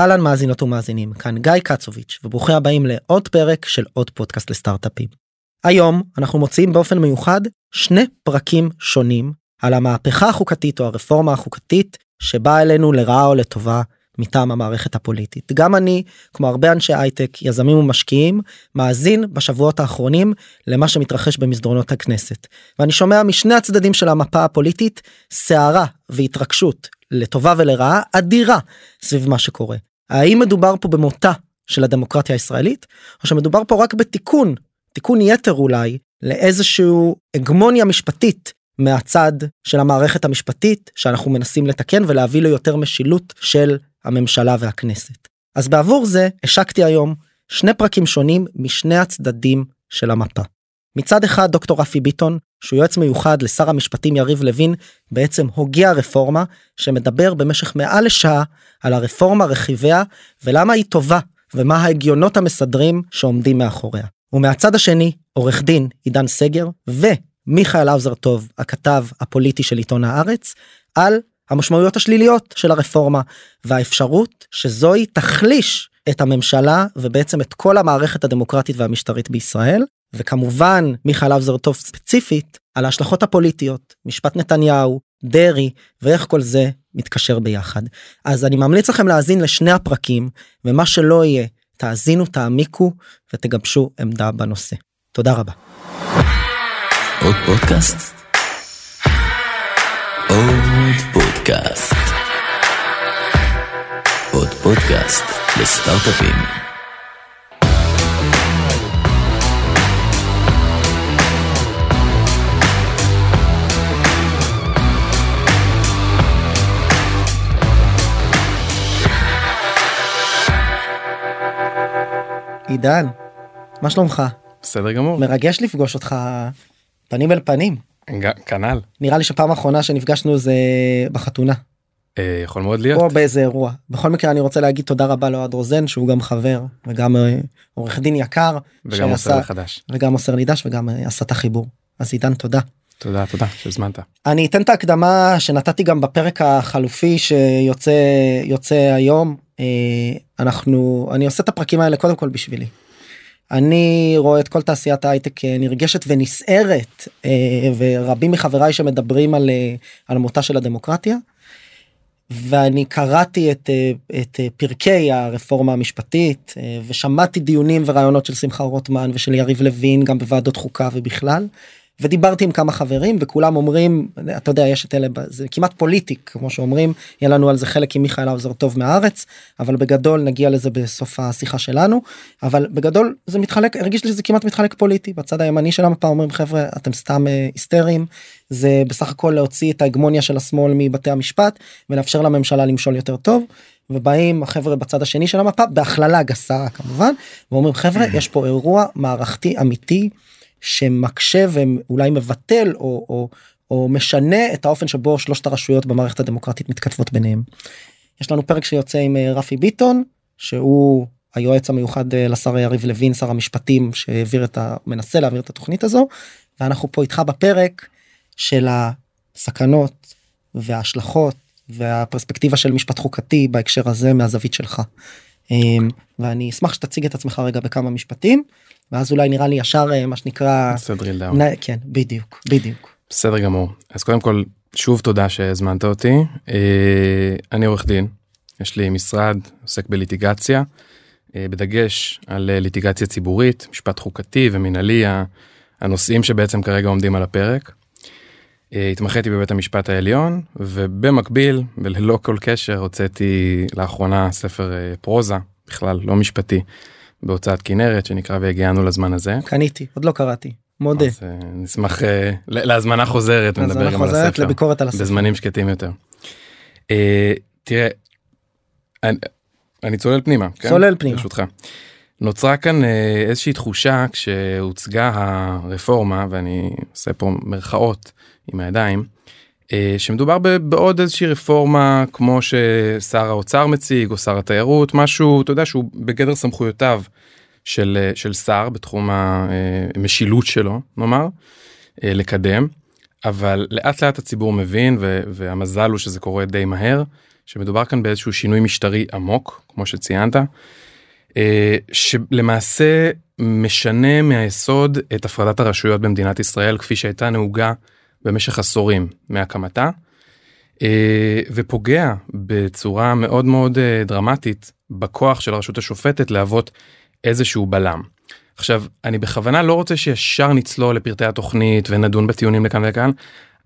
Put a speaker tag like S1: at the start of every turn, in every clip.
S1: אהלן מאזינות ומאזינים, כאן גיא קצוביץ', וברוכים הבאים לעוד פרק של עוד פודקאסט לסטארט-אפים. היום אנחנו מוציאים באופן מיוחד שני פרקים שונים על המהפכה החוקתית או הרפורמה החוקתית שבאה אלינו לרעה או לטובה מטעם המערכת הפוליטית. גם אני, כמו הרבה אנשי הייטק, יזמים ומשקיעים, מאזין בשבועות האחרונים למה שמתרחש במסדרונות הכנסת. ואני שומע משני הצדדים של המפה הפוליטית סערה והתרגשות לטובה ולרעה אדירה סביב מה שקורה. האם מדובר פה במותה של הדמוקרטיה הישראלית או שמדובר פה רק בתיקון תיקון יתר אולי לאיזשהו הגמוניה משפטית מהצד של המערכת המשפטית שאנחנו מנסים לתקן ולהביא ליותר משילות של הממשלה והכנסת. אז בעבור זה השקתי היום שני פרקים שונים משני הצדדים של המפה. מצד אחד דוקטור רפי ביטון שהוא יועץ מיוחד לשר המשפטים יריב לוין בעצם הוגה הרפורמה שמדבר במשך מעל לשעה על הרפורמה רכיביה ולמה היא טובה ומה ההגיונות המסדרים שעומדים מאחוריה. ומהצד השני עורך דין עידן סגר ומיכאל האוזר טוב הכתב הפוליטי של עיתון הארץ על המשמעויות השליליות של הרפורמה והאפשרות שזוהי תחליש את הממשלה ובעצם את כל המערכת הדמוקרטית והמשטרית בישראל וכמובן מיכאל האוזר טוב ספציפית על ההשלכות הפוליטיות משפט נתניהו דרעי ואיך כל זה מתקשר ביחד אז אני ממליץ לכם להאזין לשני הפרקים ומה שלא יהיה תאזינו תעמיקו ותגבשו עמדה בנושא תודה רבה.
S2: עוד פודקאסט? עוד פודקאסט. עוד פודקאסט לסטארט-אפים.
S1: עידן, מה שלומך?
S3: בסדר גמור.
S1: מרגש לפגוש אותך פנים אל פנים.
S3: כנ"ל.
S1: נראה לי שפעם אחרונה שנפגשנו זה בחתונה
S3: יכול מאוד להיות.
S1: או באיזה אירוע. בכל מקרה אני רוצה להגיד תודה רבה לאוהד רוזן שהוא גם חבר וגם אה, עורך דין יקר
S3: וגם עושה
S1: שעשה-
S3: חדש.
S1: וגם מוסר לי דש וגם אה, עשה את החיבור. אז עידן תודה.
S3: תודה תודה שהזמנת.
S1: אני אתן את ההקדמה שנתתי גם בפרק החלופי שיוצא יוצא היום אה, אנחנו אני עושה את הפרקים האלה קודם כל בשבילי. אני רואה את כל תעשיית ההייטק אה, נרגשת ונסערת אה, ורבים מחבריי שמדברים על אה, על מותה של הדמוקרטיה. ואני קראתי את, אה, את אה, פרקי הרפורמה המשפטית אה, ושמעתי דיונים ורעיונות של שמחה רוטמן ושל יריב לוין גם בוועדות חוקה ובכלל. ודיברתי עם כמה חברים וכולם אומרים אתה יודע יש את אלה זה כמעט פוליטי כמו שאומרים יהיה לנו על זה חלק עם מיכאל האוזר טוב מהארץ אבל בגדול נגיע לזה בסוף השיחה שלנו אבל בגדול זה מתחלק הרגיש לי שזה כמעט מתחלק פוליטי בצד הימני של המפה אומרים חבר'ה אתם סתם אה, היסטריים זה בסך הכל להוציא את ההגמוניה של השמאל מבתי המשפט ולאפשר לממשלה למשול יותר טוב. ובאים החבר'ה בצד השני של המפה בהכללה גסה כמובן ואומרים חבר'ה יש פה אירוע מערכתי אמיתי שמקשה ואולי מבטל או, או, או משנה את האופן שבו שלושת הרשויות במערכת הדמוקרטית מתכתבות ביניהם. יש לנו פרק שיוצא עם אה, רפי ביטון שהוא היועץ המיוחד אה, לשר יריב לוין שר המשפטים שהעביר את ה... מנסה להעביר את התוכנית הזו ואנחנו פה איתך בפרק של הסכנות וההשלכות והפרספקטיבה של משפט חוקתי בהקשר הזה מהזווית שלך. אמ, ואני אשמח שתציג את עצמך רגע בכמה משפטים ואז אולי נראה לי ישר אה, מה שנקרא. נ- כן בדיוק בדיוק
S3: בסדר גמור. אז קודם כל שוב תודה שהזמנת אותי. אה, אני עורך דין. יש לי משרד עוסק בליטיגציה. אה, בדגש על ליטיגציה ציבורית משפט חוקתי ומינהלי ה- הנושאים שבעצם כרגע עומדים על הפרק. אה, התמחיתי בבית המשפט העליון ובמקביל וללא כל קשר הוצאתי לאחרונה ספר אה, פרוזה בכלל לא משפטי בהוצאת כנרת שנקרא והגיענו לזמן הזה.
S1: קניתי עוד לא קראתי מודה.
S3: אז אה, נשמח להזמנה חוזרת
S1: אנחנו
S3: גם על הספר
S1: לביקורת על הספר.
S3: בזמנים שקטים יותר. אה, תראה, אני, אני צולל פנימה, כן?
S1: צולל פנימה.
S3: ברשותך. נוצרה כאן איזושהי תחושה כשהוצגה הרפורמה ואני עושה פה מרכאות עם הידיים. אה, שמדובר בעוד איזושהי רפורמה כמו ששר האוצר מציג או שר התיירות משהו אתה יודע שהוא בגדר סמכויותיו של, אה, של שר בתחום המשילות שלו נאמר אה, לקדם אבל לאט לאט הציבור מבין והמזל הוא שזה קורה די מהר שמדובר כאן באיזשהו שינוי משטרי עמוק, כמו שציינת, אה, שלמעשה משנה מהיסוד את הפרדת הרשויות במדינת ישראל כפי שהייתה נהוגה במשך עשורים מהקמתה, אה, ופוגע בצורה מאוד מאוד אה, דרמטית בכוח של הרשות השופטת להוות איזשהו בלם. עכשיו, אני בכוונה לא רוצה שישר נצלול לפרטי התוכנית ונדון בטיעונים לכאן ולכאן,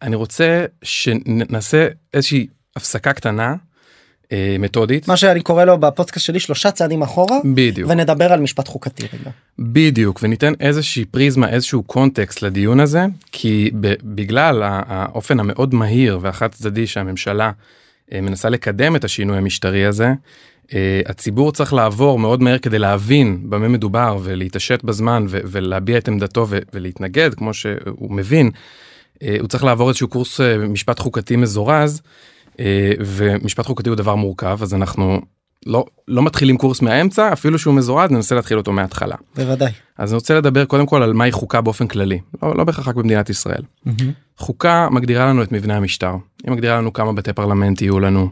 S3: אני רוצה שנעשה איזושהי הפסקה קטנה מתודית.
S1: מה שאני קורא לו בפודקאסט שלי שלושה צעדים אחורה
S3: בדיוק.
S1: ונדבר על משפט חוקתי רגע.
S3: בדיוק וניתן איזושהי פריזמה איזשהו קונטקסט לדיון הזה כי בגלל האופן המאוד מהיר והחד צדדי שהממשלה אה, מנסה לקדם את השינוי המשטרי הזה. אה, הציבור צריך לעבור מאוד מהר כדי להבין במה מדובר ולהתעשת בזמן ולהביע את עמדתו ולהתנגד כמו שהוא מבין. אה, הוא צריך לעבור איזשהו קורס אה, משפט חוקתי מזורז אה, ומשפט חוקתי הוא דבר מורכב אז אנחנו לא לא מתחילים קורס מהאמצע אפילו שהוא מזורז ננסה להתחיל אותו מההתחלה.
S1: בוודאי.
S3: אז אני רוצה לדבר קודם כל על מהי חוקה באופן כללי לא, לא בהכרח רק במדינת ישראל. חוקה מגדירה לנו את מבנה המשטר היא מגדירה לנו כמה בתי פרלמנט יהיו לנו.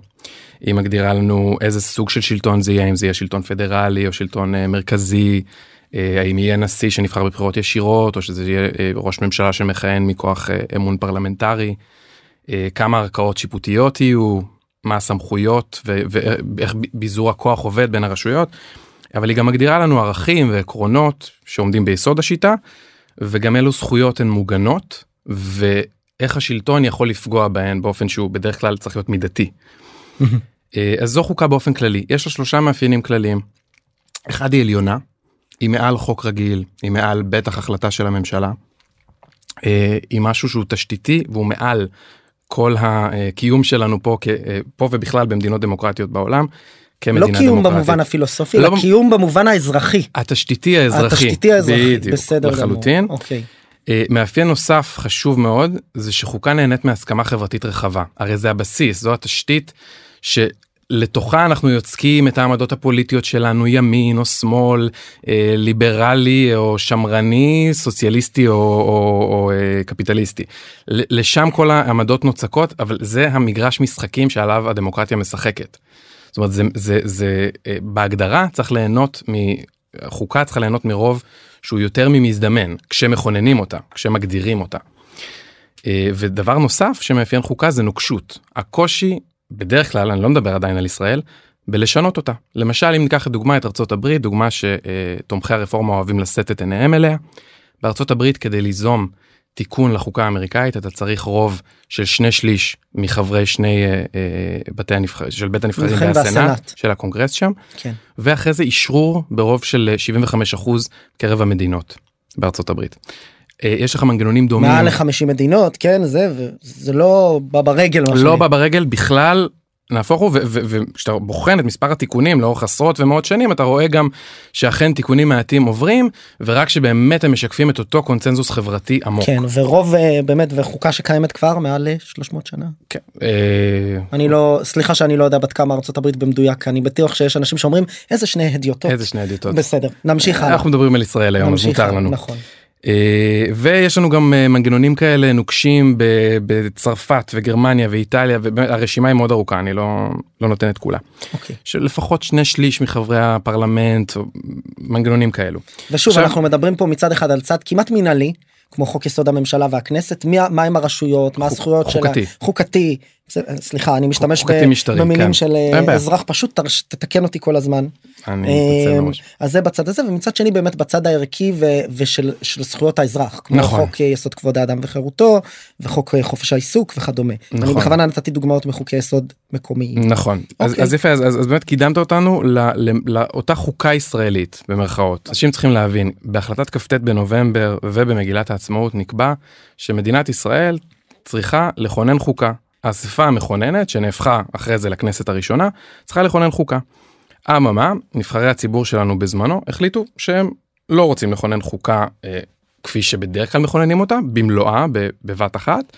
S3: היא מגדירה לנו איזה סוג של שלטון זה יהיה אם זה יהיה שלטון פדרלי או שלטון uh, מרכזי. uh, האם יהיה נשיא שנבחר בבחירות ישירות או שזה יהיה uh, ראש ממשלה שמכהן מכוח אמון פרלמנטרי. אה, כמה ערכאות שיפוטיות יהיו מה הסמכויות ואיך ביזור הכוח עובד בין הרשויות. אבל היא גם מגדירה לנו ערכים ועקרונות שעומדים ביסוד השיטה וגם אילו זכויות הן מוגנות ואיך השלטון יכול לפגוע בהן באופן שהוא בדרך כלל צריך להיות מידתי. אה, אז זו חוקה באופן כללי יש לה שלושה מאפיינים כלליים. אחד היא עליונה היא מעל חוק רגיל היא מעל בטח החלטה של הממשלה. אה, היא משהו שהוא תשתיתי והוא מעל כל הקיום שלנו פה פה ובכלל במדינות דמוקרטיות בעולם.
S1: לא קיום במובן הפילוסופי לא אלא קיום במובן האזרחי.
S3: התשתיתי האזרחי.
S1: התשתיתי האזרחי.
S3: בדיוק,
S1: בסדר גמור.
S3: לחלוטין.
S1: אוקיי.
S3: אה, מאפיין נוסף חשוב מאוד זה שחוקה נהנית מהסכמה חברתית רחבה הרי זה הבסיס זו התשתית שלתוכה אנחנו יוצקים את העמדות הפוליטיות שלנו ימין או שמאל אה, ליברלי או שמרני סוציאליסטי או, או, או אה, קפיטליסטי לשם כל העמדות נוצקות אבל זה המגרש משחקים שעליו הדמוקרטיה משחקת. זאת אומרת זה זה זה אה, בהגדרה צריך ליהנות מחוקה צריכה ליהנות מרוב שהוא יותר ממזדמן כשמכוננים אותה כשמגדירים אותה. אה, ודבר נוסף שמאפיין חוקה זה נוקשות הקושי בדרך כלל אני לא מדבר עדיין על ישראל בלשנות אותה למשל אם ניקח דוגמה את ארצות הברית דוגמה שתומכי הרפורמה אוהבים לשאת את עיניהם אליה. בארצות הברית כדי ליזום תיקון לחוקה האמריקאית אתה צריך רוב של שני שליש מחברי שני אה, אה, בתי הנבחרים של בית הנבחרים והסנאט
S1: והסנאט.
S3: של הקונגרס שם
S1: כן.
S3: ואחרי זה אישרור ברוב של 75 אחוז קרב המדינות בארצות הברית. אה, יש לך מנגנונים דומים
S1: מעל ל-50 מדינות כן זה וזה לא בא ברגל.
S3: לא. בא ברגל בכלל נהפוך הוא וכשאתה בוחן את מספר התיקונים לאורך עשרות ומאות שנים אתה רואה גם שאכן תיקונים מעטים עוברים ורק שבאמת הם משקפים את אותו קונצנזוס חברתי עמוק.
S1: כן ורוב אה, באמת וחוקה שקיימת כבר מעל אה, 300 שנה.
S3: כן. אה,
S1: אני לא סליחה שאני לא יודע בת כמה ארצות הברית במדויק אני בטוח שיש אנשים שאומרים איזה שני הדיוטות.
S3: איזה שני עדיתות.
S1: בסדר נמשיך הלאה.
S3: אנחנו מדברים על ישראל היום אז מותר לנו.
S1: נכון.
S3: אה, ויש לנו גם אה, מנגנונים כאלה נוקשים בצרפת וגרמניה ואיטליה והרשימה היא מאוד ארוכה אני לא לא נותן את כולה.
S1: אוקיי.
S3: של לפחות שני שליש מחברי הפרלמנט מנגנונים כאלו.
S1: ושוב
S3: עכשיו-
S1: אנחנו מדברים פה מצד אחד על צד כמעט מינהלי כמו חוק יסוד הממשלה והכנסת מי מה עם הרשויות מה
S3: חוק-
S1: הזכויות של
S3: חוקתי.
S1: ה- חוקתי סליחה אני משתמש במילים
S3: כן.
S1: של אה. אזרח פשוט תתקן אותי כל הזמן.
S3: אני
S1: אה. אז זה בצד הזה ומצד שני באמת בצד הערכי ו- ושל של זכויות האזרח כמו
S3: נכון.
S1: חוק אה, יסוד כבוד האדם וחירותו וחוק אה, חופש העיסוק וכדומה. אני
S3: נכון.
S1: בכוונה נתתי דוגמאות מחוקי יסוד מקומיים.
S3: נכון אז,
S1: אוקיי.
S3: אז יפה אז, אז, אז באמת קידמת אותנו לאותה חוקה ישראלית במרכאות אנשים צריכים להבין בהחלטת כ"ט בנובמבר ובמגילת העצמאות נקבע שמדינת ישראל צריכה לכונן חוקה האספה המכוננת שנהפכה אחרי זה לכנסת הראשונה צריכה לכונן חוקה. אממה נבחרי הציבור שלנו בזמנו החליטו שהם לא רוצים לכונן חוקה אה, כפי שבדרך כלל מכוננים אותה במלואה בבת אחת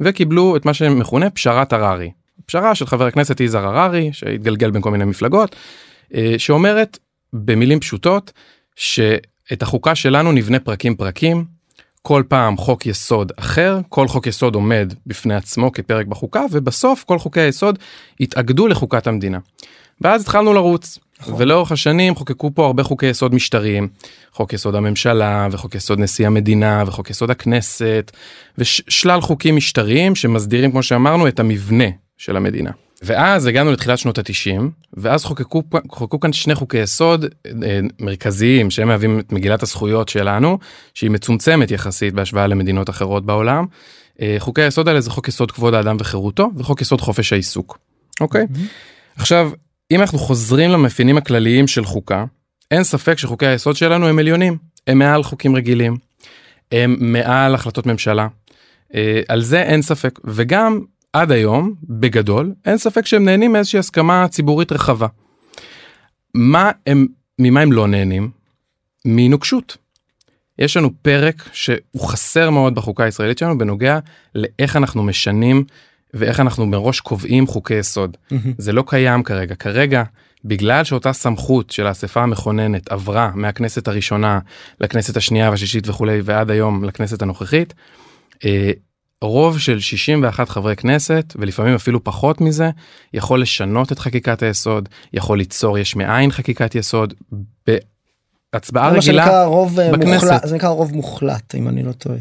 S3: וקיבלו את מה שמכונה פשרת הררי. פשרה של חבר הכנסת יזהר הררי שהתגלגל בין כל מיני מפלגות אה, שאומרת במילים פשוטות שאת החוקה שלנו נבנה פרקים פרקים כל פעם חוק יסוד אחר, כל חוק יסוד עומד בפני עצמו כפרק בחוקה, ובסוף כל חוקי היסוד התאגדו לחוקת המדינה. ואז התחלנו לרוץ,
S1: נכון.
S3: ולאורך השנים חוקקו פה הרבה חוקי יסוד משטריים, חוק יסוד הממשלה, וחוק יסוד נשיא המדינה, וחוק יסוד הכנסת, ושלל חוקים משטריים שמסדירים, כמו שאמרנו, את המבנה של המדינה. ואז הגענו לתחילת שנות התשעים, ואז חוקקו, חוקקו כאן שני חוקי יסוד אה, מרכזיים שהם מהווים את מגילת הזכויות שלנו, שהיא מצומצמת יחסית בהשוואה למדינות אחרות בעולם. אה, חוקי היסוד האלה זה חוק יסוד כבוד האדם וחירותו וחוק יסוד חופש העיסוק. אוקיי?
S1: Mm-hmm.
S3: עכשיו, אם אנחנו חוזרים למאפיינים הכלליים של חוקה, אין ספק שחוקי היסוד שלנו הם עליונים, הם מעל חוקים רגילים, הם מעל החלטות ממשלה. אה, על זה אין ספק, וגם עד היום, בגדול, אין ספק שהם נהנים מאיזושהי הסכמה ציבורית רחבה. מה הם, ממה הם לא נהנים? מנוקשות. יש לנו פרק שהוא חסר מאוד בחוקה הישראלית שלנו בנוגע לאיך אנחנו משנים ואיך אנחנו מראש קובעים חוקי יסוד. זה לא קיים כרגע. כרגע, בגלל שאותה סמכות של האספה המכוננת עברה מהכנסת הראשונה לכנסת השנייה והשישית וכולי ועד היום לכנסת הנוכחית, אה, רוב של 61 חברי כנסת ולפעמים אפילו פחות מזה יכול לשנות את חקיקת היסוד יכול ליצור יש מאין חקיקת יסוד בהצבעה
S1: זה
S3: רגילה
S1: רוב אה,
S3: בכנסת.
S1: מוחלט, זה נקרא רוב מוחלט אם אני לא טועה.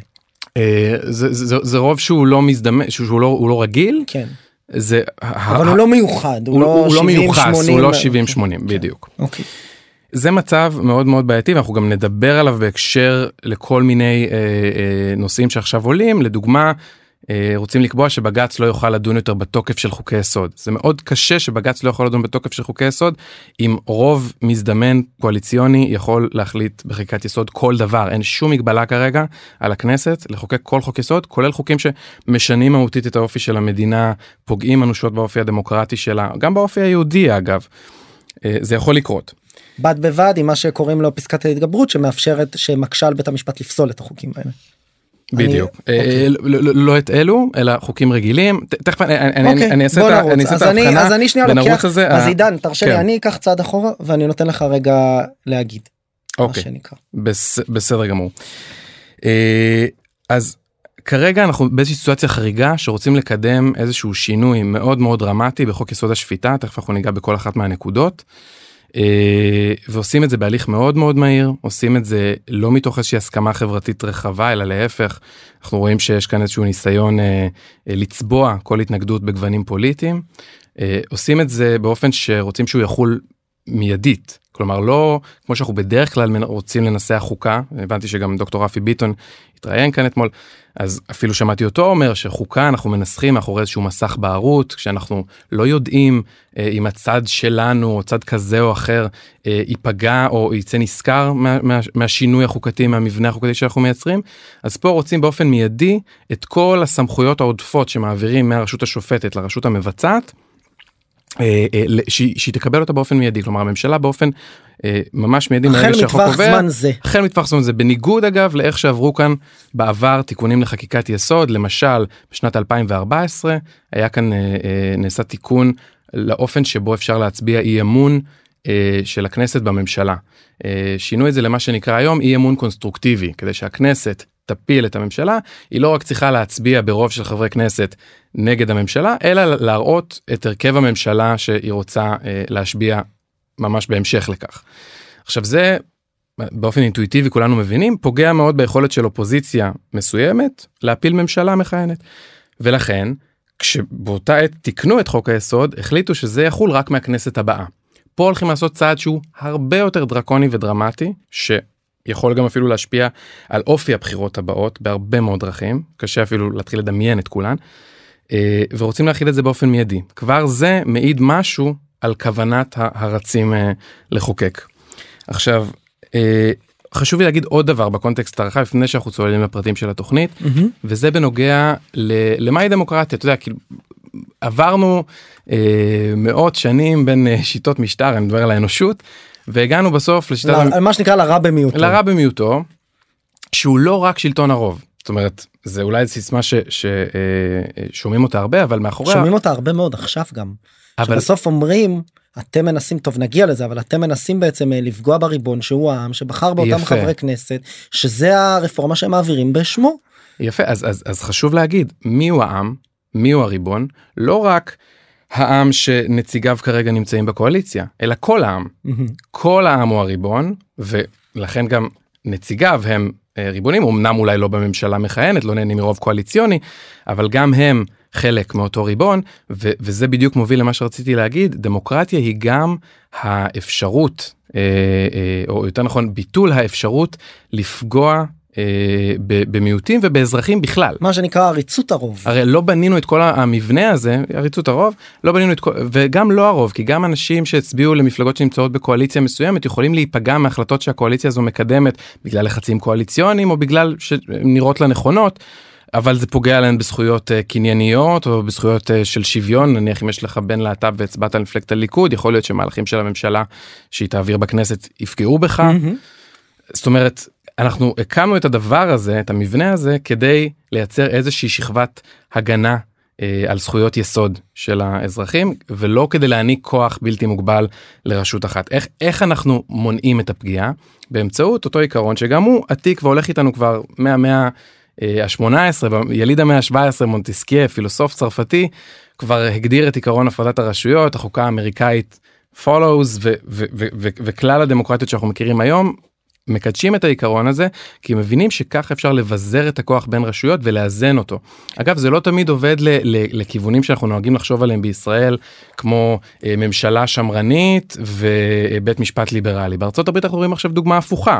S3: אה, זה, זה, זה רוב שהוא לא מזדמן שהוא, לא הוא לא רגיל
S1: כן.
S3: זה
S1: אבל הוא לא מיוחד, הוא
S3: הוא,
S1: לא
S3: הוא לא
S1: 70,
S3: מיוחס
S1: 80,
S3: הוא לא
S1: כן.
S3: 70-80 בדיוק.
S1: אוקיי.
S3: זה מצב מאוד מאוד בעייתי ואנחנו גם נדבר עליו בהקשר לכל מיני אה, אה, נושאים שעכשיו עולים לדוגמה אה, רוצים לקבוע שבג"ץ לא יוכל לדון יותר בתוקף של חוקי יסוד זה מאוד קשה שבג"ץ לא יכול לדון בתוקף של חוקי יסוד אם רוב מזדמן קואליציוני יכול להחליט בחקיקת יסוד כל דבר אין שום מגבלה כרגע על הכנסת לחוקק כל חוק יסוד כולל חוקים שמשנים מהותית את האופי של המדינה פוגעים אנושות באופי הדמוקרטי שלה גם באופי היהודי אגב. אה, זה יכול לקרות.
S1: בד בבד עם מה שקוראים לו פסקת ההתגברות שמאפשרת שמקשה על בית המשפט לפסול את החוקים האלה.
S3: בדיוק.
S1: אוקיי.
S3: אה, לא- לא לא את אלו אלא חוקים רגילים תכף אני-
S1: אוקיי,
S3: אני אעשה את ההבחנה
S1: אז אני שנייה לוקח, אז
S3: אה,
S1: עידן תרשה לי
S3: כן.
S1: אני אקח צעד אחורה ואני נותן לך רגע להגיד.
S3: אוקיי בסדר גמור. אה, אז כרגע אנחנו באיזושהי סיטואציה חריגה שרוצים לקדם איזשהו שינוי מאוד מאוד דרמטי בחוק יסוד השפיטה תכף אנחנו ניגע בכל אחת מהנקודות. אה, ועושים את זה בהליך מאוד מאוד מהיר עושים את זה לא מתוך איזושהי הסכמה חברתית רחבה אלא להפך אנחנו רואים שיש כאן איזשהו ניסיון אה, אה, לצבוע כל התנגדות בגוונים פוליטיים. עושים את זה באופן שרוצים שהוא יחול מיידית כלומר לא כמו שאנחנו בדרך כלל רוצים לנסח חוקה הבנתי שגם דוקטור רפי ביטון התראיין כאן אתמול אז אפילו שמעתי אותו אומר שחוקה אנחנו מנסחים מאחורי איזשהו מסך בערות כשאנחנו לא יודעים אה, אם הצד שלנו או צד כזה או אחר אה, ייפגע או יצא נשכר מה, מה, מהשינוי החוקתי מהמבנה החוקתי שאנחנו מייצרים אז פה רוצים באופן מיידי את כל הסמכויות העודפות שמעבירים מהרשות השופטת לרשות המבצעת. אה, אה, שהיא תקבל אותה באופן מיידי כלומר הממשלה באופן אה, ממש מיידי
S1: החל מטווח זמן זה.
S3: החל מטווח זמן זה בניגוד אגב לאיך שעברו כאן בעבר תיקונים לחקיקת יסוד למשל בשנת 2014 היה כאן נעשה תיקון לאופן שבו אפשר להצביע אי אמון של הכנסת בממשלה. שינו את זה למה שנקרא היום אי אמון קונסטרוקטיבי כדי שהכנסת תפיל את הממשלה היא לא רק צריכה להצביע ברוב של חברי כנסת נגד הממשלה אלא להראות את הרכב הממשלה שהיא רוצה אה, להשביע ממש בהמשך לכך. עכשיו זה באופן אינטואיטיבי כולנו מבינים פוגע מאוד ביכולת של אופוזיציה מסוימת להפיל ממשלה מכהנת. ולכן כשבאותה עת תיקנו את חוק היסוד החליטו שזה יחול רק מהכנסת הבאה. פה הולכים לעשות צעד שהוא הרבה יותר דרקוני ודרמטי שיכול גם אפילו להשפיע על אופי הבחירות הבאות בהרבה מאוד דרכים קשה אפילו להתחיל לדמיין את כולן. אה, ורוצים להכיל את זה באופן מיידי כבר זה מעיד משהו על כוונת הרצים אה, לחוקק. עכשיו אה, חשוב לי להגיד עוד דבר בקונטקסט הרחב לפני שאנחנו צוללים לפרטים של התוכנית
S1: מהמם.
S3: וזה בנוגע ל- למהי דמוקרטיה אתה יודע כאילו עברנו אה, מאות שנים בין אה, שיטות משטר אני מדבר על האנושות והגענו בסוף לשיטת
S1: ל- מה שנקרא לרע במיעוטו.
S3: לרע במיעוטו שהוא לא רק שלטון הרוב זאת אומרת זה אולי סיסמה ששומעים אותה הרבה אבל מאחוריה
S1: שומעים אותה הרבה מאוד עכשיו גם.
S3: אבל
S1: בסוף אומרים אתם מנסים טוב נגיע לזה אבל אתם מנסים בעצם אה, לפגוע בריבון שהוא העם שבחר באותם
S3: יפה.
S1: חברי כנסת שזה הרפורמה שהם מעבירים בשמו.
S3: יפה אז אז אז חשוב להגיד מי הוא העם מי הוא הריבון לא רק העם שנציגיו כרגע נמצאים בקואליציה אלא כל העם. כל העם הוא הריבון ולכן גם נציגיו הם אה, ריבונים. אמנם אולי לא בממשלה מכהנת לא נהנים מרוב קואליציוני אבל גם הם חלק מאותו ריבון ו- וזה בדיוק מוביל למה שרציתי להגיד. דמוקרטיה היא גם האפשרות אה, אה, או יותר נכון ביטול האפשרות לפגוע במיעוטים ובאזרחים בכלל.
S1: מה שנקרא עריצות הרוב.
S3: הרי לא בנינו את כל המבנה הזה עריצות הרוב לא בנינו את כל וגם לא הרוב כי גם אנשים שהצביעו למפלגות שנמצאות בקואליציה מסוימת יכולים להיפגע מהחלטות שהקואליציה הזו מקדמת בגלל לחצים קואליציוניים או בגלל שנראות לה נכונות. אבל זה פוגע להן בזכויות uh, קנייניות או בזכויות uh, של שוויון נניח אם יש לך בן להט"ב והצבעת על מפלגת הליכוד יכול להיות שמהלכים של הממשלה שהיא תעביר בכנסת יפגעו בך.
S1: מהמם.
S3: זאת אומרת אנחנו הקמנו את הדבר הזה את המבנה הזה כדי לייצר איזושהי שכבת הגנה אה, על זכויות יסוד של האזרחים ולא כדי להעניק כוח בלתי מוגבל לרשות אחת. איך איך אנחנו מונעים את הפגיעה? באמצעות אותו עיקרון שגם הוא עתיק והולך איתנו כבר מהמאה ה-18 יליד המאה ה-17 מונטסקיה פילוסוף צרפתי כבר הגדיר את עיקרון הפרדת הרשויות החוקה האמריקאית follows וכלל הדמוקרטיות שאנחנו מכירים היום מקדשים את העיקרון הזה כי מבינים שככה אפשר לבזר את הכוח בין רשויות ולאזן אותו. אגב זה לא תמיד עובד ל- ל- לכיוונים שאנחנו נוהגים לחשוב עליהם בישראל כמו אה, ממשלה שמרנית ובית משפט ליברלי בארצות הברית אנחנו רואים עכשיו דוגמה הפוכה.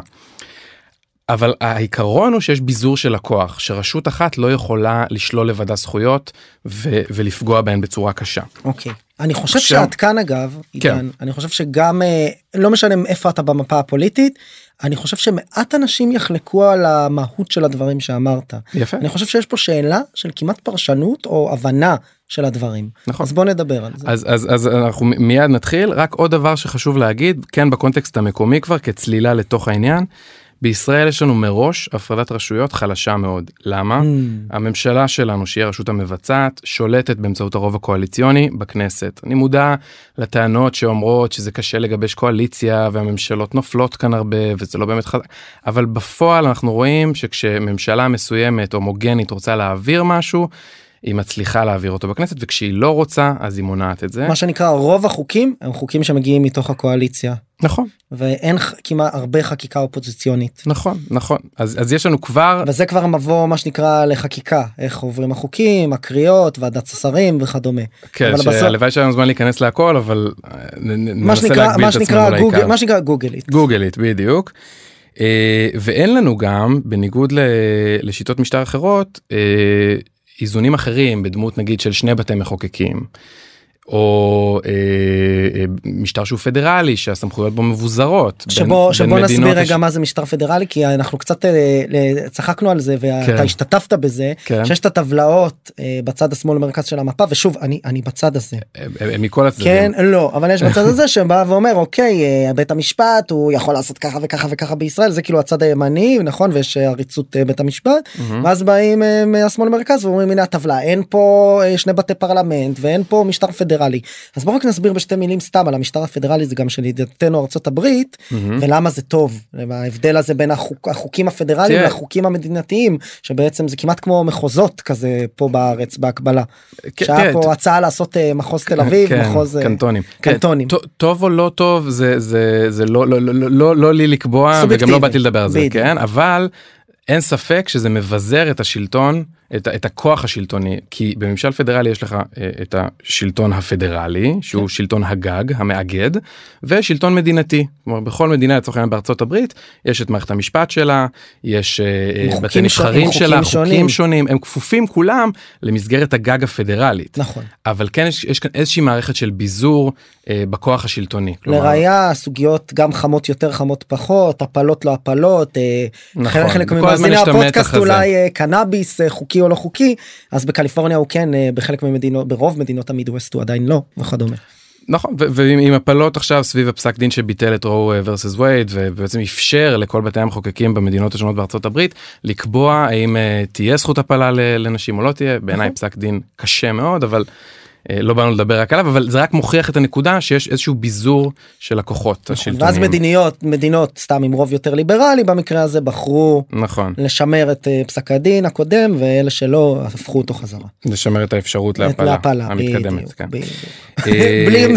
S3: אבל העיקרון הוא שיש ביזור של הכוח שרשות אחת לא יכולה לשלול לבדה זכויות ו- ולפגוע בהן בצורה קשה.
S1: אוקיי. אני חושב
S3: עכשיו-
S1: שעד כאן אגב, עידן, אני חושב שגם אה, לא משנה איפה אתה במפה הפוליטית, אני חושב שמעט אנשים יחלקו על המהות של הדברים שאמרת.
S3: יפה.
S1: אני חושב שיש פה שאלה של כמעט פרשנות או הבנה של הדברים.
S3: נכון.
S1: אז בוא נדבר על זה.
S3: אז אז אז אנחנו מיד נתחיל רק עוד דבר שחשוב להגיד כן בקונטקסט המקומי כבר כצלילה לתוך העניין. בישראל יש לנו מראש הפרדת רשויות חלשה מאוד למה
S1: Hmm.
S3: הממשלה שלנו שהיא הרשות המבצעת שולטת באמצעות הרוב הקואליציוני בכנסת אני מודע לטענות שאומרות שזה קשה לגבש קואליציה והממשלות נופלות כאן הרבה וזה לא באמת חזק אבל בפועל אנחנו רואים שכשממשלה מסוימת הומוגנית רוצה להעביר משהו. היא מצליחה להעביר אותו בכנסת וכשהיא לא רוצה אז היא מונעת את זה
S1: מה שנקרא רוב החוקים הם חוקים שמגיעים מתוך הקואליציה
S3: נכון
S1: ואין כמעט הרבה חקיקה אופוזיציונית.
S3: נכון נכון אז אז יש לנו כבר
S1: וזה כבר מבוא מה שנקרא לחקיקה איך עוברים החוקים הקריאות ועדת השרים וכדומה.
S3: כן
S1: אבל בסוף-
S3: שהלוואי שהיה לנו זמן להיכנס להכל אבל אה,
S1: מה שנקרא מה שנקרא גוגל
S3: לעיקר.
S1: מה שנקרא גוגלית.
S3: גוגלית בדיוק. אה, ואין לנו גם בניגוד לשיטות משטר אחרות אה, איזונים אחרים בדמות נגיד של שני בתי מחוקקים. או אה, אה, משטר שהוא פדרלי שהסמכויות בו מבוזרות. בין-
S1: שבו
S3: בין
S1: נסביר רגע
S3: יש-
S1: מה זה משטר פדרלי כי אנחנו קצת אה, ל- צחקנו על זה ואתה
S3: כן.
S1: השתתפת בזה
S3: כן.
S1: שיש את הטבלאות אה, בצד השמאל מרכז של המפה ושוב אני אני בצד הזה
S3: הם- הם מכל הצדדים.
S1: כן לא אבל יש בצד הזה שבא ואומר אוקיי אה, בית המשפט הוא יכול לעשות ככה וככה וככה בישראל זה כאילו הצד הימני נכון ויש אה, עריצות אה, בית המשפט
S3: מהמם.
S1: ואז באים אה, מהשמאל מרכז ואומרים הנה הטבלה אין פה אה, שני בתי פרלמנט ואין פה משטר פדרלי אז בואו רק נסביר בשתי מילים סתם על המשטר הפדרלי זה גם של ידידתנו ארצות הברית
S3: מהמם.
S1: ולמה זה טוב ההבדל הזה בין החוק, החוקים הפדרליים
S3: תראה.
S1: לחוקים המדינתיים שבעצם זה כמעט כמו מחוזות כזה פה בארץ בהקבלה.
S3: כן,
S1: שהיה
S3: תראה,
S1: פה הצעה לעשות אה, מחוז תל אביב
S3: כן,
S1: מחוז אה,
S3: קנטונים.
S1: קנטונים.
S3: כן, ט- טוב או לא טוב זה זה זה לא לא לא לא לא לי לקבוע וגם. לא באתי לדבר על זה. כן אבל אין ספק שזה מבזר את השלטון את, את הכוח השלטוני כי בממשל פדרלי יש לך אה, את השלטון הפדרלי שהוא
S1: כן.
S3: שלטון הגג המאגד ושלטון מדינתי כלומר בכל מדינה לצורך העניין בארצות הברית יש את מערכת המשפט שלה יש אה, אה,
S1: חוקים
S3: בתי נבחרים
S1: חוקים
S3: שלה
S1: שונים.
S3: חוקים שונים הם כפופים כולם למסגרת הגג הפדרלית.
S1: נכון.
S3: אבל כן יש, יש כאן איזושהי מערכת של ביזור בכוח השלטוני.
S1: לראיה סוגיות גם חמות יותר חמות פחות הפלות לא הפלות אה,
S3: נכון,
S1: חלק- ממאזיני הפודקאסט
S3: הזה.
S1: אולי אה, קנאביס אה, חוקי או לא חוקי אז בקליפורניה הוא כן אה, בחלק ממדינות ברוב מדינות המידווסט הוא עדיין לא וכדומה.
S3: נכון ועם עם הפלות עכשיו סביב הפסק דין שביטל את רו versus וייד ובעצם אפשר לכל בתי המחוקקים במדינות השונות בארצות הברית לקבוע האם אה, תהיה זכות הפלה לנשים או לא תהיה בעיניי
S1: נכון.
S3: פסק דין קשה מאוד אבל אה, לא באנו לדבר רק עליו אבל זה רק מוכיח את הנקודה שיש איזשהו ביזור של הכוחות
S1: נכון,
S3: השלטוניים.
S1: ואז מדיניות מדינות סתם עם רוב יותר ליברלי במקרה הזה בחרו
S3: נכון
S1: לשמר את אה, פסק הדין הקודם ואלה שלא הפכו אותו חזרה.
S3: לשמר את האפשרות להפלה
S1: להפלה,
S3: המתקדמת.
S1: בדיוק,
S3: כן.
S1: בדיוק.
S3: אה,
S1: בלי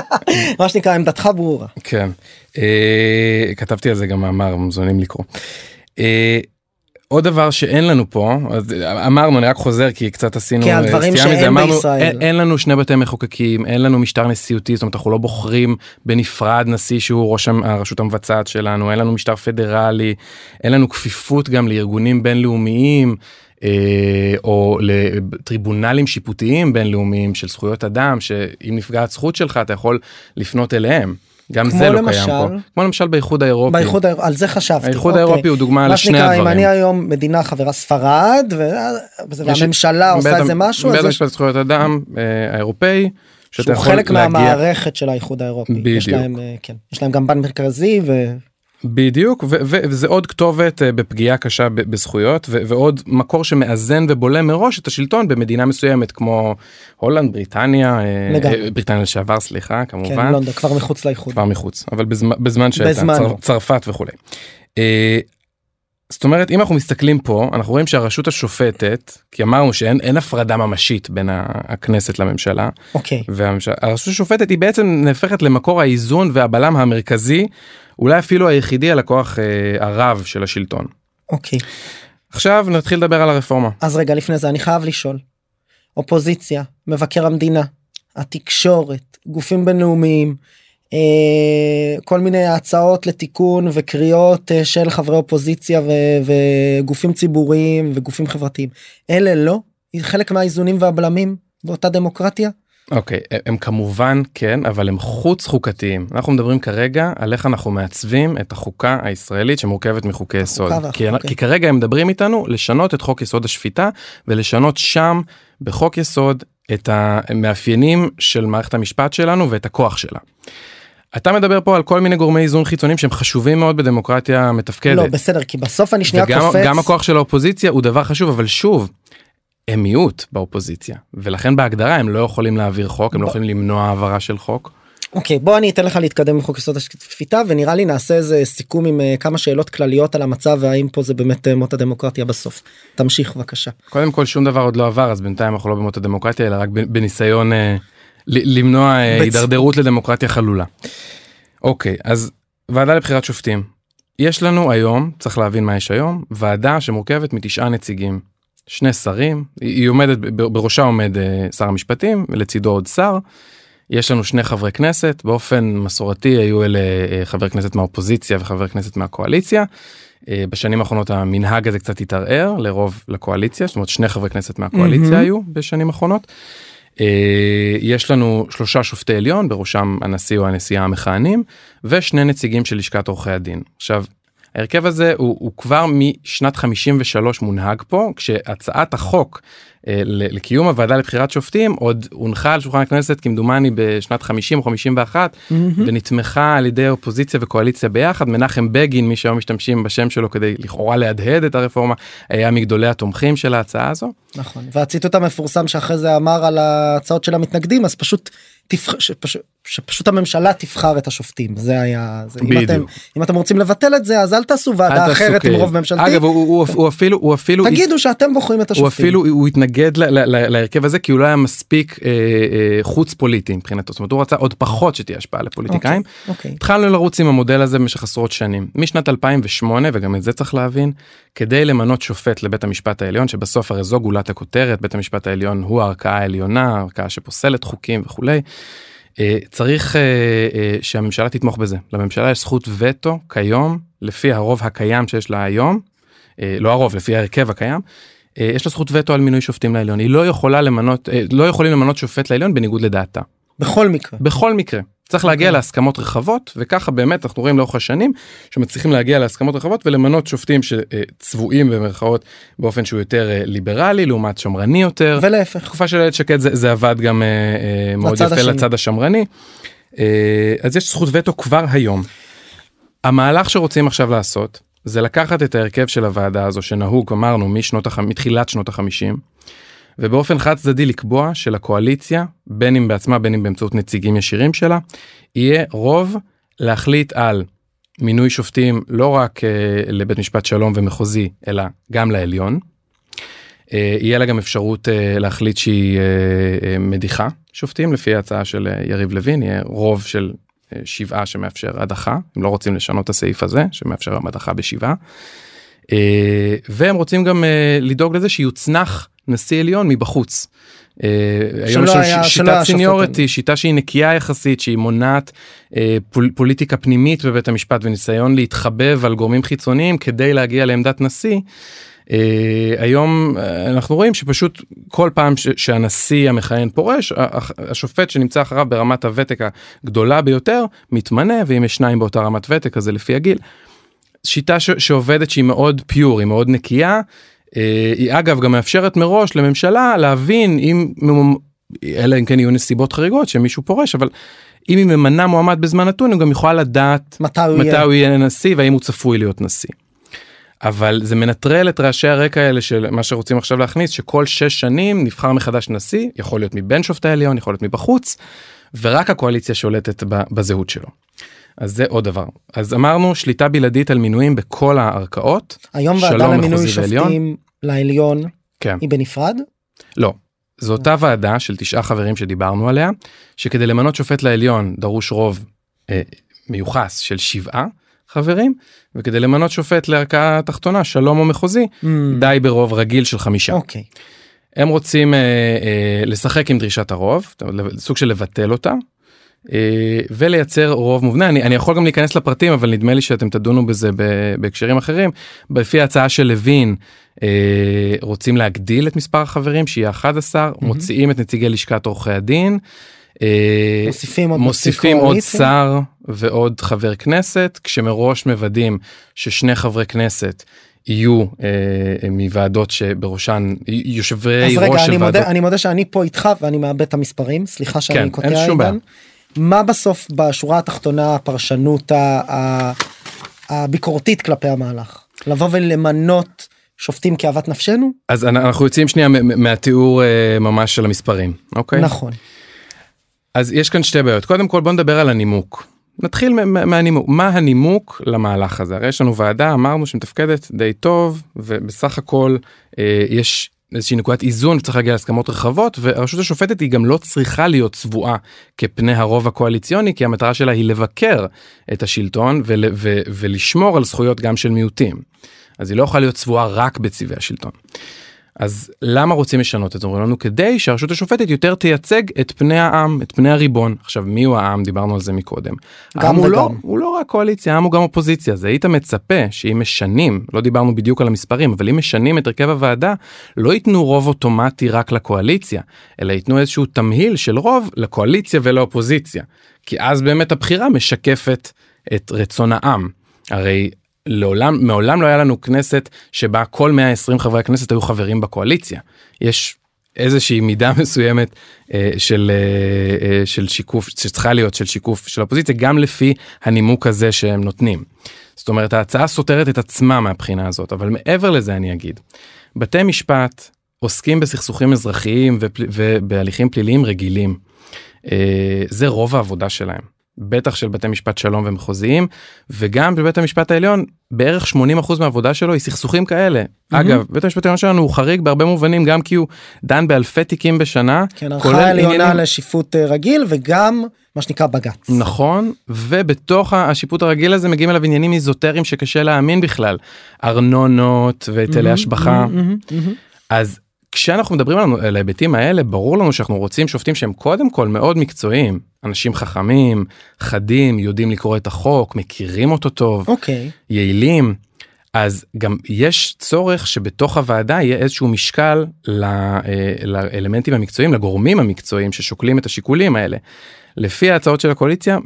S1: מה שנקרא עמדתך ברורה.
S3: כן. אה, כתבתי על זה גם מאמר מוזמנים לקרוא. עוד דבר שאין לנו פה אז אמרנו אני רק חוזר כי קצת עשינו
S1: כן, על
S3: אה,
S1: דברים
S3: סטייה מזה,
S1: שאין
S3: אמרנו,
S1: בישראל.
S3: אין, אין לנו שני בתי מחוקקים אין לנו משטר נשיאותי זאת אומרת אנחנו לא בוחרים בנפרד נשיא שהוא ראש הרשות המבצעת שלנו אין לנו משטר פדרלי אין לנו כפיפות גם לארגונים בינלאומיים. אה, או לטריבונלים שיפוטיים בינלאומיים של זכויות אדם שאם נפגעת זכות שלך אתה יכול לפנות אליהם. גם זה לא
S1: למשל?
S3: קיים פה. כמו למשל באיחוד האירופי.
S1: באיחוד האירופי, על זה חשבתי.
S3: האיחוד
S1: אוקיי.
S3: האירופי הוא דוגמה
S1: מה
S3: לשני
S1: שנקרא,
S3: הדברים.
S1: אם אני היום מדינה חברה ספרד ו- והממשלה עושה איזה משהו,
S3: בית
S1: יש-
S3: המשפט לזכויות אדם אה, האירופאי.
S1: שהוא חלק
S3: להגיע-
S1: מהמערכת של האיחוד האירופי. יש
S3: בדיוק.
S1: להם, אה, כן, יש להם גם בנק מרכזי ו...
S3: בדיוק וזה עוד כתובת אה, בפגיעה קשה בזכויות ועוד מקור שמאזן ובולם מראש את השלטון במדינה מסוימת כמו הולנד בריטניה אה,
S1: לגמרי.
S3: אה, בריטניה לשעבר סליחה
S1: כן,
S3: כמובן
S1: לונדון כבר מחוץ לאיחוד.
S3: כבר מחוץ אבל בזמן בזמן שהייתה. צר, צרפת וכולי. זאת אומרת אם אנחנו מסתכלים פה אנחנו רואים שהרשות השופטת כי אמרנו שאין אין הפרדה ממשית בין הכנסת לממשלה
S1: אוקיי.
S3: והרשות השופטת היא בעצם נהפכת למקור האיזון והבלם המרכזי אולי אפילו היחידי על הכוח אה, הרב של השלטון.
S1: אוקיי.
S3: עכשיו נתחיל לדבר על הרפורמה.
S1: אז רגע לפני זה אני חייב לשאול. אופוזיציה, מבקר המדינה, התקשורת, גופים בינלאומיים, אה, כל מיני הצעות לתיקון וקריאות אה, של חברי אופוזיציה ו- וגופים ציבוריים וגופים חברתיים. אלה לא חלק מהאיזונים והבלמים באותה דמוקרטיה?
S3: אוקיי הם כמובן כן אבל הם חוץ חוקתיים אנחנו מדברים כרגע על איך אנחנו מעצבים את החוקה הישראלית שמורכבת מחוקי יסוד כי,
S1: אוקיי.
S3: כי כרגע הם מדברים איתנו לשנות את חוק יסוד השפיטה ולשנות שם בחוק יסוד את המאפיינים של מערכת המשפט שלנו ואת הכוח שלה. אתה מדבר פה על כל מיני גורמי איזון חיצוניים שהם חשובים מאוד בדמוקרטיה מתפקדת.
S1: לא בסדר כי בסוף אני שנייה
S3: וגם
S1: קופץ.
S3: גם הכוח של האופוזיציה הוא דבר חשוב אבל שוב. הם מיעוט באופוזיציה ולכן בהגדרה הם לא יכולים להעביר חוק הם לא יכולים למנוע העברה של חוק.
S1: אוקיי בוא אני אתן לך להתקדם עם חוק יסוד השפיטה ונראה לי נעשה איזה סיכום עם אה, כמה שאלות כלליות על המצב והאם פה זה באמת אה, מות הדמוקרטיה בסוף. תמשיך בבקשה.
S3: קודם כל שום דבר עוד לא עבר אז בינתיים אנחנו לא במות הדמוקרטיה אלא רק בניסיון ל- למנוע אה,
S1: בצ-
S3: הידרדרות לדמוקרטיה חלולה. אוקיי אז ועדה לבחירת שופטים. יש לנו היום צריך להבין מה יש היום ועדה שמורכבת מתשעה נציגים. שני שרים היא עומדת בראשה עומד אה, שר המשפטים ולצידו עוד שר. יש לנו שני חברי כנסת באופן מסורתי היו אלה אה, חבר כנסת מהאופוזיציה וחבר כנסת מהקואליציה. אה, בשנים האחרונות המנהג הזה קצת התערער לרוב לקואליציה זאת אומרת שני חברי כנסת מהקואליציה
S1: מהמם.
S3: היו בשנים האחרונות. יש לנו שלושה שופטי עליון בראשם הנשיא או הנשיאה המכהנים ושני נציגים של לשכת עורכי הדין. עכשיו ההרכב הזה הוא, הוא כבר משנת 53 מונהג פה כשהצעת החוק אה, לקיום הוועדה לבחירת שופטים עוד הונחה על שולחן הכנסת כמדומני בשנת 50 או 51 ונתמכה על ידי אופוזיציה וקואליציה ביחד מנחם בגין מי שהיום משתמשים בשם שלו כדי לכאורה להדהד את הרפורמה היה מגדולי התומכים של ההצעה הזו.
S1: נכון והציטוט המפורסם שאחרי זה אמר על ההצעות של המתנגדים אז פשוט. שפשוט, שפשוט הממשלה תבחר את השופטים זה היה זה. אם. אתם אם אתם רוצים לבטל את זה אז אל תעשו ועדה אחרת עם
S3: כאב.
S1: רוב ממשלתי
S3: אגב הוא, הוא, הוא אפילו הוא אפילו
S1: תגידו שאתם בוחרים את השופטים.
S3: הוא אפילו הוא התנגד להרכב הזה כי הוא לא היה מספיק אה, אה, חוץ פוליטי מבחינתו זאת אומרת הוא רצה עוד פחות שתהיה השפעה לפוליטיקאים.
S1: אוקיי.
S3: התחלנו לרוץ עם המודל הזה במשך עשרות שנים משנת 2008 וגם את זה צריך להבין כדי למנות שופט לבית המשפט העליון שבסוף הרי זו גולת הכותרת בית המשפט העליון הוא הערכאה העליונה הערכאה שפוסלת חוקים וכולי. אה, צריך אה, אה, שהממשלה תתמוך בזה לממשלה יש זכות וטו כיום לפי הרוב הקיים שיש לה היום לא הרוב לפי ההרכב הקיים. יש לה זכות וטו על מינוי שופטים לעליון היא לא יכולה למנות לא יכולים למנות שופט לעליון בניגוד לדעתה
S1: בכל מקרה.
S3: בכל מקרה צריך להגיע
S1: אוקיי.
S3: להסכמות רחבות וככה באמת אנחנו רואים לאורך השנים שמצליחים להגיע להסכמות רחבות ולמנות שופטים שצבועים במרכאות באופן שהוא יותר אה, ליברלי לעומת שמרני יותר.
S1: ולהפך.
S3: בתקופה של איילת שקד זה, זה עבד גם אה, אה, מאוד יפה
S1: השני.
S3: לצד השמרני. אז יש זכות וטו כבר היום. המהלך שרוצים עכשיו לעשות זה לקחת את ההרכב של הוועדה הזו שנהוג אמרנו משנות הח... מתחילת שנות החמישים ובאופן חד צדדי לקבוע שלקואליציה, בין אם בעצמה בין אם באמצעות נציגים ישירים שלה, יהיה רוב להחליט על מינוי שופטים לא רק אה, לבית משפט שלום ומחוזי, אלא גם לעליון. אה, יהיה לה גם אפשרות אה, להחליט שהיא אה, אה, מדיחה שופטים לפי ההצעה של אה, יריב לוין, יהיה רוב של אה, שבעה שמאפשר הדחה, הם לא רוצים לשנות את הסעיף הזה שמאפשר הדחה בשבעה. אה, והם רוצים גם אה, לדאוג לזה שיוצנח נשיא עליון מבחוץ. אה, היום יש לנו שיטת
S1: שופט
S3: seniority, שיטה שהיא נקייה יחסית, שהיא מונעת אה, פול, פוליטיקה פנימית בבית המשפט וניסיון להתחבב על גורמים חיצוניים כדי להגיע לעמדת נשיא. אה, היום אה, אנחנו רואים שפשוט כל פעם ש- שהנשיא המכהן פורש, השופט שנמצא אחריו ברמת הוותק הגדולה ביותר מתמנה, ואם יש שניים באותה רמת ותק אז זה לפי הגיל. שיטה ש- שעובדת שהיא מאוד פיור, היא מאוד נקייה. אה, היא אגב גם מאפשרת מראש לממשלה להבין אם, אלא אם כן יהיו נסיבות חריגות שמישהו פורש, אבל אם היא ממנה מועמד בזמן נתון, היא גם יכולה לדעת
S1: מתי הוא
S3: מתי
S1: יהיה.
S3: הוא יהיה נשיא והאם הוא צפוי להיות נשיא. אבל זה מנטרל את רעשי הרקע האלה של מה שרוצים עכשיו להכניס שכל שש שנים נבחר מחדש נשיא יכול להיות מבין שופטי העליון יכול להיות מבחוץ ורק הקואליציה שולטת בזהות שלו. אז זה עוד דבר אז אמרנו שליטה בלעדית על מינויים בכל הערכאות
S1: היום ועדה למינוי. שופטים לעליון
S3: כן
S1: היא בנפרד?
S3: לא. זו אותה ועדה של תשעה חברים שדיברנו עליה שכדי למנות שופט לעליון דרוש רוב אה, מיוחס של שבעה חברים וכדי למנות שופט לערכאה תחתונה שלום או מחוזי
S1: Mm,
S3: די ברוב רגיל של חמישה.
S1: אוקיי.
S3: הם רוצים אה, אה, לשחק עם דרישת הרוב, סוג של לבטל אותה. אה, ולייצר רוב מובנה אני, אני יכול גם להיכנס לפרטים אבל נדמה לי שאתם תדונו בזה בהקשרים אחרים לפי ההצעה של לוין אה, רוצים להגדיל את מספר החברים שיהיה 11 מוציאים את נציגי לשכת עורכי הדין. אה,
S1: מוסיפים עוד
S3: מוסיפים עוד? שר ועוד חבר כנסת כשמראש מוודאים ששני חברי כנסת יהיו אה, מוועדות שבראשן יושבי
S1: אז
S3: ראש
S1: רגע
S3: של ועדות.
S1: מודה אני מודה שאני פה איתך ואני מאבד את המספרים סליחה שאני
S3: כן,
S1: קוטע
S3: אין שום
S1: עידן. מה בסוף בשורה התחתונה הפרשנות הביקורתית כלפי המהלך? לבוא ולמנות שופטים כאוות נפשנו?
S3: אז אנ- אנחנו יוצאים שנייה מהתיאור אה, ממש של המספרים אוקיי?
S1: נכון.
S3: אז יש כאן שתי בעיות. קודם כל בוא נדבר על הנימוק. נתחיל מהנימוק. מה הנימוק למהלך הזה? הרי יש לנו ועדה אמרנו שמתפקדת די טוב ובסך הכל אה, יש איזושהי נקודת איזון וצריך להגיע להסכמות רחבות והרשות השופטת היא גם לא צריכה להיות צבועה כפני הרוב הקואליציוני כי המטרה שלה היא לבקר את השלטון ול, ו, ולשמור על זכויות גם של מיעוטים. אז היא לא יכולה להיות צבועה רק בצבעי השלטון. אז למה רוצים לשנות את זה? אומרים לנו כדי שהרשות השופטת יותר תייצג את פני העם, את פני הריבון. עכשיו מי הוא העם? דיברנו על זה מקודם.
S1: גם
S3: העם הוא לא,
S1: וגם.
S3: הוא לא רק קואליציה, העם הוא גם אופוזיציה. אז היית מצפה שאם משנים, לא דיברנו בדיוק על המספרים, אבל אם משנים את הרכב הוועדה, לא ייתנו רוב אוטומטי רק לקואליציה, אלא ייתנו איזשהו תמהיל של רוב לקואליציה ולאופוזיציה. כי אז באמת הבחירה משקפת את רצון העם. הרי לעולם מעולם לא היה לנו כנסת שבה כל 120 חברי הכנסת היו חברים בקואליציה. יש איזושהי מידה מסוימת אה, של אה, אה, של שיקוף שצריכה להיות של שיקוף של האופוזיציה גם לפי הנימוק הזה שהם נותנים. זאת אומרת ההצעה סותרת את עצמה מהבחינה הזאת אבל מעבר לזה אני אגיד. בתי משפט עוסקים בסכסוכים אזרחיים. ובהליכים פליליים רגילים. אה, זה רוב העבודה שלהם. בטח של בתי משפט שלום ומחוזיים וגם בבית המשפט העליון בערך 80% מהעבודה שלו היא סכסוכים כאלה. אגב בית המשפט העליון שלנו הוא חריג בהרבה מובנים גם כי הוא דן באלפי תיקים בשנה.
S1: כן ערכה עליונה
S3: עניינים-
S1: לשיפוט אה, רגיל וגם מה שנקרא בג"ץ.
S3: נכון ובתוך השיפוט הרגיל הזה מגיעים אליו עניינים איזוטריים שקשה להאמין בכלל ארנונות והיטלי השבחה
S1: מהמם, מהמם.
S3: אז כשאנחנו מדברים על- ההיבטים האלה ברור לנו שאנחנו רוצים שופטים שהם קודם כל מאוד מקצועיים אנשים חכמים חדים יודעים לקרוא את החוק מכירים אותו טוב
S1: אוקיי
S3: יעילים. אז גם יש צורך שבתוך הוועדה יהיה איזשהו משקל ל- אה, לאלמנטים המקצועיים לגורמים המקצועיים ששוקלים את השיקולים האלה. לפי ההצעות של הקואליציה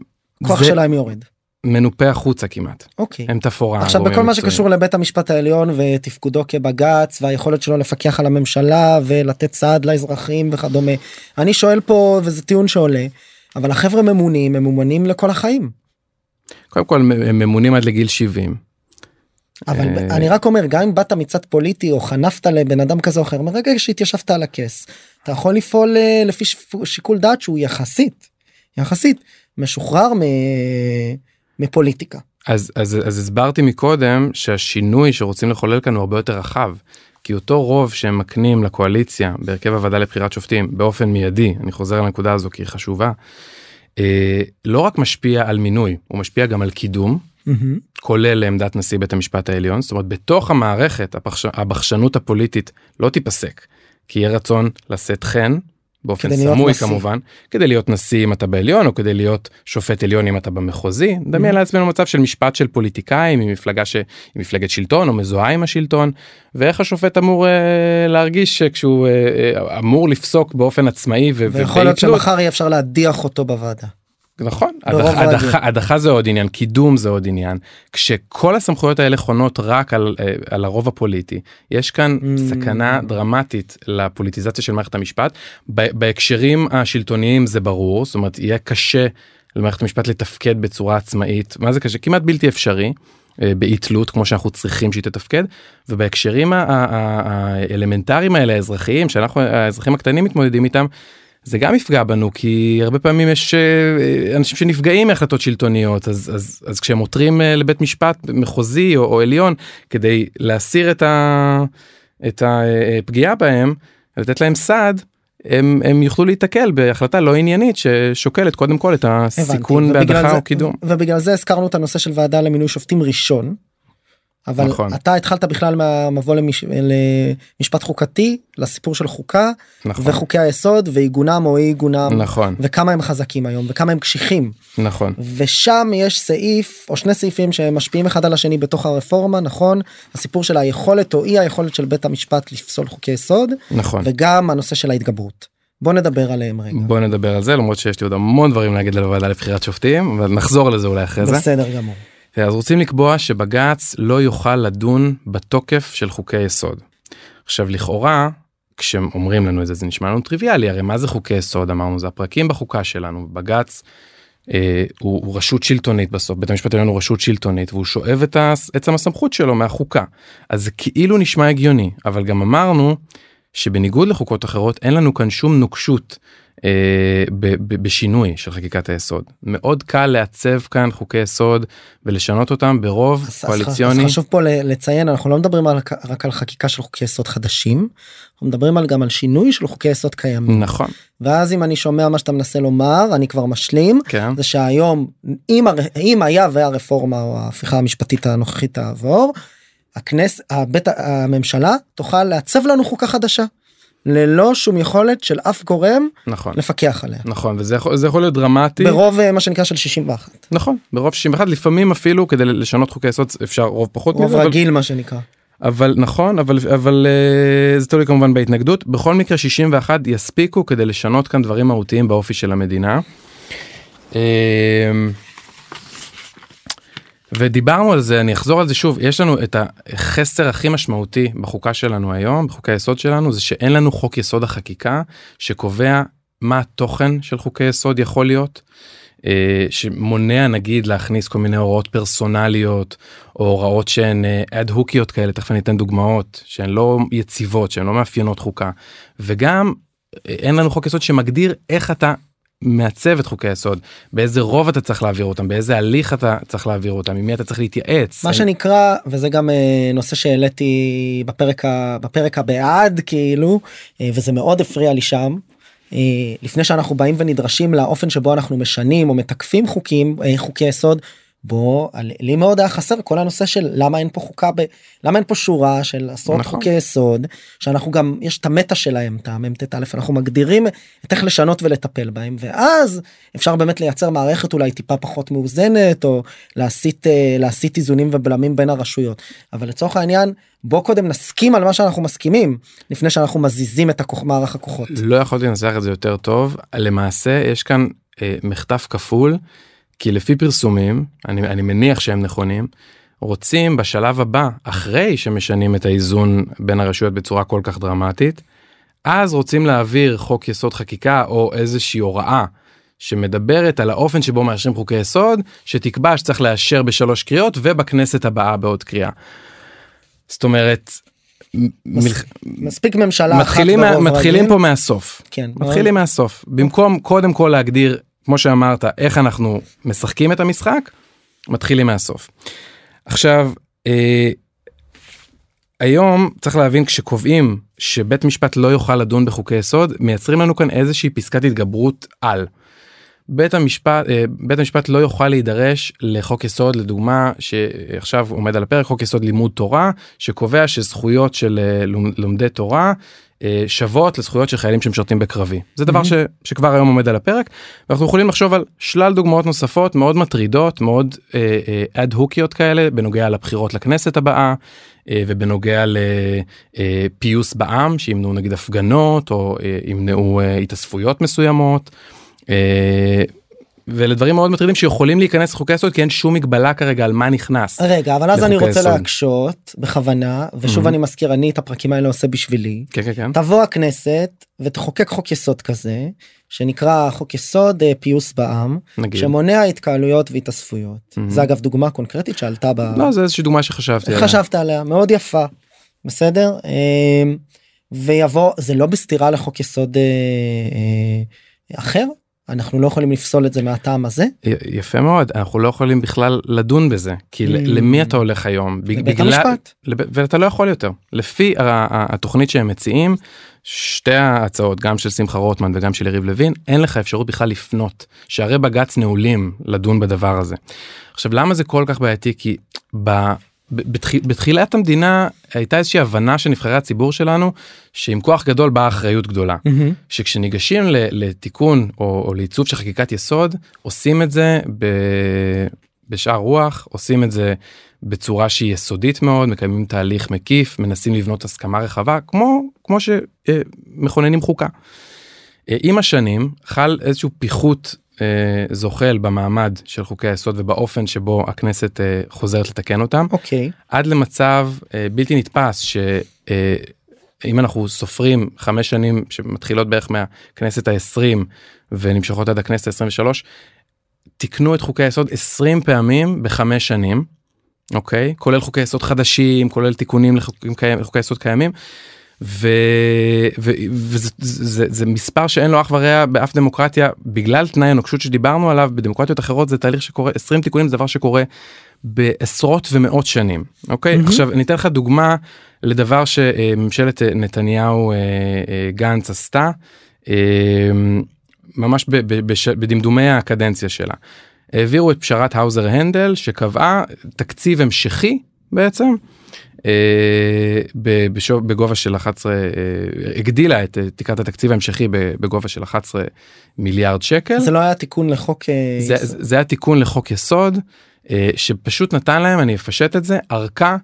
S1: כוח
S3: זה
S1: שלהם יורד.
S3: מנופה החוצה כמעט
S1: אוקיי.
S3: הם תפאורה.
S1: עכשיו בכל מה. שקשור לבית המשפט העליון ותפקודו כבג"ץ והיכולת שלו לפקח על הממשלה ולתת סעד לאזרחים וכדומה אני שואל פה וזה טיעון שעולה אבל החבר'ה ממונים הם ממונים לכל החיים
S3: קודם כל הם ממונים עד לגיל 70.
S1: אבל
S3: אה,
S1: אני רק אומר גם אם באת מצד פוליטי או חנפת לבן אדם כזה או אחר מרגע שהתיישבת על הכס אתה יכול לפעול אה, לפי שיקול דעת שהוא יחסית יחסית משוחרר מ- מפוליטיקה.
S3: אז, אז, אז הסברתי מקודם שהשינוי שרוצים לחולל כאן הוא הרבה יותר רחב. כי אותו רוב שהם מקנים לקואליציה בהרכב הוועדה לבחירת שופטים באופן מיידי, אני חוזר לנקודה הזו כי היא חשובה, אה, לא רק משפיע על מינוי, הוא משפיע גם על קידום,
S1: מהמם.
S3: כולל לעמדת נשיא בית המשפט העליון, זאת אומרת בתוך המערכת. הבחשנות הפוליטית לא תיפסק, כי יהיה רצון לשאת חן. באופן סמוי. כמובן כדי להיות נשיא אם אתה בעליון או כדי להיות שופט עליון אם אתה במחוזי נדמיין לעצמנו מצב של משפט של פוליטיקאים ממפלגה ש... עם מפלגת שלטון או מזוהה עם השלטון ואיך השופט אמור אה, להרגיש שכשהוא אה, אה, אמור לפסוק באופן עצמאי ו...
S1: ויכול להיות. שמחר יהיה אפשר להדיח אותו בוועדה.
S3: נכון,
S1: ברוב
S3: הדחה,
S1: רגיל.
S3: הדחה, הדחה זה עוד עניין, קידום זה עוד עניין. כשכל הסמכויות האלה חונות רק על, אה, על הרוב הפוליטי, יש כאן
S1: Mm.
S3: סכנה דרמטית לפוליטיזציה של מערכת המשפט. בהקשרים השלטוניים זה ברור, זאת אומרת יהיה קשה למערכת המשפט לתפקד בצורה עצמאית, מה זה קשה? כמעט בלתי אפשרי. אה, באי תלות כמו שאנחנו צריכים שהיא תתפקד ובהקשרים האלמנטריים האלה האזרחיים שאנחנו האזרחים הקטנים מתמודדים איתם זה גם יפגע בנו כי הרבה פעמים יש אה, אנשים שנפגעים מהחלטות שלטוניות אז אז אז כשהם עותרים אה, לבית משפט מחוזי או, או עליון כדי להסיר את ה- את הפגיעה בהם לתת להם סעד. הם, הם יוכלו להיתקל בהחלטה לא עניינית ששוקלת קודם כל את הסיכון בהדחה או קידום.
S1: ובגלל זה הזכרנו את הנושא של ועדה למינוי שופטים ראשון. אבל
S3: נכון.
S1: אתה התחלת בכלל מהמבוא למש... למשפט חוקתי לסיפור של חוקה
S3: נכון,
S1: וחוקי היסוד ועיגונם או אי עיגונם
S3: נכון,
S1: וכמה הם חזקים היום וכמה הם קשיחים
S3: נכון,
S1: ושם יש סעיף או שני סעיפים שמשפיעים אחד על השני בתוך הרפורמה נכון הסיפור של היכולת או אי היכולת של בית המשפט לפסול חוקי יסוד
S3: נכון.
S1: וגם הנושא של ההתגברות. בוא נדבר עליהם רגע.
S3: בוא נדבר על זה למרות שיש לי עוד המון דברים להגיד על הוועדה לבחירת שופטים אבל נחזור לזה אולי אחרי זה.
S1: בסדר גמור.
S3: אז רוצים לקבוע שבג"ץ לא יוכל לדון בתוקף של חוקי יסוד. עכשיו לכאורה כשאומרים לנו את זה זה נשמע לנו טריוויאלי הרי מה זה חוקי יסוד אמרנו זה הפרקים בחוקה שלנו בג"ץ. אה, הוא, הוא רשות שלטונית בסוף בית המשפט העליון הוא רשות שלטונית והוא שואב את עצם הסמכות שלו מהחוקה אז זה כאילו נשמע הגיוני אבל גם אמרנו שבניגוד לחוקות אחרות אין לנו כאן שום נוקשות בשינוי של חקיקת היסוד. מאוד קל לעצב כאן חוקי יסוד ולשנות אותם ברוב
S1: אז- אז
S3: קואליציוני.
S1: אז חשוב פה לציין אנחנו לא מדברים על, רק על חקיקה של חוקי יסוד חדשים. אנחנו מדברים על גם על שינוי של חוקי יסוד קיימים.
S3: נכון.
S1: ואז אם אני שומע מה שאתה מנסה לומר אני כבר משלים
S3: כן.
S1: זה שהיום אם, אם היה והרפורמה או ההפיכה המשפטית הנוכחית תעבור הכנס הבית הממשלה תוכל לעצב לנו חוקה חדשה ללא שום יכולת של אף גורם
S3: נכון.
S1: לפקח עליה.
S3: נכון וזה יכול, זה יכול להיות דרמטי.
S1: ברוב אה, מה שנקרא של 61
S3: נכון ברוב 61 לפעמים אפילו כדי לשנות חוקי יסוד אפשר רוב פחות
S1: רוב
S3: מזה, אבל-
S1: רגיל מה שנקרא.
S3: אבל נכון אבל אבל אה, זה תלוי כמובן בהתנגדות. בכל מקרה 61 יספיקו כדי לשנות כאן דברים מהותיים באופי של המדינה. אה, ודיברנו על זה אני אחזור על זה שוב יש לנו את החסר הכי משמעותי בחוקה שלנו היום בחוקי היסוד שלנו זה שאין לנו חוק יסוד החקיקה שקובע מה התוכן של חוקי יסוד יכול להיות. אה, שמונע נגיד להכניס כל מיני הוראות פרסונליות או הוראות שהן אד הוקיות כאלה תכף אני אתן דוגמאות שהן לא יציבות שהן לא מאפיינות חוקה וגם אה, אין לנו חוק יסוד שמגדיר איך אתה מעצב את חוקי היסוד באיזה רוב אתה צריך להעביר אותם באיזה הליך אתה צריך להעביר אותם עם מי אתה צריך להתייעץ.
S1: מה שנקרא וזה גם אה, נושא שהעליתי בפרק ה- בפרק הבעד כאילו אה, וזה מאוד הפריע לי שם. אה, לפני שאנחנו באים ונדרשים לאופן שבו אנחנו משנים או מתקפים חוקים אה, חוקי יסוד בו לי מאוד היה חסר כל הנושא של למה אין פה חוקה ב... למה אין פה שורה של עשרות
S3: נכון.
S1: חוקי יסוד שאנחנו גם יש את המטה שלהם את המ"ט א' אנחנו מגדירים את איך לשנות ולטפל בהם ואז אפשר באמת לייצר מערכת אולי טיפה פחות מאוזנת או להסיט אה, להסיט איזונים ובלמים בין הרשויות אבל לצורך העניין בוא קודם נסכים על מה שאנחנו מסכימים לפני שאנחנו מזיזים את הכוח, מערך הכוחות.
S3: לא יכולתי לנסח את זה יותר טוב למעשה יש כאן אה, מחטף כפול כי לפי פרסומים אני, אני מניח שהם נכונים רוצים בשלב הבא אחרי שמשנים את האיזון בין הרשויות בצורה כל כך דרמטית אז רוצים להעביר חוק יסוד חקיקה או איזושהי הוראה שמדברת על האופן שבו מאשרים חוקי יסוד שתקבע שצריך לאשר בשלוש קריאות ובכנסת הבאה בעוד קריאה. זאת אומרת, מ- מלח-
S1: מספיק ממשלה אחת
S3: מתחילים, מה-
S1: ברוב
S3: מתחילים
S1: רגיל.
S3: פה מהסוף.
S1: כן.
S3: מתחילים מהסוף. במקום קודם כל להגדיר, כמו שאמרת, איך אנחנו משחקים את המשחק, מתחילים מהסוף. עכשיו, אה, היום צריך להבין כשקובעים שבית משפט לא יוכל לדון בחוקי יסוד, מייצרים לנו כאן איזושהי פסקת התגברות על. בית המשפט, אה, בית המשפט לא יוכל להידרש לחוק יסוד לדוגמה שעכשיו עומד על הפרק חוק יסוד לימוד תורה שקובע שזכויות של אה, לומ- לומדי תורה שוות לזכויות של חיילים שמשרתים בקרבי זה דבר. ש, שכבר היום עומד על הפרק ואנחנו יכולים לחשוב על שלל דוגמאות נוספות מאוד מטרידות מאוד אד הוקיות כאלה בנוגע לבחירות לכנסת הבאה אה, ובנוגע לפיוס בעם שימנעו נגיד הפגנות או אה, ימנעו אה, התאספויות מסוימות. אה, ולדברים מאוד מטרידים שיכולים להיכנס לחוקי יסוד כי אין שום מגבלה כרגע על מה נכנס.
S1: רגע אבל אז אני רוצה
S3: יסוד.
S1: להקשות בכוונה ושוב
S3: Mhm.
S1: אני מזכיר אני את הפרקים האלה עושה בשבילי.
S3: כן כן כן.
S1: תבוא הכנסת ותחוקק חוק יסוד כזה שנקרא חוק יסוד אה, פיוס בעם
S3: נגיד.
S1: שמונע התקהלויות והתאספויות.
S3: Mhm.
S1: זה אגב דוגמה קונקרטית שעלתה ב...
S3: לא זה איזושהי דוגמה שחשבתי עליה.
S1: חשבת עליה מאוד יפה בסדר אמ, ויבוא זה לא בסתירה לחוק יסוד אה, אה, אחר אנחנו לא יכולים לפסול את זה מהטעם הזה.
S3: יפה מאוד אנחנו לא יכולים בכלל לדון בזה. כי
S1: Mm.
S3: למי אתה הולך היום?
S1: לבית המשפט.
S3: לב- ואתה לא יכול יותר. לפי התוכנית שהם מציעים שתי ההצעות גם של שמחה רוטמן וגם של יריב לוין אין לך אפשרות בכלל לפנות שהרי בג"ץ נעולים לדון בדבר הזה. עכשיו למה זה כל כך בעייתי? כי בתחיל, בתחילת המדינה הייתה איזושהי הבנה של נבחרי הציבור שלנו שעם כוח גדול באה אחריות גדולה.
S1: מהמם.
S3: שכשניגשים ל- לתיקון או, או לעיצוב של חקיקת יסוד עושים את זה ב, בשאר רוח עושים את זה בצורה שהיא יסודית מאוד מקיימים תהליך מקיף מנסים לבנות הסכמה רחבה כמו כמו שמכוננים חוקה. אה, עם השנים חל איזשהו פיחות אה, זוחל במעמד של חוקי היסוד ובאופן שבו הכנסת אה, חוזרת לתקן אותם
S1: אוקיי
S3: עד למצב אה, בלתי נתפס שאם אנחנו סופרים חמש שנים שמתחילות בערך מהכנסת העשרים ונמשכות עד הכנסת העשרים ושלוש, תיקנו את חוקי היסוד 20 פעמים בחמש שנים, אוקיי? כולל חוקי יסוד חדשים, כולל תיקונים לחוקים קיימים, לחוקי יסוד קיימים. ו... ו... וזה זה, זה מספר שאין לו אח ורע באף דמוקרטיה בגלל תנאי הנוקשות שדיברנו עליו בדמוקרטיות אחרות זה תהליך שקורה 20 תיקונים זה דבר שקורה בעשרות ומאות שנים אוקיי
S1: מהמם.
S3: עכשיו אני אתן לך דוגמה לדבר שממשלת אה, נתניהו אה, אה, גנץ עשתה ממש בדמדומי הקדנציה שלה. העבירו את פשרת האוזר הנדל שקבעה תקציב המשכי בעצם בשוב- בגובה של 11 אה, הגדילה את אה, תקרת התקציב ההמשכי בגובה של 11 מיליארד שקל.
S1: זה לא היה תיקון לחוק אה,
S3: זה,
S1: יסוד.
S3: זה היה תיקון לחוק יסוד אה, שפשוט נתן להם אני אפשט את זה ארכה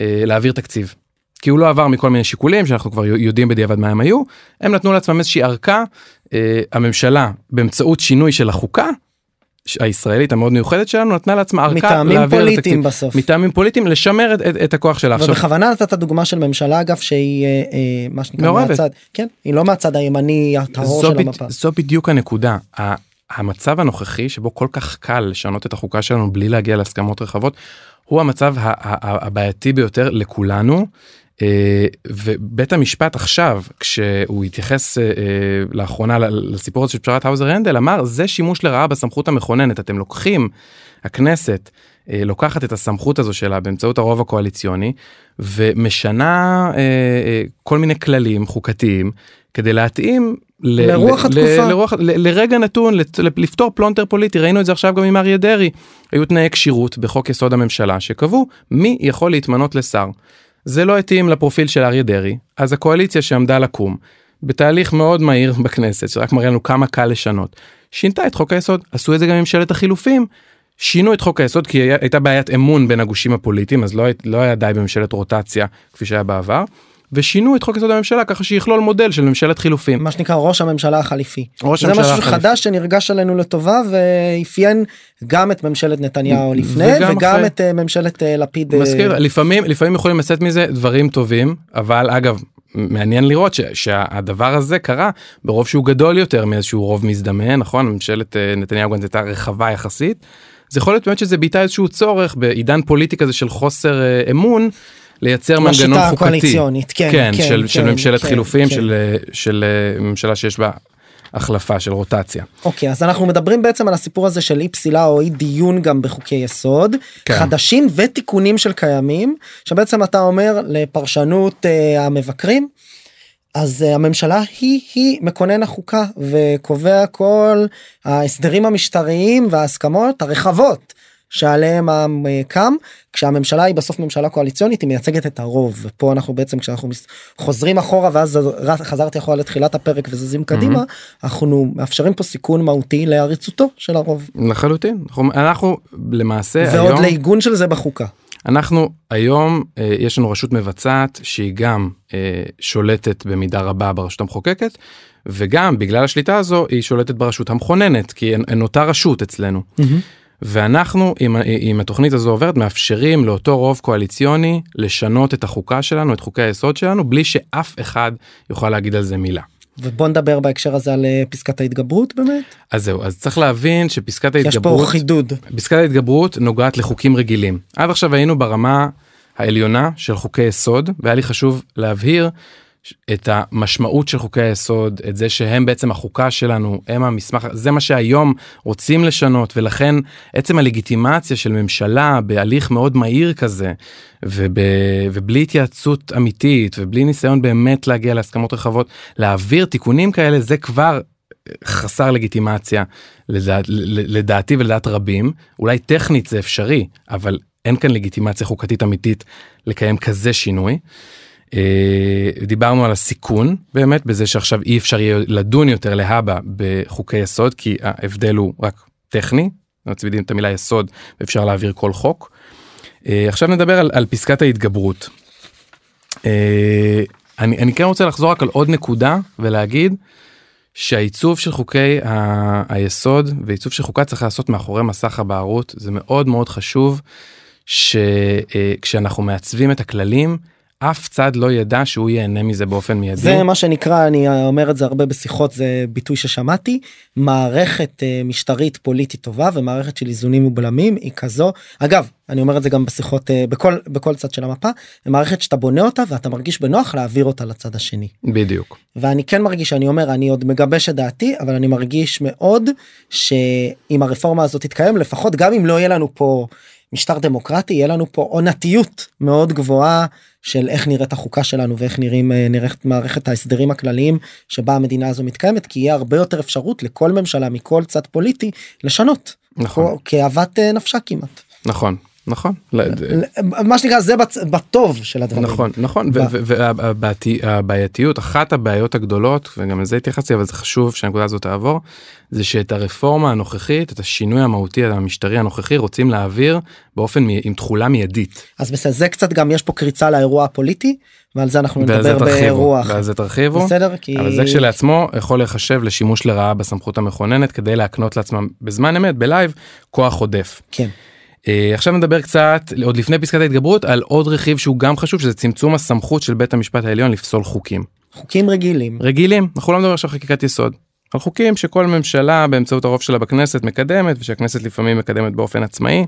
S3: אה, להעביר תקציב. כי הוא לא עבר מכל מיני שיקולים שאנחנו כבר יודעים בדיעבד מה הם היו הם נתנו לעצמם איזושהי ארכה אה, הממשלה באמצעות שינוי של החוקה הישראלית המאוד מיוחדת שלנו נתנה לעצמה ארכה
S1: מטעמים פוליטיים. בסוף.
S3: מטעמים פוליטיים לשמר את, את, את הכוח שלה עכשיו
S1: ובכוונה נתת דוגמה של ממשלה אגב שהיא אה, אה, מה שנקרא
S3: מעורבת.
S1: מהצד כן היא לא מהצד הימני הטהור של
S3: בד...
S1: המפה.
S3: זו בדיוק הנקודה. המצב הנוכחי שבו כל כך קל לשנות את החוקה שלנו בלי להגיע להסכמות רחבות הוא המצב הבעייתי ביותר לכולנו. אה, ובית המשפט עכשיו כשהוא התייחס אה, אה, לאחרונה לסיפור הזה של פשרת האוזר הנדל אמר זה שימוש לרעה בסמכות המכוננת אתם לוקחים הכנסת לוקחת את הסמכות הזו שלה באמצעות הרוב הקואליציוני ומשנה כל מיני כללים חוקתיים כדי להתאים ל-
S1: לרוח
S3: ל-
S1: התקופה.
S3: ל- לרוח, ל- לרגע נתון לת- לפתור פלונטר פוליטי ראינו את זה עכשיו גם עם אריה דרעי היו תנאי כשירות בחוק יסוד הממשלה שקבעו מי יכול להתמנות לשר. זה לא התאים לפרופיל של אריה דרעי אז הקואליציה שעמדה לקום בתהליך מאוד מהיר בכנסת שרק מראה לנו כמה קל לשנות שינתה את חוק היסוד עשו את זה גם ממשלת החילופים. שינו את חוק היסוד כי הייתה בעיית אמון בין הגושים הפוליטיים אז לא, לא היה די בממשלת רוטציה כפי שהיה בעבר. ושינו את חוק יסוד הממשלה ככה שיכלול מודל של ממשלת חילופים.
S1: מה שנקרא ראש הממשלה החליפי.
S3: ראש
S1: זה
S3: הממשלה
S1: משהו
S3: החליפי.
S1: חדש שנרגש עלינו לטובה ואפיין גם את ממשלת נתניהו לפני
S3: וגם
S1: וגם
S3: אחרי.
S1: את אה, ממשלת אה, לפיד. אה,
S3: מזכיר לפעמים לפעמים יכולים לצאת מזה דברים טובים אבל אגב מעניין לראות ש, שהדבר הזה קרה ברוב שהוא גדול יותר מאיזשהו רוב מזדמן נכון ממשלת נתניהו גנץ הייתה רחבה יחסית. זה יכול להיות באמת שזה ביטא איזשהו צורך בעידן פוליטי כזה של חוסר אמון לייצר מנגנון חוקתי.
S1: הקואליציונית, כן,
S3: כן,
S1: כן,
S3: של, של
S1: כן,
S3: ממשלת
S1: כן,
S3: חילופים,
S1: כן.
S3: של, של אה, ממשלה שיש בה החלפה, של רוטציה.
S1: אוקיי אז אנחנו מדברים בעצם על הסיפור הזה של אי פסילה או אי דיון גם בחוקי יסוד
S3: כן.
S1: חדשים ותיקונים של קיימים שבעצם אתה אומר לפרשנות אה, המבקרים. אז אה, הממשלה היא היא מכונן החוקה וקובע כל ההסדרים המשטריים וההסכמות הרחבות שעליהם העם אה, קם כשהממשלה היא בסוף ממשלה קואליציונית היא מייצגת את הרוב ופה אנחנו בעצם כשאנחנו חוזרים אחורה ואז חזרתי אחורה לתחילת הפרק וזזים קדימה אנחנו מאפשרים פה סיכון מהותי לעריצותו של הרוב
S3: לחלוטין. אנחנו, אנחנו למעשה
S1: ועוד
S3: היום,
S1: לעיגון של זה בחוקה.
S3: אנחנו היום, אה, יש לנו רשות מבצעת שהיא גם אה, שולטת במידה רבה ברשות המחוקקת, וגם בגלל השליטה הזו היא שולטת ברשות המכוננת, כי אין, אין אותה רשות אצלנו. ואנחנו עם, עם התוכנית הזו עוברת מאפשרים לאותו רוב קואליציוני לשנות את החוקה שלנו את חוקי היסוד שלנו בלי שאף אחד יוכל להגיד על זה מילה.
S1: ובוא נדבר בהקשר הזה על אה, פסקת ההתגברות באמת?
S3: אז זהו אז צריך להבין שפסקת
S1: יש פה
S3: ההתגברות
S1: חידוד.
S3: פסקת ההתגברות נוגעת לחוקים רגילים. עד עכשיו היינו ברמה העליונה של חוקי יסוד והיה לי חשוב להבהיר את המשמעות של חוקי היסוד את זה שהם בעצם החוקה שלנו הם המסמך זה מה שהיום רוצים לשנות ולכן עצם הלגיטימציה של ממשלה בהליך מאוד מהיר כזה וב, ובלי התייעצות אמיתית ובלי ניסיון באמת להגיע להסכמות רחבות להעביר תיקונים כאלה זה כבר חסר לגיטימציה לדעת, לדעתי ולדעת רבים אולי טכנית זה אפשרי אבל אין כאן לגיטימציה חוקתית אמיתית לקיים כזה שינוי. אה, דיברנו על הסיכון באמת בזה שעכשיו אי אפשר יהיה לדון יותר להבא בחוקי יסוד כי ההבדל הוא רק טכני מצמידים את המילה יסוד ואפשר להעביר כל חוק. אה, עכשיו נדבר על, על פסקת ההתגברות. אה, אני, אני כן רוצה לחזור רק על עוד נקודה ולהגיד שהעיצוב של חוקי ה- היסוד ועיצוב של חוקה צריך לעשות מאחורי מסך הבערות זה מאוד מאוד חשוב שכשאנחנו מעצבים את הכללים אף צד לא ידע שהוא ייהנה מזה באופן מיידי.
S1: זה מה שנקרא אני אומר את זה הרבה בשיחות זה ביטוי ששמעתי מערכת אה, משטרית פוליטית טובה ומערכת של איזונים ובלמים היא כזו אגב אני אומר את זה גם בשיחות אה, בכל בכל צד של המפה מערכת שאתה בונה אותה ואתה מרגיש בנוח להעביר אותה לצד השני
S3: בדיוק.
S1: ואני כן מרגיש שאני אומר אני עוד מגבש את דעתי אבל אני מרגיש מאוד שאם הרפורמה הזאת תתקיים לפחות גם אם לא יהיה לנו פה משטר דמוקרטי יהיה לנו פה עונתיות מאוד גבוהה של איך נראית החוקה שלנו ואיך נראים אה, נראית מערכת ההסדרים הכלליים שבה המדינה הזו מתקיימת כי יהיה הרבה יותר אפשרות לכל ממשלה מכל צד פוליטי לשנות
S3: נכון.
S1: כאוות אה, נפשה כמעט.
S3: נכון נכון. לא,
S1: מה שנקרא זה בטוב של הדברים.
S3: נכון נכון והבעייתיות אחת הבעיות הגדולות וגם לזה התייחסתי אבל זה חשוב שהנקודה הזאת תעבור זה שאת הרפורמה הנוכחית את השינוי המהותי המשטרי הנוכחי רוצים להעביר באופן עם תחולה מיידית.
S1: אז בסדר זה קצת גם יש פה קריצה לאירוע הפוליטי ועל זה אנחנו נדבר באירוע אחר.
S3: ועל זה תרחיבו.
S1: בסדר כי
S3: אבל זה כשלעצמו יכול להיחשב לשימוש לרעה בסמכות המכוננת כדי להקנות לעצמם בזמן אמת בלייב כוח עודף.
S1: כן
S3: אה, עכשיו נדבר קצת עוד לפני פסקת ההתגברות על עוד רכיב שהוא גם חשוב שזה צמצום הסמכות של בית המשפט העליון לפסול חוקים
S1: חוקים רגילים
S3: רגילים אנחנו לא מדברים עכשיו חקיקת יסוד. על חוקים שכל ממשלה באמצעות הרוב שלה בכנסת מקדמת ושהכנסת לפעמים מקדמת באופן עצמאי.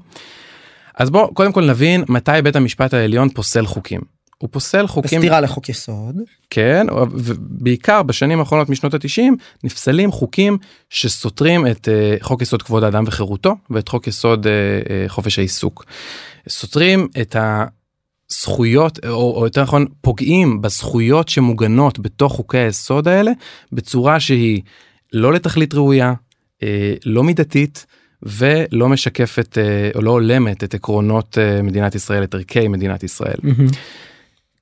S3: אז בוא קודם כל נבין מתי בית המשפט העליון פוסל חוקים. הוא פוסל חוקים
S1: בסתירה לחוק יסוד
S3: כן ובעיקר בשנים האחרונות משנות התשעים נפסלים חוקים שסותרים את אה, חוק יסוד כבוד האדם וחירותו ואת חוק יסוד אה, אה, חופש העיסוק. סותרים את הזכויות או, או יותר נכון פוגעים בזכויות שמוגנות בתוך חוקי היסוד האלה בצורה שהיא לא לתכלית ראויה לא מידתית. ולא משקפת או לא הולמת את עקרונות מדינת ישראל את ערכי מדינת ישראל.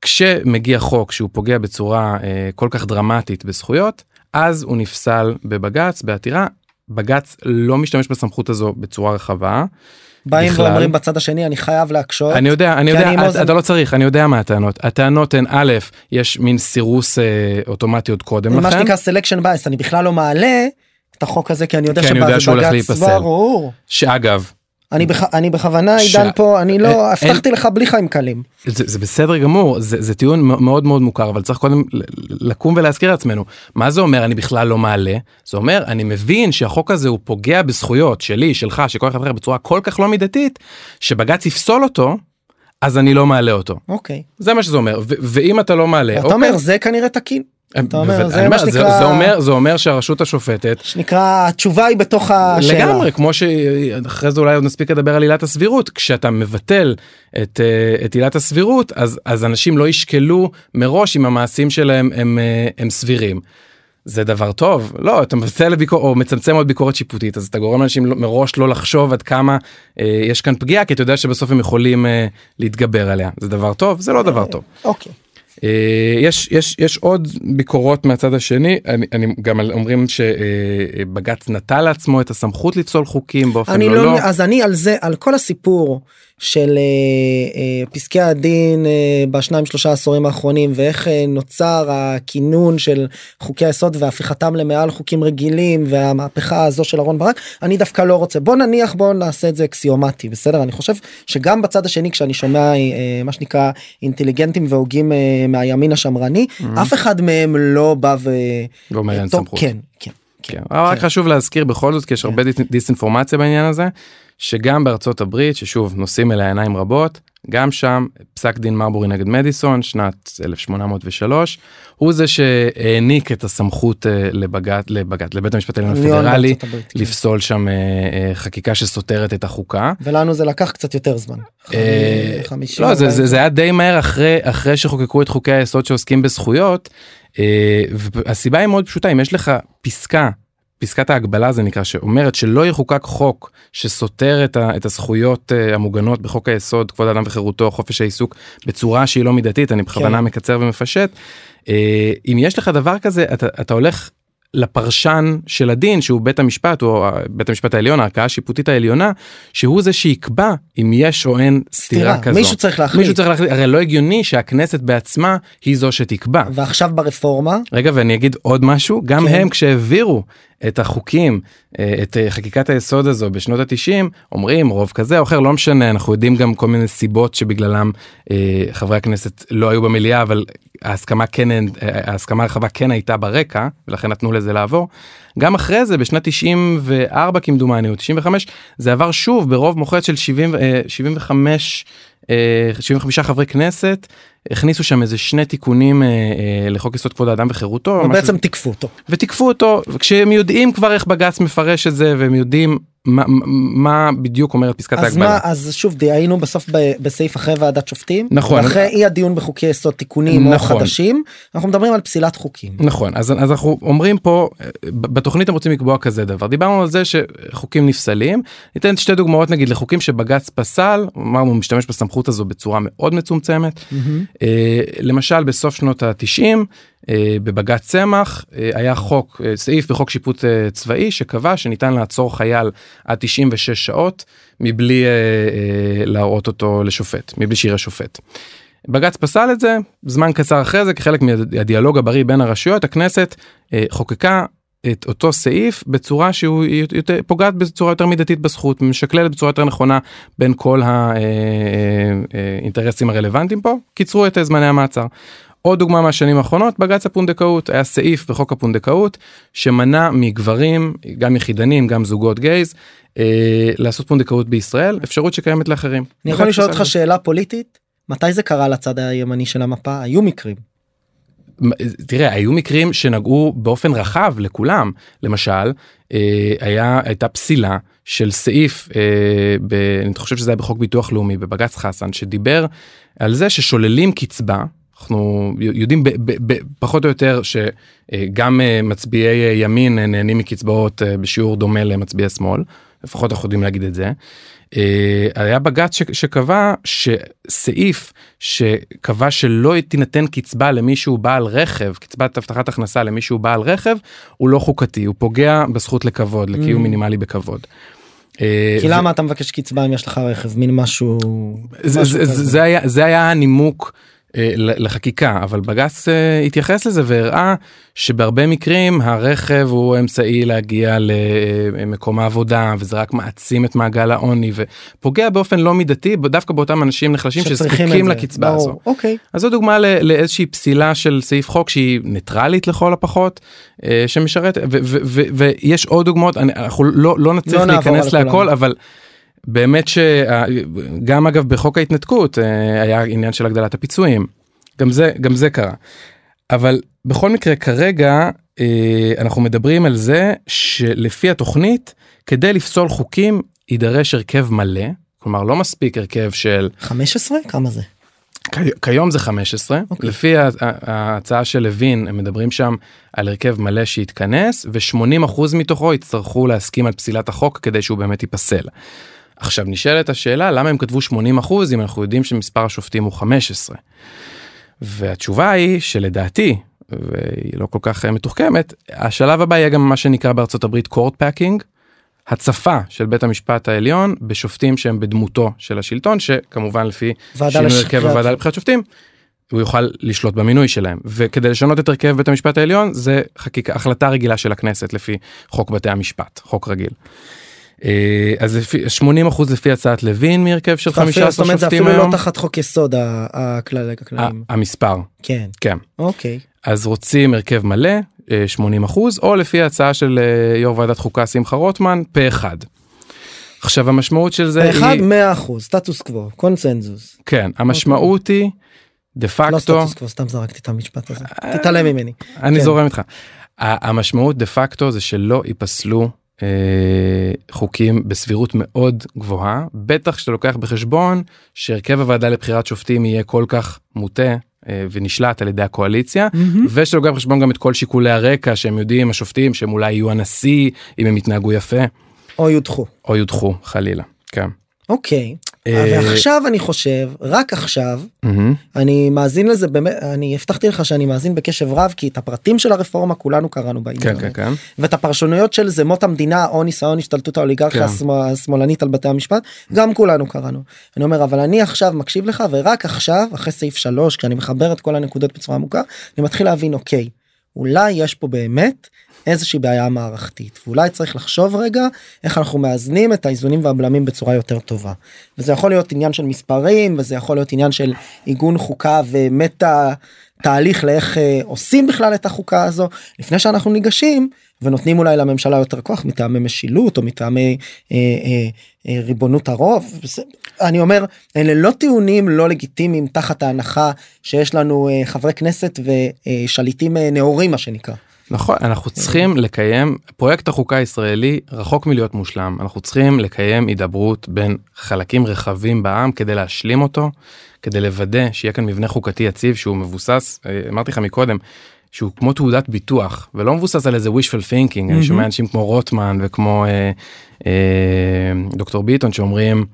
S3: כשמגיע חוק שהוא פוגע בצורה אה, כל כך דרמטית בזכויות אז הוא נפסל בבג"ץ בעתירה בג"ץ לא משתמש בסמכות הזו בצורה רחבה.
S1: באים
S3: בכלל.
S1: ואומרים בצד השני אני חייב להקשות
S3: אני יודע אני יודע
S1: אני
S3: אתה,
S1: אוזן-
S3: אתה לא צריך אני יודע מה הטענות הטענות הן א' יש מין סירוס אה, אוטומטי עוד קודם
S1: מה
S3: לכן
S1: שנקרא selection bias אני בכלל לא מעלה את החוק הזה כי אני יודע שבג"ץ. ברור
S3: שאגב
S1: אני בכ- אני בכוונה
S3: ש-
S1: עידן פה אני
S3: אה,
S1: לא
S3: אין-
S1: הבטחתי לך בלי חיים קלים
S3: זה, זה בסדר גמור זה, זה טיעון מאוד מאוד מוכר אבל צריך קודם לקום ולהזכיר לעצמנו מה זה אומר אני בכלל לא מעלה זה אומר אני מבין שהחוק הזה הוא פוגע בזכויות שלי שלך של כל אחד אחר בצורה כל כך לא מידתית שבג"ץ יפסול אותו אז אני לא מעלה אותו.
S1: אוקיי.
S3: זה מה שזה אומר, ואם אתה לא מעלה,
S1: אתה אומר זה כנראה תקין. אתה אומר, זה מה שנקרא-
S3: זה אומר זה אומר שהרשות השופטת
S1: שנקרא התשובה היא בתוך השאלה.
S3: לגמרי כמו שאחרי זה אולי עוד נספיק לדבר על עילת הסבירות כשאתה מבטל את, אה, את עילת הסבירות אז אז אנשים לא ישקלו מראש אם המעשים שלהם הם, אה, הם סבירים. זה דבר טוב לא אתה מבטל ביקור או מצמצם עוד ביקורת שיפוטית אז אתה גורם לאנשים לא- מראש לא לחשוב עד כמה אה, יש כאן פגיעה כי אתה יודע שבסוף הם יכולים אה, להתגבר עליה זה דבר טוב זה לא דבר טוב.
S1: אוקיי.
S3: אה, יש יש יש עוד ביקורות מהצד השני אני, אני גם אומרים שבג"ץ נטל לעצמו את הסמכות לפסול חוקים באופן
S1: אני
S3: לא
S1: לא,
S3: לא.
S1: אז אני על זה, על כל הסיפור של אה, אה, פסקי הדין אה, בשניים שלושה עשורים האחרונים ואיך אה, נוצר הכינון של חוקי היסוד והפיכתם למעל חוקים רגילים והמהפכה הזו של אהרן ברק אני דווקא לא רוצה בוא נניח בוא נעשה את זה אקסיומטי בסדר אני חושב שגם בצד השני כשאני שומע אה, מה שנקרא אינטליגנטים והוגים אה, מהימין השמרני אף אחד מהם לא בא ו...
S3: אין
S1: טוב,
S3: סמכות.
S1: כן כן.
S3: כן. אבל רק חשוב להזכיר בכל זאת כי יש הרבה דיס- דיסאינפורמציה בעניין הזה שגם בארצות הברית ששוב נושאים אליה עיניים רבות גם שם פסק דין מרבורי נגד מדיסון שנת 1803 הוא זה שהעניק את הסמכות אה, לבג"ץ לבג"ץ לבית המשפט העליון
S1: עליון
S3: הפדרלי
S1: בארצות הברית, כן.
S3: לפסול שם אה, אה, חקיקה שסותרת את החוקה.
S1: ולנו זה לקח קצת יותר זמן.
S3: לא זה. זה, זה היה די מהר אחרי אחרי שחוקקו את חוקי היסוד שעוסקים בזכויות והסיבה היא מאוד פשוטה אם יש לך פסקה פסקת ההגבלה זה נקרא שאומרת שלא יחוקק חוק שסותר את, ה, את הזכויות אה, המוגנות בחוק היסוד כבוד האדם וחירותו חופש העיסוק בצורה שהיא לא מידתית אני בכוונה
S1: כן.
S3: מקצר ומפשט אה, אם יש לך דבר כזה אתה, אתה הולך לפרשן של הדין שהוא בית המשפט או בית המשפט העליון הערכאה השיפוטית העליונה שהוא זה שיקבע אם יש או אין סתירה כזו.
S1: מישהו צריך להחליט.
S3: מישהו צריך להחליט הרי לא הגיוני שהכנסת בעצמה היא זו שתקבע.
S1: ועכשיו ברפורמה
S3: רגע ואני אגיד עוד משהו גם
S1: כן.
S3: הם כשהעבירו את החוקים אה, את אה, חקיקת היסוד הזו בשנות התשעים אומרים רוב כזה או אחר לא משנה אנחנו יודעים גם כל מיני סיבות שבגללם אה, חברי הכנסת לא היו במליאה אבל ההסכמה כן אה, ההסכמה הרחבה כן הייתה ברקע ולכן נתנו לזה לעבור. גם אחרי זה בשנת 94 כמדומני או 95 זה עבר שוב ברוב מוחץ של 70 אה, 75 אה, 75 חברי כנסת הכניסו שם איזה שני תיקונים אה, אה, לחוק יסוד כבוד האדם וחירותו. משהו-
S1: ובעצם תיקפו אותו.
S3: ותיקפו אותו כשהם יודעים כבר איך בג"ץ מפרש את זה והם יודעים מה, מה בדיוק אומרת פסקת
S1: אז
S3: ההגבלה.
S1: מה אז שוב די היינו בסוף ב- בסעיף אחרי ועדת שופטים
S3: נכון.
S1: אחרי אי הדיון בחוקי יסוד תיקונים או
S3: נכון.
S1: חדשים אנחנו מדברים על פסילת חוקים.
S3: נכון אז, אז אנחנו אומרים פה אה, בתוכנית הם רוצים לקבוע כזה דבר דיברנו על זה שחוקים נפסלים ניתן שתי דוגמאות נגיד לחוקים שבג"ץ פסל אמרנו הוא משתמש בסמכות הזו בצורה מאוד מצומצמת אה, למשל בסוף שנות התשעים אה, בבג"ץ צמח אה, היה חוק אה, סעיף בחוק שיפוט אה, צבאי שקבע שניתן לעצור חייל עד 96 שעות מבלי אה, אה, להראות אותו לשופט מבלי שיראה שופט. בג"ץ פסל את זה זמן קצר אחרי זה כחלק מהדיאלוג הבריא בין הרשויות הכנסת אה, חוקקה את אותו סעיף בצורה שהוא יותר, פוגעת בצורה יותר מידתית בזכות משקללת בצורה יותר נכונה בין כל האינטרסים הרלוונטיים פה קיצרו את זמני המעצר. עוד דוגמה מהשנים האחרונות בג"ץ הפונדקאות היה סעיף בחוק הפונדקאות שמנע מגברים גם יחידנים גם זוגות גייז אה, לעשות פונדקאות בישראל אפשרות שקיימת לאחרים.
S1: אני יכול
S3: בג"ץ
S1: לשאול אותך. שאלה פוליטית מתי זה קרה לצד הימני של המפה היו מקרים.
S3: תראה היו מקרים שנגעו באופן רחב לכולם למשל אה, היה הייתה פסילה של סעיף אה, ב, אני חושב שזה היה בחוק ביטוח לאומי בבג"ץ חסן שדיבר על זה ששוללים קצבה. אנחנו יודעים ב, ב, ב, פחות או יותר שגם אה, מצביעי אה, ימין אה, נהנים מקצבאות אה, בשיעור דומה למצביעי שמאל לפחות אנחנו יודעים להגיד את זה. אה, היה בג"ץ ש- שקבע שסעיף שקבע שלא תינתן קצבה למי שהוא בעל רכב קצבת הבטחת הכנסה למי שהוא בעל רכב הוא לא חוקתי הוא פוגע בזכות לכבוד לקיום
S1: Mm.
S3: מינימלי בכבוד. אה,
S1: כי למה אתה מבקש קצבה אם יש לך רכב מין משהו.
S3: זה, היה זה היה הנימוק אה, לחקיקה אבל בג"ץ אה, התייחס לזה והראה שבהרבה מקרים הרכב הוא אמצעי להגיע למקום העבודה וזה רק מעצים את מעגל העוני ופוגע באופן לא מידתי דווקא באותם אנשים נחלשים שזקוקים. לקצבה
S1: ברור.
S3: הזו.
S1: אוקיי.
S3: אז זו דוגמה ל- לאיזושהי פסילה של סעיף חוק שהיא ניטרלית לכל הפחות אה, שמשרת ויש עוד דוגמאות אני- אנחנו לא לא נצליח
S1: לא
S3: להיכנס להכל. אבל באמת שגם אגב בחוק ההתנתקות אה, היה עניין של הגדלת הפיצויים. גם זה גם זה קרה. אבל בכל מקרה כרגע אה, אנחנו מדברים על זה שלפי התוכנית כדי לפסול חוקים יידרש הרכב מלא כלומר לא מספיק הרכב של
S1: 15 כמה זה
S3: כי- כיום זה 15
S1: אוקיי.
S3: לפי ההצעה של לוין הם מדברים שם על הרכב מלא שיתכנס ו-80% מתוכו יצטרכו להסכים על פסילת החוק כדי שהוא באמת ייפסל. עכשיו נשאלת השאלה למה הם כתבו 80% אם אנחנו יודעים שמספר השופטים הוא 15. והתשובה היא שלדעתי והיא לא כל כך אה, מתוחכמת השלב הבא יהיה גם מה שנקרא בארצות הברית court packing. הצפה של בית המשפט העליון בשופטים שהם בדמותו של השלטון שכמובן לפי שינוי הרכב הוועדה לבחירת שופטים. הוא יוכל לשלוט במינוי שלהם וכדי לשנות את הרכב בית המשפט העליון זה חקיקה החלטה רגילה של הכנסת לפי חוק בתי המשפט חוק רגיל. אה, אז לפי 80 אחוז לפי הצעת לוין מהרכב של
S1: אפילו-
S3: 15
S1: זאת אומרת זה
S3: שופטים
S1: אפילו
S3: היום.
S1: לא תחת חוק יסוד הכללים.
S3: המספר.
S1: כן.
S3: כן.
S1: אוקיי.
S3: אז רוצים הרכב מלא אה, 80 אחוז או לפי ההצעה של אה, יו"ר ועדת חוקה שמחה רוטמן פה אחד. עכשיו המשמעות של זה
S1: באחד
S3: היא
S1: 100 אחוז סטטוס קוו קונצנזוס
S3: כן המשמעות היא דה
S1: לא
S3: פקטו
S1: סטטוס קוו סתם זרקתי את המשפט הזה. תתעלם ממני.
S3: אני
S1: כן.
S3: זורם איתך. המשמעות דה פקטו זה שלא ייפסלו אה, חוקים בסבירות מאוד גבוהה בטח שאתה לוקח בחשבון שהרכב הוועדה לבחירת שופטים יהיה כל כך מוטה אה, ונשלט על ידי הקואליציה
S1: מהמם.
S3: ושאתה לוקח בחשבון גם את כל שיקולי הרקע שהם יודעים השופטים שהם אולי יהיו הנשיא אם הם יתנהגו יפה
S1: או יודחו
S3: או יודחו חלילה. כן.
S1: אוקיי
S3: אה,
S1: ועכשיו אני חושב רק עכשיו. אני מאזין לזה באמת אני הבטחתי לך שאני מאזין בקשב רב כי את הפרטים של הרפורמה כולנו קראנו
S3: כן
S1: באינטרנט
S3: כן כן.
S1: ואת הפרשנויות של זה מות המדינה או ניסיון השתלטות האוליגרכיה
S3: כן.
S1: השמאל- השמאלנית על בתי המשפט גם כולנו קראנו. אני אומר אבל אני עכשיו מקשיב לך ורק עכשיו אחרי סעיף 3 כשאני מחבר את כל הנקודות בצורה עמוקה אני מתחיל להבין אוקיי אולי יש פה באמת איזושהי בעיה מערכתית ואולי צריך לחשוב רגע איך אנחנו מאזנים את האיזונים והבלמים בצורה יותר טובה. וזה יכול להיות עניין של מספרים וזה יכול להיות עניין של עיגון חוקה ומטה תהליך לאיך אה, עושים בכלל את החוקה הזו לפני שאנחנו ניגשים ונותנים אולי לממשלה יותר כוח מטעמי משילות או מטעמי אה, אה, אה, ריבונות הרוב. וזה- אני אומר אלה לא טיעונים לא לגיטימיים תחת ההנחה שיש לנו אה, חברי כנסת ושליטים אה, נאורים מה שנקרא.
S3: נכון אנחנו צריכים לקיים פרויקט החוקה הישראלי רחוק מלהיות מושלם אנחנו צריכים לקיים הידברות בין חלקים רחבים בעם כדי להשלים אותו כדי לוודא שיהיה כאן מבנה חוקתי יציב שהוא מבוסס אה, אמרתי לך מקודם שהוא כמו תעודת ביטוח ולא מבוסס על איזה wishful thinking אני
S1: מהמם.
S3: שומע אנשים כמו רוטמן וכמו אה, אה, דוקטור ביטון שאומרים.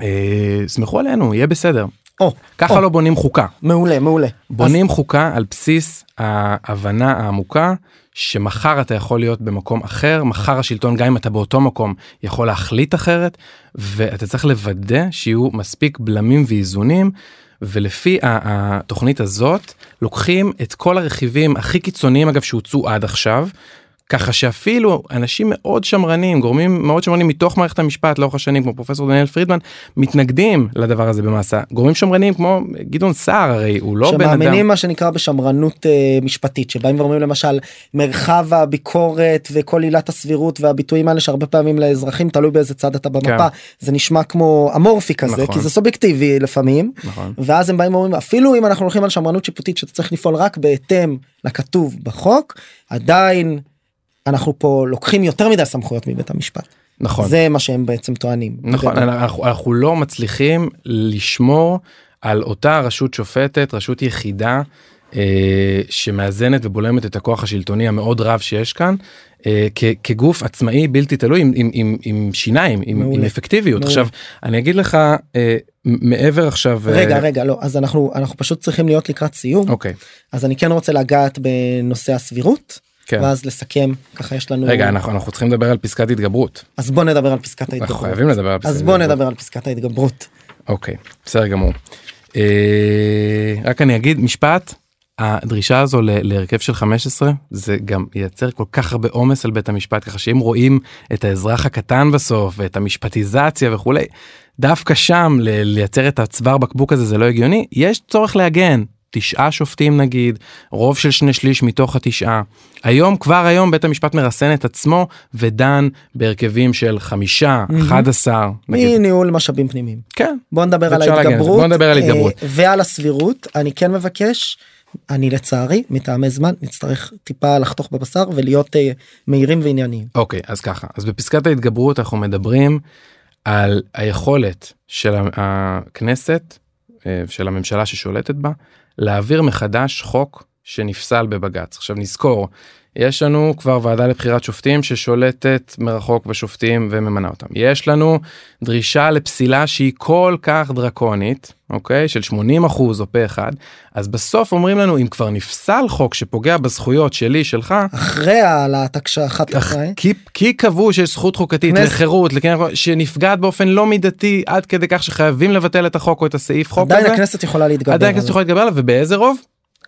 S3: אה, סמכו עלינו יהיה בסדר
S1: או,
S3: ככה
S1: או.
S3: לא בונים חוקה
S1: מעולה מעולה.
S3: בונים חוקה על בסיס ההבנה העמוקה שמחר אתה יכול להיות במקום אחר מחר השלטון גם אם אתה באותו מקום יכול להחליט אחרת ואתה צריך לוודא שיהיו מספיק בלמים ואיזונים ולפי התוכנית הזאת לוקחים את כל הרכיבים הכי קיצוניים אגב שהוצאו עד עכשיו. ככה שאפילו אנשים מאוד שמרנים גורמים מאוד שמרנים מתוך מערכת המשפט לאורך השנים כמו פרופסור דניאל פרידמן מתנגדים לדבר הזה במאסה גורמים שמרנים כמו גדעון סער הרי הוא לא בן אדם.
S1: שמאמינים מה שנקרא בשמרנות אה, משפטית שבאים ואומרים למשל מרחב הביקורת וכל עילת הסבירות והביטויים האלה שהרבה פעמים לאזרחים תלוי באיזה צד אתה במפה זה נשמע כמו אמורפי כזה
S3: כן. נכון.
S1: כי זה סובייקטיבי לפעמים
S3: נכון.
S1: ואז הם באים ואומרים אפילו אם אנחנו הולכים על שמרנות שיפוטית שאתה צריך לפעול רק בהתאם לכתוב בחוק עדיין אנחנו פה לוקחים יותר מדי סמכויות מבית המשפט
S3: נכון
S1: זה מה שהם בעצם טוענים.
S3: נכון. אנחנו, אנחנו לא מצליחים לשמור על אותה רשות שופטת רשות יחידה אה, שמאזנת ובולמת את הכוח השלטוני המאוד רב שיש כאן אה, כ, כגוף עצמאי בלתי תלוי עם, עם, עם, עם שיניים עם,
S1: מעולה.
S3: עם אפקטיביות
S1: מעולה.
S3: עכשיו אני אגיד לך אה, מעבר עכשיו אה,
S1: רגע רגע לא אז אנחנו אנחנו פשוט צריכים להיות לקראת סיום
S3: אוקיי
S1: אז אני כן רוצה לגעת בנושא הסבירות
S3: כן.
S1: ואז לסכם ככה יש לנו
S3: רגע אנחנו, אנחנו צריכים לדבר על פסקת התגברות.
S1: אז בוא נדבר על פסקת
S3: אנחנו
S1: ההתגברות.
S3: חייבים לדבר על פסקת
S1: אז בוא. נדבר על פסקת ההתגברות.
S3: אוקיי בסדר גמור. אה, רק אני אגיד משפט הדרישה הזו להרכב של 15 זה גם ייצר כל כך הרבה עומס על בית המשפט ככה שאם רואים את האזרח הקטן בסוף ואת המשפטיזציה וכולי דווקא שם לייצר את הצוואר בקבוק הזה זה לא הגיוני. יש צורך להגן תשעה שופטים נגיד, רוב של שני שליש מתוך התשעה. היום, כבר היום בית המשפט מרסן את עצמו ודן בהרכבים של חמישה. אחד עשר, נגיד.
S1: מניהול משאבים פנימיים.
S3: כן.
S1: בוא נדבר על. ההתגברות.
S3: בוא נדבר על.
S1: אה, ועל הסבירות אני כן מבקש. אני לצערי מטעמי זמן נצטרך טיפה לחתוך בבשר ולהיות אה, מהירים וענייניים.
S3: אוקיי, אז ככה, אז בפסקת ההתגברות אנחנו מדברים על היכולת של הכנסת, אה, של הממשלה ששולטת בה, להעביר מחדש חוק שנפסל בבג"ץ. עכשיו נזכור, יש לנו כבר ועדה לבחירת שופטים ששולטת מרחוק בשופטים וממנה אותם. יש לנו דרישה לפסילה שהיא כל כך דרקונית, אוקיי? של 80 אחוז או פה אחד, אז בסוף אומרים לנו אם כבר נפסל חוק שפוגע בזכויות שלי, שלך,
S1: אחרי העלאת הקשחת אחרי.
S3: כי, כי קבעו שיש זכות חוקתית
S1: כנסת-
S3: לחירות לקניין- שנפגעת באופן לא מידתי עד כדי כך שחייבים לבטל את החוק או את הסעיף חוק
S1: עדיין
S3: הזה.
S1: הכנסת יכולה להתגבר.
S3: עדיין
S1: עליו.
S3: הכנסת יכולה להתגבר עליו ובאיזה רוב?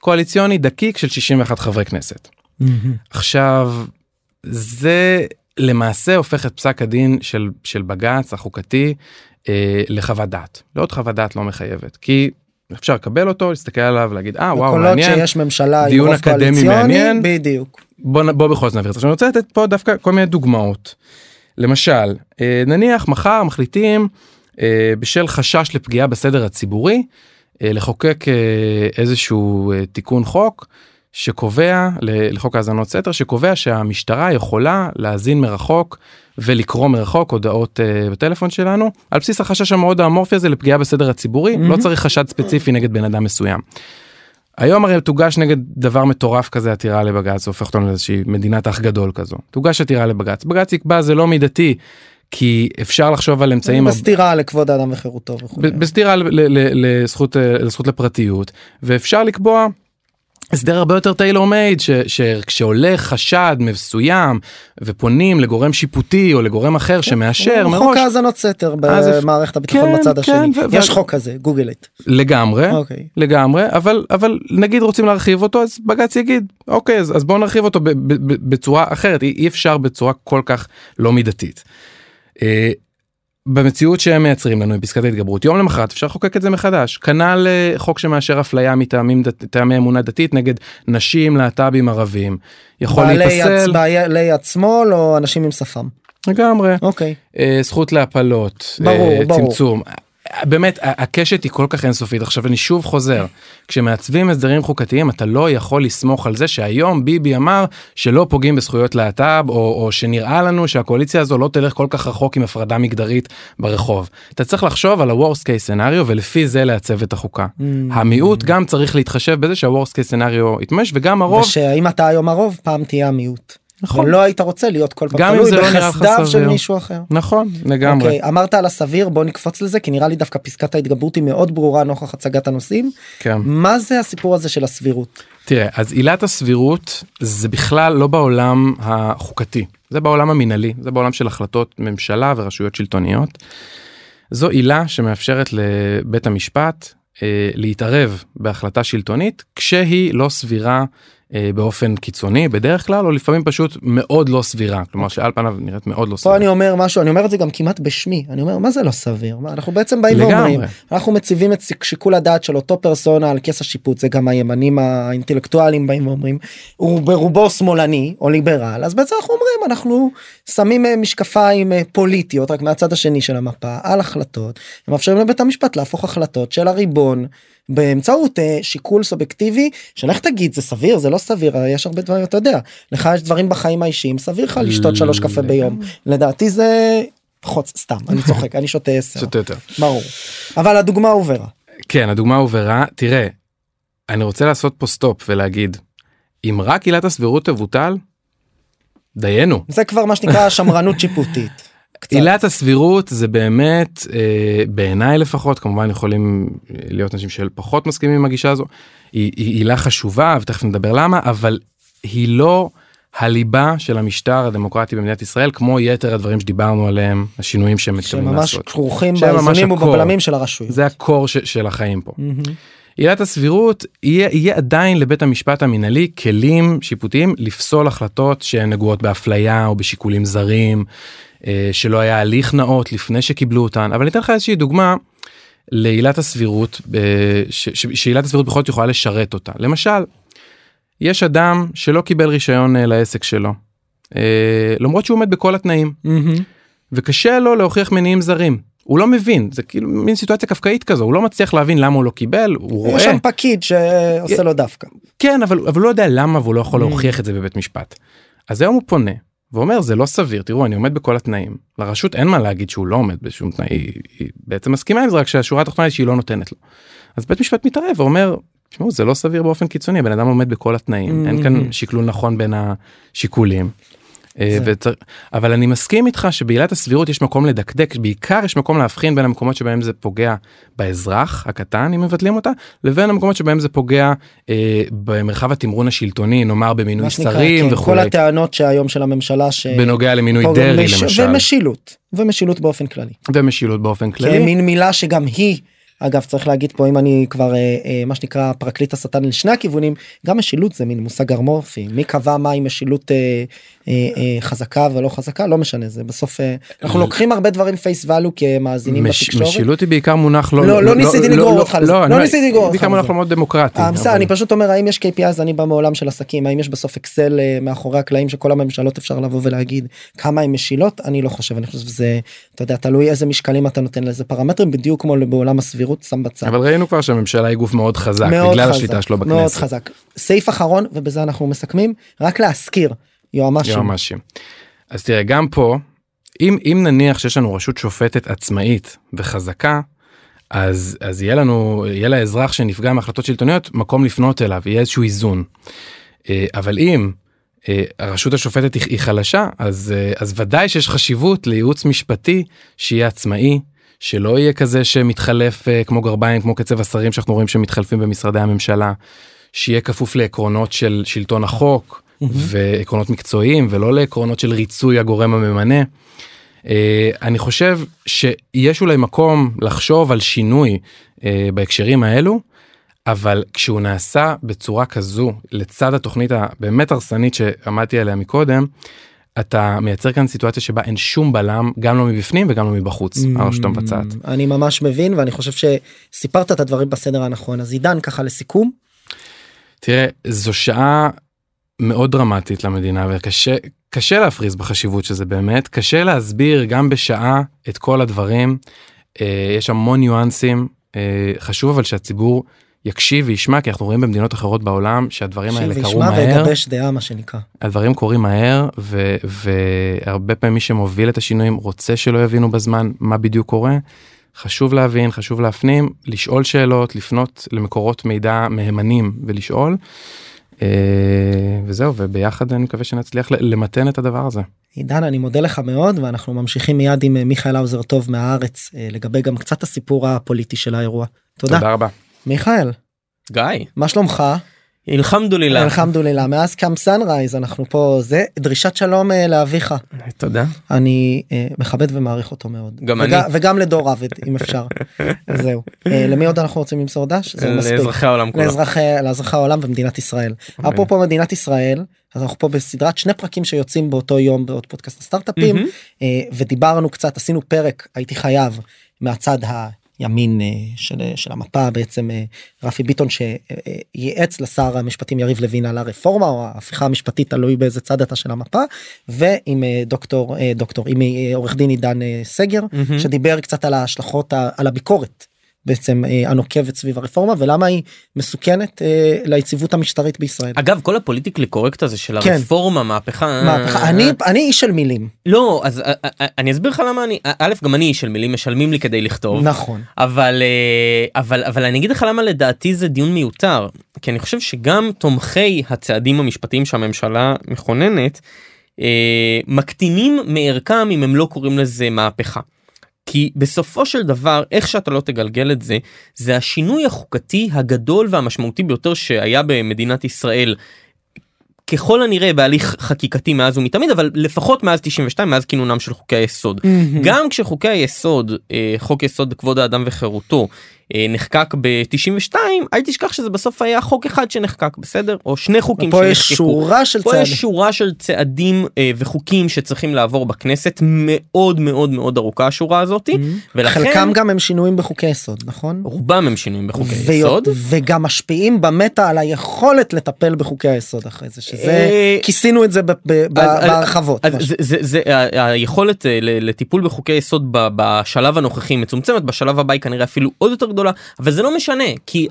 S3: קואליציוני דקיק של 61 חברי כנסת.
S1: מהמם.
S3: עכשיו זה למעשה הופך את פסק הדין של של בג"ץ החוקתי אה, לחוות דעת לעוד חוות דעת לא מחייבת כי אפשר לקבל אותו להסתכל עליו להגיד אה וואו מעניין
S1: שיש ממשלה
S3: דיון אקדמי מעניין.
S1: בדיוק.
S3: בוא, בוא בכל זאת נעביר את זה. אני רוצה לתת פה דווקא כל מיני דוגמאות. למשל, אה, נניח מחר מחליטים אה, בשל חשש לפגיעה בסדר הציבורי אה, לחוקק אה, איזשהו אה, תיקון חוק שקובע לחוק האזנות סתר שקובע שהמשטרה יכולה להאזין מרחוק ולקרוא מרחוק הודעות אה, בטלפון שלנו על בסיס החשש המאוד האמורפי הזה לפגיעה בסדר הציבורי לא
S1: מהמם.
S3: צריך חשד ספציפי נגד בן אדם מסוים. היום הרי תוגש נגד דבר מטורף כזה עתירה לבג"ץ הופך אותנו לאיזושהי מדינת אח גדול כזו תוגש עתירה לבג"ץ בג"ץ יקבע זה לא מידתי כי אפשר לחשוב על אמצעים
S1: בסתירה לכבוד האדם וחירותו וכו'.
S3: בסתירה לזכות אה, לזכות לפרטיות ואפשר לקבוע. הסדר הרבה יותר טיילור מייד שכשעולה חשד מסוים ופונים לגורם שיפוטי או לגורם אחר שמאשר
S1: חוק
S3: מראש
S1: האזנות סתר במערכת הביטחון
S3: כן,
S1: בצד
S3: כן,
S1: השני.
S3: ו-
S1: יש
S3: ו-
S1: חוק כזה, גוגל את.
S3: לגמרי
S1: אוקיי.
S3: לגמרי אבל אבל נגיד רוצים להרחיב אותו אז בג"ץ יגיד אוקיי אז, אז בואו נרחיב אותו ב, ב, ב, בצורה אחרת אי, אי אפשר בצורה כל כך לא מידתית. במציאות שהם מייצרים לנו עם פסקת ההתגברות יום למחרת אפשר לחוקק את זה מחדש כנ"ל אה, חוק שמאשר אפליה מטעמים טעמי אמונה דתית נגד נשים להט"בים ערבים יכול להיפסל
S1: בעלי יד שמאל או אנשים עם שפם.
S3: לגמרי
S1: אוקיי.
S3: אה, זכות להפלות,
S1: ברור,
S3: אה,
S1: ברור.
S3: צמצום. באמת הקשת היא כל כך אינסופית עכשיו אני שוב חוזר כשמעצבים הסדרים חוקתיים אתה לא יכול לסמוך על זה שהיום ביבי אמר שלא פוגעים בזכויות להט"ב או, או שנראה לנו שהקואליציה הזו לא תלך כל כך רחוק עם הפרדה מגדרית ברחוב. אתה צריך לחשוב על ה-Worst case scenario ולפי זה לעצב את החוקה.
S1: Mm.
S3: המיעוט גם צריך להתחשב בזה שה-Worst case scenario יתממש וגם הרוב
S1: ושאם אתה היום הרוב פעם תהיה המיעוט.
S3: נכון.
S1: ולא היית רוצה להיות כל פעם תלוי
S3: לא
S1: בחסדיו של. מישהו אחר.
S3: נכון לגמרי.
S1: אוקיי, אמרת על הסביר בוא נקפוץ לזה כי נראה לי דווקא פסקת ההתגברות היא מאוד ברורה נוכח הצגת הנושאים.
S3: כן.
S1: מה זה הסיפור הזה של הסבירות?
S3: תראה, אז עילת הסבירות זה בכלל לא בעולם החוקתי, זה בעולם המינהלי, זה בעולם של החלטות ממשלה ורשויות שלטוניות. זו עילה שמאפשרת לבית המשפט אה, להתערב בהחלטה שלטונית כשהיא לא סבירה באופן קיצוני בדרך כלל, או לפעמים פשוט מאוד לא סבירה, כלומר שעל פניו נראית מאוד לא
S1: פה
S3: סבירה.
S1: אני אומר משהו אני אומר את זה גם כמעט בשמי אני אומר מה זה לא סביר מה אנחנו בעצם באים ואומרים
S3: לגמרי.
S1: אנחנו מציבים את שיקול הדעת של אותו פרסונה על כס השיפוט זה גם הימנים האינטלקטואלים באים ואומרים הוא ברובו שמאלני או ליברל אז בעצם אנחנו אומרים אנחנו שמים אה, משקפיים אה, פוליטיות רק מהצד השני של המפה על החלטות ומאפשרים לבית המשפט להפוך החלטות של הריבון. באמצעות אה, שיקול סובייקטיבי של איך תגיד זה סביר זה לא סביר אה, יש הרבה דברים אתה יודע לך יש דברים בחיים האישיים סביר לך לשתות שלוש קפה ביום לדעתי זה פחות סתם אני צוחק אני שותה עשר
S3: קצת יותר.
S1: ברור אבל הדוגמה הובהרה
S3: כן, הדוגמה הובהרה. תראה, אני רוצה לעשות פה סטופ ולהגיד, אם רק עילת הסבירות תבוטל, דיינו.
S1: זה כבר מה שנקרא שמרנות שיפוטית. קצת.
S3: עילת הסבירות זה באמת אה, בעיניי לפחות כמובן יכולים להיות אנשים שפחות מסכימים עם הגישה הזו היא, היא עילה חשובה ותכף נדבר למה אבל היא לא הליבה של המשטר הדמוקרטי במדינת ישראל כמו יתר הדברים שדיברנו עליהם השינויים שהם מתכוונים
S1: שממש
S3: לעשות.
S1: כרוכים
S3: שהם ממש
S1: באיזונים. ובבלמים של הרשויות.
S3: זה הקור ש, של החיים פה.
S1: מהמם.
S3: עילת הסבירות יהיה, יהיה עדיין לבית המשפט המינהלי כלים שיפוטיים לפסול החלטות שהן נגועות באפליה או בשיקולים זרים, שלא היה הליך נאות לפני שקיבלו אותן, אבל אני אתן לך איזושהי דוגמה לעילת הסבירות, אה, שעילת הסבירות בכל זאת יכולה לשרת אותה. למשל, יש אדם שלא קיבל רישיון אה, לעסק שלו, אה, למרות שהוא עומד בכל התנאים,
S1: מהמם.
S3: וקשה לו להוכיח מניעים זרים. הוא לא מבין, זה כאילו מין סיטואציה קפקאית כזו, הוא לא מצליח להבין למה הוא לא קיבל, הוא
S1: יש
S3: רואה,
S1: שם פקיד שעושה לו דווקא.
S3: כן, אבל, אבל הוא לא יודע למה והוא לא יכול
S1: Mm.
S3: להוכיח את זה בבית משפט. אז היום הוא פונה ואומר זה לא סביר, תראו אני עומד בכל התנאים. לרשות אין מה להגיד שהוא לא עומד בשום תנאי, היא, היא בעצם מסכימה עם זה רק שהשורה התחתונה היא שהיא לא נותנת לו. אז בית משפט מתערב ואומר, תשמעו זה לא סביר באופן קיצוני, הבן אדם עומד בכל התנאים, אין כאן
S1: Mm.
S3: שקלול נכון בין השיקולים. אה, וצר... אבל אני מסכים איתך שבעילת הסבירות יש מקום לדקדק בעיקר יש מקום להבחין בין המקומות שבהם זה פוגע באזרח הקטן אם מבטלים אותה לבין המקומות שבהם זה פוגע אה, במרחב התמרון השלטוני נאמר במינוי שרים
S1: כן, כל
S3: וכולי
S1: הטענות שהיום של הממשלה ש...
S3: בנוגע למינוי דרעי
S1: מש-
S3: למשל
S1: ומשילות ומשילות באופן כללי.
S3: ומשילות באופן כללי.
S1: כמין מילה שגם היא אגב צריך להגיד פה אם אני כבר אה, אה, מה שנקרא פרקליט השטן לשני הכיוונים גם משילות זה מין מושג אמורפי מי קבע מהי משילות אה, חזקה ולא חזקה לא משנה זה בסוף אה, אנחנו לוקחים הרבה דברים face value כמאזינים בתקשורת.
S3: משילות היא בעיקר מונח לא
S1: לא, לא ניסיתי לגרור אותך לזה. לא ניסיתי לגרור אותך
S3: בעיקר מונח. לא מאוד דמוקרטי.
S1: אה, אני פשוט אומר האם יש KPI אז אני בא מעולם של עסקים האם יש בסוף אקסל אה, מאחורי הקלעים שכל הממשלות אפשר לבוא ולהגיד כמה הן משילות אני לא חושב אני חושב שזה אתה יודע תלוי איזה משקלים אתה נותן לזה פרמטרים בדיוק כמו בעולם הסבירות שם בצד.
S3: אבל ראינו כבר שהממשלה היא גוף מאוד חזק
S1: מאוד
S3: בגלל השליטה שלו
S1: מאוד
S3: בכנסת.
S1: חזק. סעיף אחרון ובזה אנחנו מסכמים רק להזכיר יועמ"שים.
S3: יועמ"שים. אז תראה גם פה אם אם נניח שיש לנו רשות שופטת עצמאית וחזקה אז אז יהיה לנו יהיה לאזרח שנפגע מהחלטות שלטוניות מקום לפנות אליו יהיה איזשהו איזון. אה, אבל אם אה, הרשות השופטת היא חלשה אז אה, אז ודאי שיש חשיבות לייעוץ משפטי שיהיה עצמאי. שלא יהיה כזה שמתחלף אה, כמו גרביים כמו קצב השרים שאנחנו רואים שמתחלפים במשרדי הממשלה. שיהיה כפוף לעקרונות של שלטון החוק ועקרונות מקצועיים ולא לעקרונות של ריצוי הגורם הממנה. אה, אני חושב שיש אולי מקום לחשוב על שינוי אה, בהקשרים האלו אבל כשהוא נעשה בצורה כזו לצד התוכנית הבאמת הרסנית שעמדתי עליה מקודם. אתה מייצר כאן סיטואציה שבה אין שום בלם גם לא מבפנים וגם לא מבחוץ הרשות המבצעת.
S1: אני ממש מבין ואני חושב שסיפרת את הדברים בסדר הנכון אז עידן ככה לסיכום.
S3: תראה זו שעה מאוד דרמטית למדינה וקשה קשה להפריז בחשיבות שזה באמת קשה להסביר גם בשעה את כל הדברים אה, יש המון ניואנסים אה, חשוב אבל שהציבור יקשיב וישמע כי אנחנו רואים במדינות אחרות בעולם שהדברים האלה קרו
S1: וישמע
S3: מהר
S1: ויגבש דעה מה שנקרא.
S3: הדברים קורים מהר ו- והרבה פעמים מי שמוביל את השינויים רוצה שלא יבינו בזמן מה בדיוק קורה. חשוב להבין חשוב להפנים לשאול שאלות לפנות למקורות מידע מהימנים ולשאול. אה, וזהו וביחד אני מקווה שנצליח למתן את הדבר הזה.
S1: עידן אני מודה לך מאוד ואנחנו ממשיכים מיד עם אה, מיכאל האוזר טוב מהארץ אה, לגבי גם קצת הסיפור הפוליטי של האירוע. תודה.
S3: תודה רבה.
S1: מיכאל
S4: גיא,
S1: מה שלומך?
S4: אלחמדולילה.
S1: אלחמדולillah מאז קאם סנרייז אנחנו פה זה דרישת שלום אה, לאביך
S4: תודה.
S1: אני אה, מכבד ומעריך אותו מאוד
S4: גם אני.
S1: וגם לדור עבד אם אפשר זהו אה, למי עוד אנחנו רוצים למסור דש זה מספיק
S4: לאזרחי העולם כולו.
S1: לאזרחי העולם ומדינת ישראל. אפרופו מדינת ישראל אז אנחנו פה בסדרת שני פרקים שיוצאים באותו יום בעוד פודקאסט הסטארט-אפים ודיברנו קצת עשינו פרק הייתי חייב מהצד הימין אה, של, של המפה בעצם אה, רפי ביטון שייעץ לשר המשפטים יריב לוין על הרפורמה או ההפיכה המשפטית תלוי באיזה צד אתה של המפה ועם אה, דוקטור אה, דוקטור עם אה, עורך דין עידן אה, סגר
S4: מהמם.
S1: שדיבר קצת על ההשלכות על הביקורת בעצם אה, הנוקבת סביב הרפורמה ולמה היא מסוכנת אה, ליציבות המשטרית בישראל.
S4: אגב כל הפוליטיקלי קורקט הזה של
S1: כן.
S4: הרפורמה מהפכה
S1: מהפכה. אני אני איש של מילים
S4: לא אז אה, אה, אני אסביר לך למה אני א' גם אני איש של מילים משלמים לי כדי לכתוב
S1: נכון
S4: אבל אה, אבל אבל אני אגיד לך למה לדעתי זה דיון מיותר כי אני חושב שגם תומכי הצעדים המשפטיים שהממשלה מכוננת אה, מקטינים מערכם אם הם לא קוראים לזה מהפכה. כי בסופו של דבר איך שאתה לא תגלגל את זה זה השינוי החוקתי הגדול והמשמעותי ביותר שהיה במדינת ישראל. ככל הנראה בהליך חקיקתי מאז ומתמיד אבל לפחות מאז 92 מאז כינונם של חוקי היסוד. גם כשחוקי היסוד אה, חוק יסוד כבוד האדם וחירותו נחקק ב-92 אל תשכח שזה בסוף היה חוק אחד שנחקק בסדר או שני חוקים
S1: פה יש. שורה של
S4: פה
S1: צעדים.
S4: יש שורה של צעדים אה, וחוקים שצריכים לעבור בכנסת מאוד מאוד מאוד ארוכה השורה ולכן
S1: Mm-hmm. חלקם גם הם שינויים בחוקי יסוד נכון?
S4: רובם הם שינויים בחוקי
S1: ויו-
S4: יסוד.
S1: וגם משפיעים במטה על היכולת לטפל בחוקי היסוד אחרי זה שזה
S4: אה,
S1: כיסינו את זה ב- ב-
S4: אז- אז-
S1: בהרחבות.
S4: אז. זה, זה, זה היכולת אה, לטיפול בחוקי יסוד בשלב הנוכחי מצומצמת בשלב הבא היא כנראה אפילו עוד יותר גדולה אבל זה לא משנה כי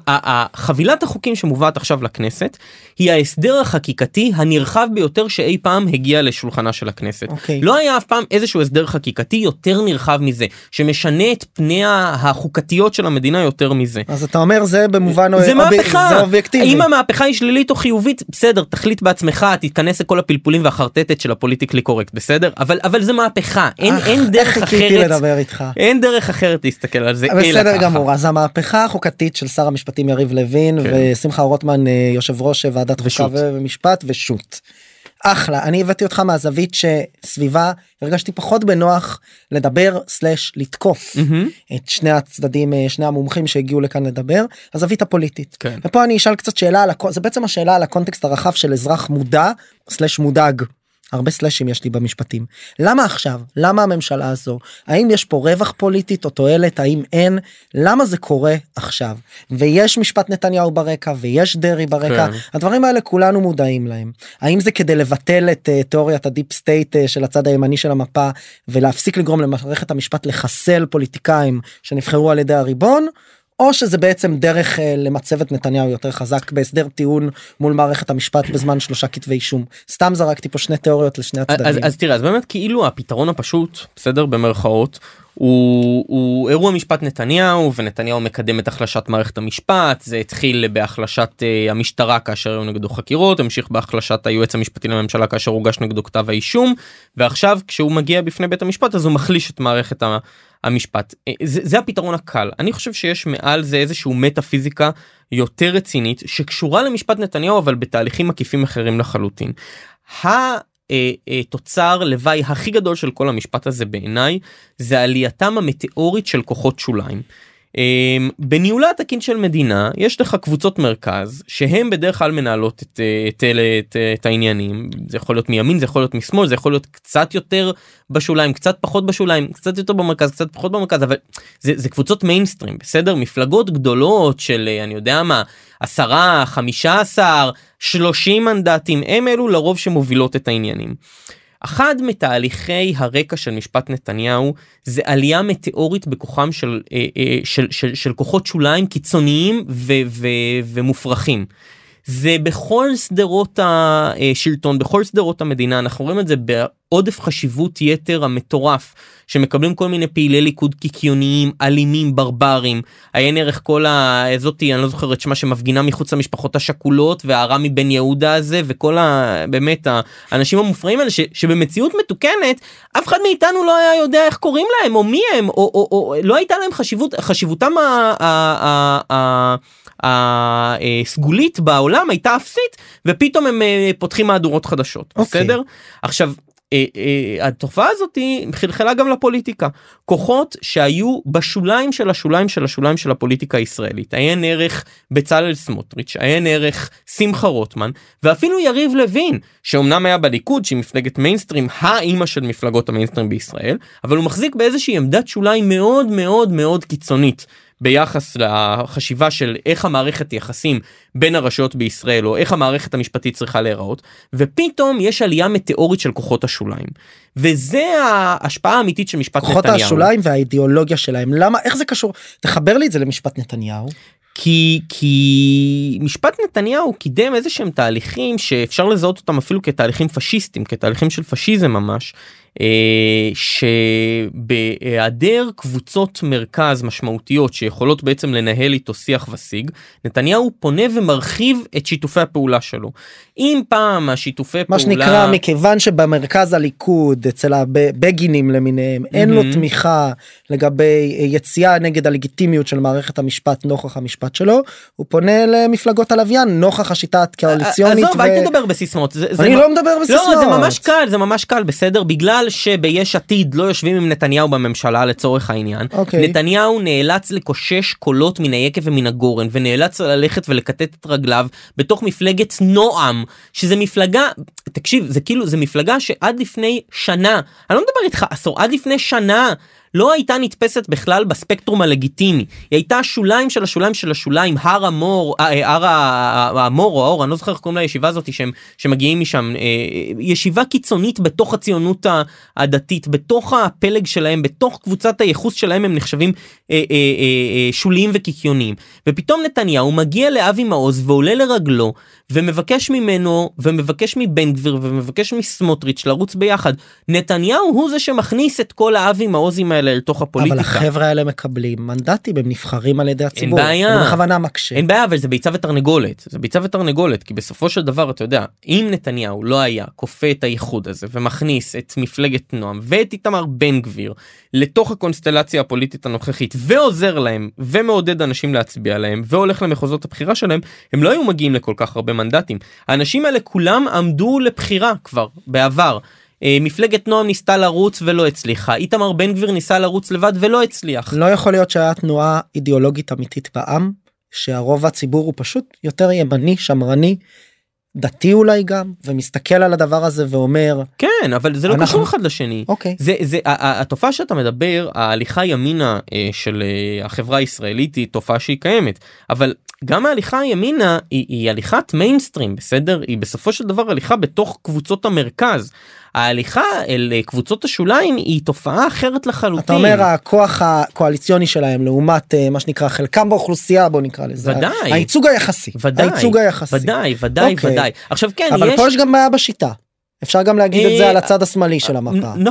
S4: חבילת החוקים שמובאת עכשיו לכנסת היא ההסדר החקיקתי הנרחב ביותר שאי פעם הגיע לשולחנה של הכנסת.
S1: אוקיי.
S4: לא היה אף פעם איזשהו הסדר חקיקתי יותר נרחב מזה שמשנה את פניה החוקתיות של המדינה יותר מזה.
S1: אז אתה אומר זה במובן
S4: זה
S1: אוב-
S4: מהפכה,
S1: זה אובייקטיבי.
S4: אם המהפכה היא שלילית או חיובית בסדר תחליט בעצמך תתכנס לכל הפלפולים והחרטטת של הפוליטיקלי קורקט בסדר אבל אבל זה מהפכה אין
S1: אך,
S4: אין דרך
S1: איך חיכיתי
S4: אחרת
S1: לדבר איתך.
S4: אין דרך אחרת להסתכל על זה
S1: בסדר. גמור אז המהפכה החוקתית של שר המשפטים יריב לוין
S4: כן.
S1: ושמחה רוטמן אה, יושב ראש ועדת חוקה. ומשפט ושות'. אחלה אני הבאתי אותך מהזווית שסביבה הרגשתי פחות בנוח לדבר סלאש לתקוף
S4: מהמם.
S1: את שני הצדדים אה, שני המומחים שהגיעו לכאן לדבר הזווית הפוליטית.
S4: כן.
S1: ופה אני אשאל קצת שאלה על הקו- זה בעצם השאלה על הקונטקסט הרחב של אזרח מודע סלאש מודאג. הרבה סלאשים יש לי במשפטים. למה עכשיו? למה הממשלה הזו? האם יש פה רווח פוליטית או תועלת? האם אין? למה זה קורה עכשיו? ויש משפט נתניהו ברקע ויש דרעי ברקע.
S4: כן.
S1: הדברים האלה כולנו מודעים להם. האם זה כדי לבטל את אה, תיאוריית ה deep state אה, של הצד הימני של המפה ולהפסיק לגרום למערכת המשפט לחסל פוליטיקאים שנבחרו על ידי הריבון? או שזה בעצם דרך אה, למצב את נתניהו יותר חזק בהסדר טיעון מול מערכת המשפט בזמן שלושה כתבי אישום. סתם זרקתי פה שני תיאוריות לשני
S4: אז,
S1: הצדדים.
S4: אז תראה אז באמת כאילו הפתרון הפשוט בסדר במרכאות הוא, הוא אירוע משפט נתניהו ונתניהו מקדם את החלשת מערכת המשפט זה התחיל בהחלשת אה, המשטרה כאשר היו נגדו חקירות המשיך בהחלשת היועץ המשפטי לממשלה כאשר הוגש נגדו כתב האישום ועכשיו כשהוא מגיע בפני בית המשפט אז הוא מחליש את מערכת המשפט אה, זה, זה הפתרון הקל אני חושב שיש מעל זה איזשהו מטאפיזיקה יותר רצינית שקשורה למשפט נתניהו אבל בתהליכים מקיפים אחרים לחלוטין. ה... אה, אה, לוואי הכי גדול של כל המשפט הזה בעיניי זה עלייתם המטאורית של כוחות שוליים. אה, בניהולה התקין של מדינה יש לך קבוצות מרכז שהם בדרך כלל מנהלות את, אה, את, את, אה, את העניינים זה יכול להיות מימין זה יכול להיות משמאל זה יכול להיות קצת יותר בשוליים קצת פחות בשוליים קצת יותר במרכז קצת פחות במרכז אבל זה, זה קבוצות מיינסטרים בסדר מפלגות גדולות של אה, אני יודע מה עשרה חמישה עשר שלושים מנדטים הם אלו לרוב שמובילות את העניינים. אחד מתהליכי הרקע של משפט נתניהו זה עלייה מטאורית בכוחם של, אה, אה, של, של, של כוחות שוליים קיצוניים ו, ו, ומופרכים. זה בכל שדרות השלטון בכל שדרות המדינה אנחנו רואים את זה בעודף חשיבות יתר המטורף שמקבלים כל מיני פעילי ליכוד קיקיוניים אלימים ברברים עיין ערך כל הזאתי אני לא זוכר את שמה שמפגינה מחוץ למשפחות השכולות והרמי בן יהודה הזה וכל ה... באמת האנשים המופרעים האלה ש, שבמציאות מתוקנת אף אחד מאיתנו לא היה יודע איך קוראים להם או מי הם או, או, או לא הייתה להם חשיבות חשיבותם ה... ה, ה, ה הסגולית בעולם הייתה אפסית ופתאום הם אה, פותחים מהדורות חדשות
S1: אוקיי.
S4: בסדר עכשיו התופעה הזאת חלחלה גם לפוליטיקה. כוחות שהיו בשוליים של השוליים של השוליים של הפוליטיקה הישראלית. עיין ערך בצלאל סמוטריץ' עיין ערך שמחה רוטמן ואפילו יריב לוין שאומנם היה בליכוד שהיא מפלגת מיינסטרים האימא של מפלגות המיינסטרים בישראל אבל הוא מחזיק באיזושהי עמדת שוליים מאוד מאוד מאוד קיצונית ביחס לחשיבה של איך המערכת יחסים בין הרשויות בישראל או איך המערכת המשפטית צריכה להיראות ופתאום יש עלייה מטאורית של כוחות השוליים וזה ההשפעה האמיתית של משפט
S1: כוחות
S4: נתניהו.
S1: השוליים והאידיאולוגיה שלהם למה איך זה קשור תחבר לי את זה למשפט נתניהו.
S4: כי כי משפט נתניהו קידם איזה שהם תהליכים שאפשר לזהות אותם אפילו כתהליכים פשיסטים כתהליכים של פשיזם ממש. אה, שבהיעדר קבוצות מרכז משמעותיות שיכולות בעצם לנהל איתו שיח ושיג נתניהו פונה ומרחיב את שיתופי הפעולה שלו. אם פעם השיתופי
S1: מה
S4: פעולה
S1: שנקרא מכיוון שבמרכז הליכוד אצל הבגינים למיניהם אין לו. תמיכה לגבי אה, יציאה נגד הלגיטימיות של מערכת המשפט נוכח המשפט שלו הוא פונה למפלגות הלוויין נוכח השיטה הקואליציונית.
S4: עזוב
S1: ו-
S4: אל תדבר בסיסמאות. זה- זה
S1: אני
S4: מה-
S1: לא מדבר בסיסמאות.
S4: לא זה ממש קל זה ממש קל בסדר בגלל
S3: בגלל שביש עתיד לא יושבים עם נתניהו בממשלה לצורך העניין,
S1: אוקיי.
S3: נתניהו נאלץ לקושש קולות מן היקב ומן הגורן ונאלץ ללכת ולכתת את רגליו בתוך מפלגת נועם שזה מפלגה תקשיב זה כאילו זה מפלגה שעד לפני שנה אני לא מדבר איתך עשור עד לפני שנה לא הייתה נתפסת בכלל בספקטרום הלגיטימי. היא הייתה השוליים של השוליים של השוליים הר המור אה, אה, הר המור או האור אני לא זוכר איך קוראים לישיבה הזאת שהם שמגיעים משם. אה, ישיבה קיצונית בתוך הציונות הדתית בתוך הפלג שלהם בתוך קבוצת הייחוס שלהם הם נחשבים שוליים וקיקיוניים. ופתאום נתניהו מגיע לאבי מעוז ועולה לרגלו ומבקש ממנו ומבקש מבן גביר ומבקש מסמוטריץ' לרוץ ביחד נתניהו הוא זה שמכניס את כל האבי מעוזים האלה אל תוך
S1: אבל
S3: הפוליטיקה.
S1: החבר'ה האלה מקבלים מנדטים הם נבחרים על ידי הציבור.
S3: בעיה.
S1: אני בכוונה מקשה.
S3: אין בעיה אבל זה ביצה ותרנגולת זה ביצה ותרנגולת כי בסופו של דבר אתה יודע אם נתניהו לא היה כופה את האיחוד הזה ומכניס את מפלגת נועם ואת איתמר בן גביר לתוך הקונסטלציה הפוליטית הנוכחית ועוזר להם ומעודד אנשים להצביע להם והולך למחוזות הבחירה שלהם הם לא היו מגיעים לכל כך הרבה מנדטים האנשים האלה כולם עמדו לבחירה כבר בעבר. אה, מפלגת נועם ניסתה לרוץ ולא הצליחה איתמר בן גביר ניסה לרוץ לבד ולא הצליח.
S1: לא יכול להיות שהיה תנועה אידיאולוגית אמיתית בעם שהרוב הציבור הוא פשוט יותר ימני שמרני דתי אולי גם ומסתכל על הדבר הזה ואומר
S3: כן אבל זה לא
S1: אנחנו-
S3: קשור אחד לשני.
S1: אוקיי
S3: זה זה התופעה שאתה מדבר ההליכה ימינה אה, של אה, החברה הישראלית היא תופעה שהיא קיימת אבל גם ההליכה ימינה היא, היא הליכת מיינסטרים בסדר היא בסופו של דבר הליכה בתוך קבוצות המרכז. ההליכה אל אה, קבוצות השוליים היא תופעה אחרת לחלוטין.
S1: אתה אומר הכוח הקואליציוני שלהם לעומת אה, מה שנקרא חלקם באוכלוסייה בוא נקרא לזה
S3: ודאי.
S1: הייצוג היחסי
S3: ודאי,
S1: הייצוג היחסי
S3: ודאי ודאי
S1: אוקיי.
S3: ודאי עכשיו כן
S1: אבל
S3: יש
S1: פה יש גם בעיה בשיטה אפשר גם להגיד את זה
S3: אה,
S1: על הצד השמאלי של המפה.
S3: נ-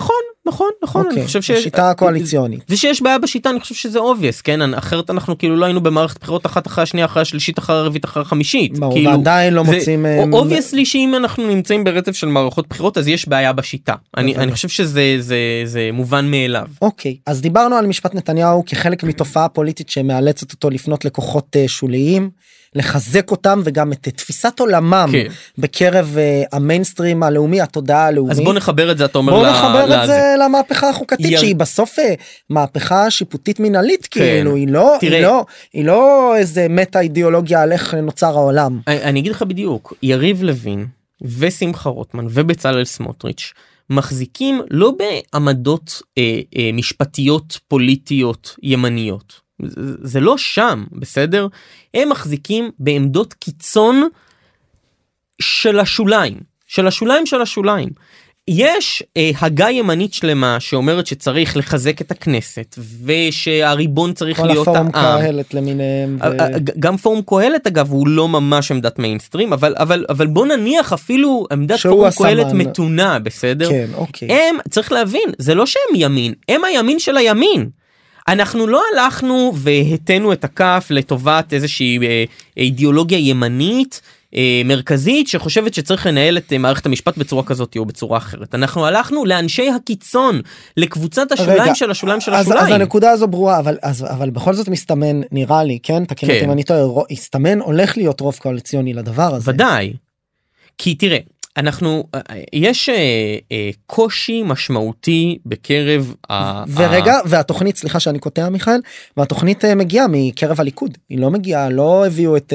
S3: נכון נכון נכון אני
S1: אוקיי,
S3: חושב ש...
S1: השיטה הקואליציונית.
S3: זה שיש בעיה בשיטה אני חושב שזה obvious כן אחרת אנחנו כאילו לא היינו במערכת בחירות אחת אחרי השנייה אחרי השלישית אחרי הרביעית אחרי החמישית.
S1: ברור,
S3: כאילו,
S1: ועדיין לא
S3: זה-
S1: מוצאים, אה,
S3: obviously שאם אנחנו נמצאים ברצף של מערכות בחירות אז יש בעיה בשיטה אני. אני חושב שזה זה זה מובן מאליו.
S1: אוקיי אז דיברנו על משפט נתניהו כחלק מתופעה פוליטית שמאלצת אותו לפנות לכוחות אה, שוליים לחזק אותם וגם את תפיסת עולמם
S3: כן.
S1: בקרב אה, המיינסטרים הלאומי התודעה הלאומית.
S3: אז בוא נחבר את זה אתה אומר
S1: בוא
S3: ל-
S1: נחבר את
S3: לזה.
S1: זה למהפכה החוקתית
S3: יר-
S1: שהיא בסוף אה, מהפכה שיפוטית מנהלית
S3: כן.
S1: כאילו היא לא
S3: תראה.
S1: היא לא היא לא איזה מטה אידיאולוגיה על איך נוצר העולם.
S3: אני אני אגיד לך בדיוק יריב לוין ושמחה רוטמן ובצלאל סמוטריץ' מחזיקים לא בעמדות אה, אה, משפטיות פוליטיות ימניות זה, לא שם בסדר הם מחזיקים בעמדות קיצון של השוליים של השוליים של השוליים. יש אה, הגה ימנית שלמה שאומרת שצריך לחזק את הכנסת ושהריבון צריך
S1: כל
S3: להיות
S1: הפורום
S3: העם.
S1: קהלת למיניהם. ו-
S3: גם פורום קהלת אגב הוא לא ממש עמדת מיינסטרים אבל אבל אבל בוא נניח אפילו עמדת פורום. קהלת מתונה בסדר
S1: כן אוקיי.
S3: הם צריך להבין זה לא שהם ימין הם הימין של הימין. אנחנו לא הלכנו והטינו את הכף לטובת איזושהי אה, אידיאולוגיה ימנית אה, מרכזית שחושבת שצריך לנהל את אה, מערכת המשפט בצורה כזאת או בצורה אחרת אנחנו הלכנו לאנשי הקיצון לקבוצת השוליים
S1: רגע,
S3: של השוליים של
S1: אז,
S3: השוליים.
S1: אז הנקודה הזו ברורה אבל אז אבל בכל זאת מסתמן נראה לי כן תקן אותי
S3: כן.
S1: אם אני טועה הסתמן הולך להיות רוב קואליציוני לדבר הזה.
S3: ודאי. כי תראה אנחנו אה, יש אה, אה, קושי משמעותי בקרב ה-
S1: ורגע
S3: ה-
S1: והתוכנית סליחה שאני קוטע מיכאל והתוכנית מגיעה מקרב הליכוד היא לא מגיעה לא הביאו את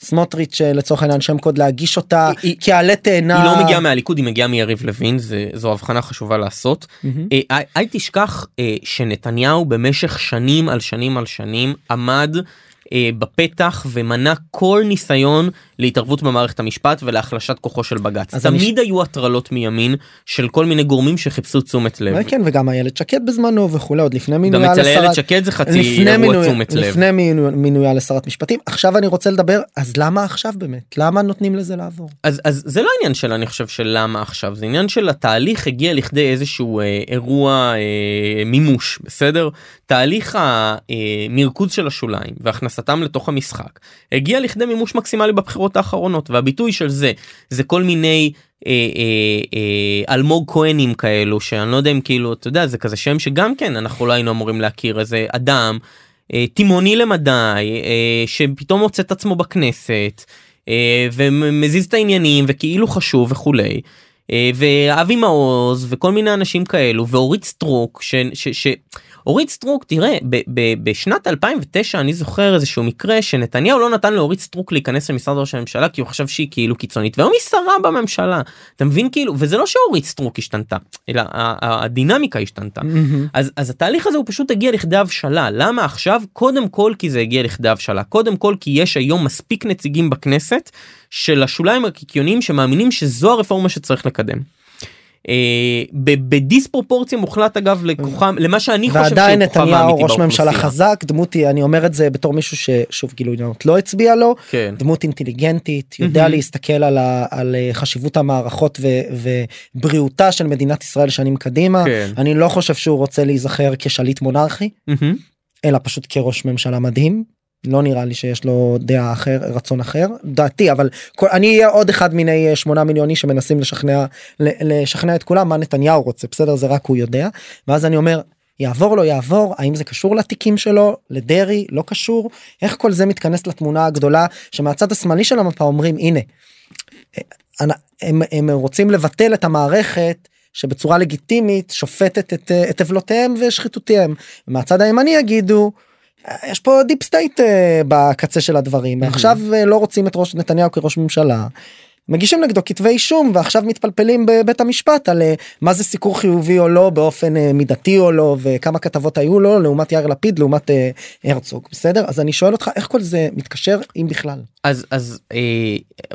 S1: סמוטריץ' לצורך העניין שם קוד להגיש אותה
S3: היא-
S1: כעלה תאנה.
S3: היא לא מגיעה מהליכוד היא מגיעה מיריב לוין זה זו הבחנה חשובה לעשות. אה, אל- תשכח שנתניהו במשך שנים על שנים על שנים עמד בפתח ומנע כל ניסיון להתערבות במערכת המשפט ולהחלשת כוחו של בג"ץ.
S1: אז
S3: תמיד היו הטרלות מימין של כל מיני גורמים שחיפשו תשומת לב.
S1: כן וגם איילת שקד בזמנו וכולי עוד לפני
S3: גם
S1: מינויה
S3: אצל איילת
S1: לשרת
S3: שקד זה חצי אירוע
S1: מינוי-
S3: תשומת לב.
S1: לפני מינוי- מינויה לשרת משפטים עכשיו אני רוצה לדבר אז למה עכשיו באמת למה נותנים לזה לעבור.
S3: אז אז זה לא עניין של אני חושב של למה עכשיו זה עניין של התהליך הגיע לכדי איזשהו אה, אירוע אה, מימוש בסדר תהליך המרכוז של השוליים והכנסתם לתוך המשחק הגיע לכדי מימוש מקסימלי בבחירות האחרונות והביטוי של זה זה כל מיני. אה, אה, אה, אלמוג כהנים כאלו שאני לא יודע אם כאילו אתה יודע זה כזה שם שגם כן אנחנו לא היינו אמורים להכיר איזה אדם אה, תימהוני למדי אה, שפתאום מוצא את עצמו בכנסת אה, ומזיז את העניינים וכאילו חשוב וכולי. אה, ואבי מעוז וכל מיני אנשים כאלו ואורית סטרוק ש... ש, ש אורית סטרוק תראה ב, ב, בשנת 2009 אני זוכר איזשהו מקרה שנתניהו לא נתן לאורית סטרוק להיכנס למשרד ראש הממשלה כי הוא חשב שהיא כאילו קיצונית והיום היא שרה בממשלה. אתה מבין כאילו וזה לא שאורית סטרוק השתנתה אלא הדינמיקה השתנתה. אז אז התהליך הזה הוא פשוט הגיע לכדי הבשלה. למה עכשיו? קודם כל כי זה הגיע לכדי הבשלה. קודם כל כי יש היום מספיק נציגים בכנסת של השוליים הקיקיוניים שמאמינים שזו הרפורמה שצריך לקדם. אה, בדיספרופורציה מוחלט אגב לכוחם למה שאני חושב
S1: ועדיין נתניהו ראש ממשלה חזק. דמות אני אומר את זה בתור מישהו ששוב גילוי נאות לא הצביע לו.
S3: כן.
S1: דמות אינטליגנטית יודע להסתכל על, ה, על אה, חשיבות המערכות ו, ובריאותה של מדינת ישראל שנים קדימה.
S3: כן.
S1: אני לא חושב שהוא רוצה להיזכר כשליט מונרכי אלא פשוט כראש ממשלה מדהים לא נראה לי שיש לו דעה אחר רצון אחר דעתי אבל כל, אני אהיה עוד אחד מיני שמונה מיליוני שמנסים לשכנע לשכנע את כולם מה נתניהו רוצה בסדר? זה רק הוא יודע. ואז אני אומר יעבור לא יעבור האם זה קשור לתיקים שלו לדרעי לא קשור? איך כל זה מתכנס לתמונה הגדולה שמהצד השמאלי של המפה אומרים הנה הם, הם רוצים לבטל את המערכת שבצורה לגיטימית שופטת את, את עוולותיהם ושחיתותיהם. מהצד הימני יגידו. יש פה deep state אה, בקצה של הדברים. עכשיו אה, לא רוצים את ראש נתניהו כראש ממשלה. מגישים נגדו כתבי אישום ועכשיו מתפלפלים בבית המשפט על אה, מה זה סיקור חיובי או לא באופן מידתי או לא וכמה כתבות היו לו לעומת יאיר לפיד לעומת הרצוג. בסדר? אז אני שואל אותך איך כל זה מתקשר אם בכלל.
S3: אז אז אה,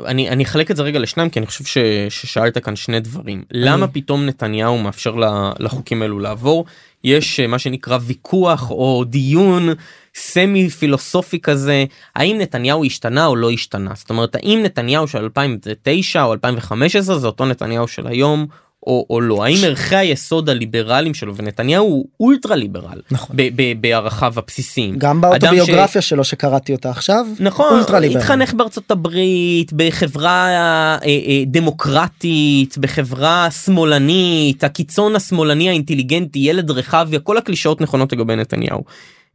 S3: אני אני אחלק את זה רגע לשניים כי אני חושב ש, ששאלת כאן שני דברים. למה פתאום נתניהו מאפשר לחוקים האלו לעבור יש מה שנקרא ויכוח או דיון סמי פילוסופי כזה האם נתניהו השתנה או לא השתנה? זאת אומרת האם נתניהו של 2009 או 2015 זה אותו נתניהו של היום או, או לא האם ערכי היסוד הליברליים שלו ונתניהו הוא אולטרה ליברל
S1: נכון.
S3: בערכיו הבסיסיים
S1: גם באוטוביוגרפיה ש... שלו שקראתי אותה עכשיו
S3: נכון התחנך בארצות הברית בחברה אה, אה, דמוקרטית בחברה שמאלנית הקיצון השמאלני האינטליגנטי ילד רחביה כל הקלישאות נכונות לגבי נתניהו.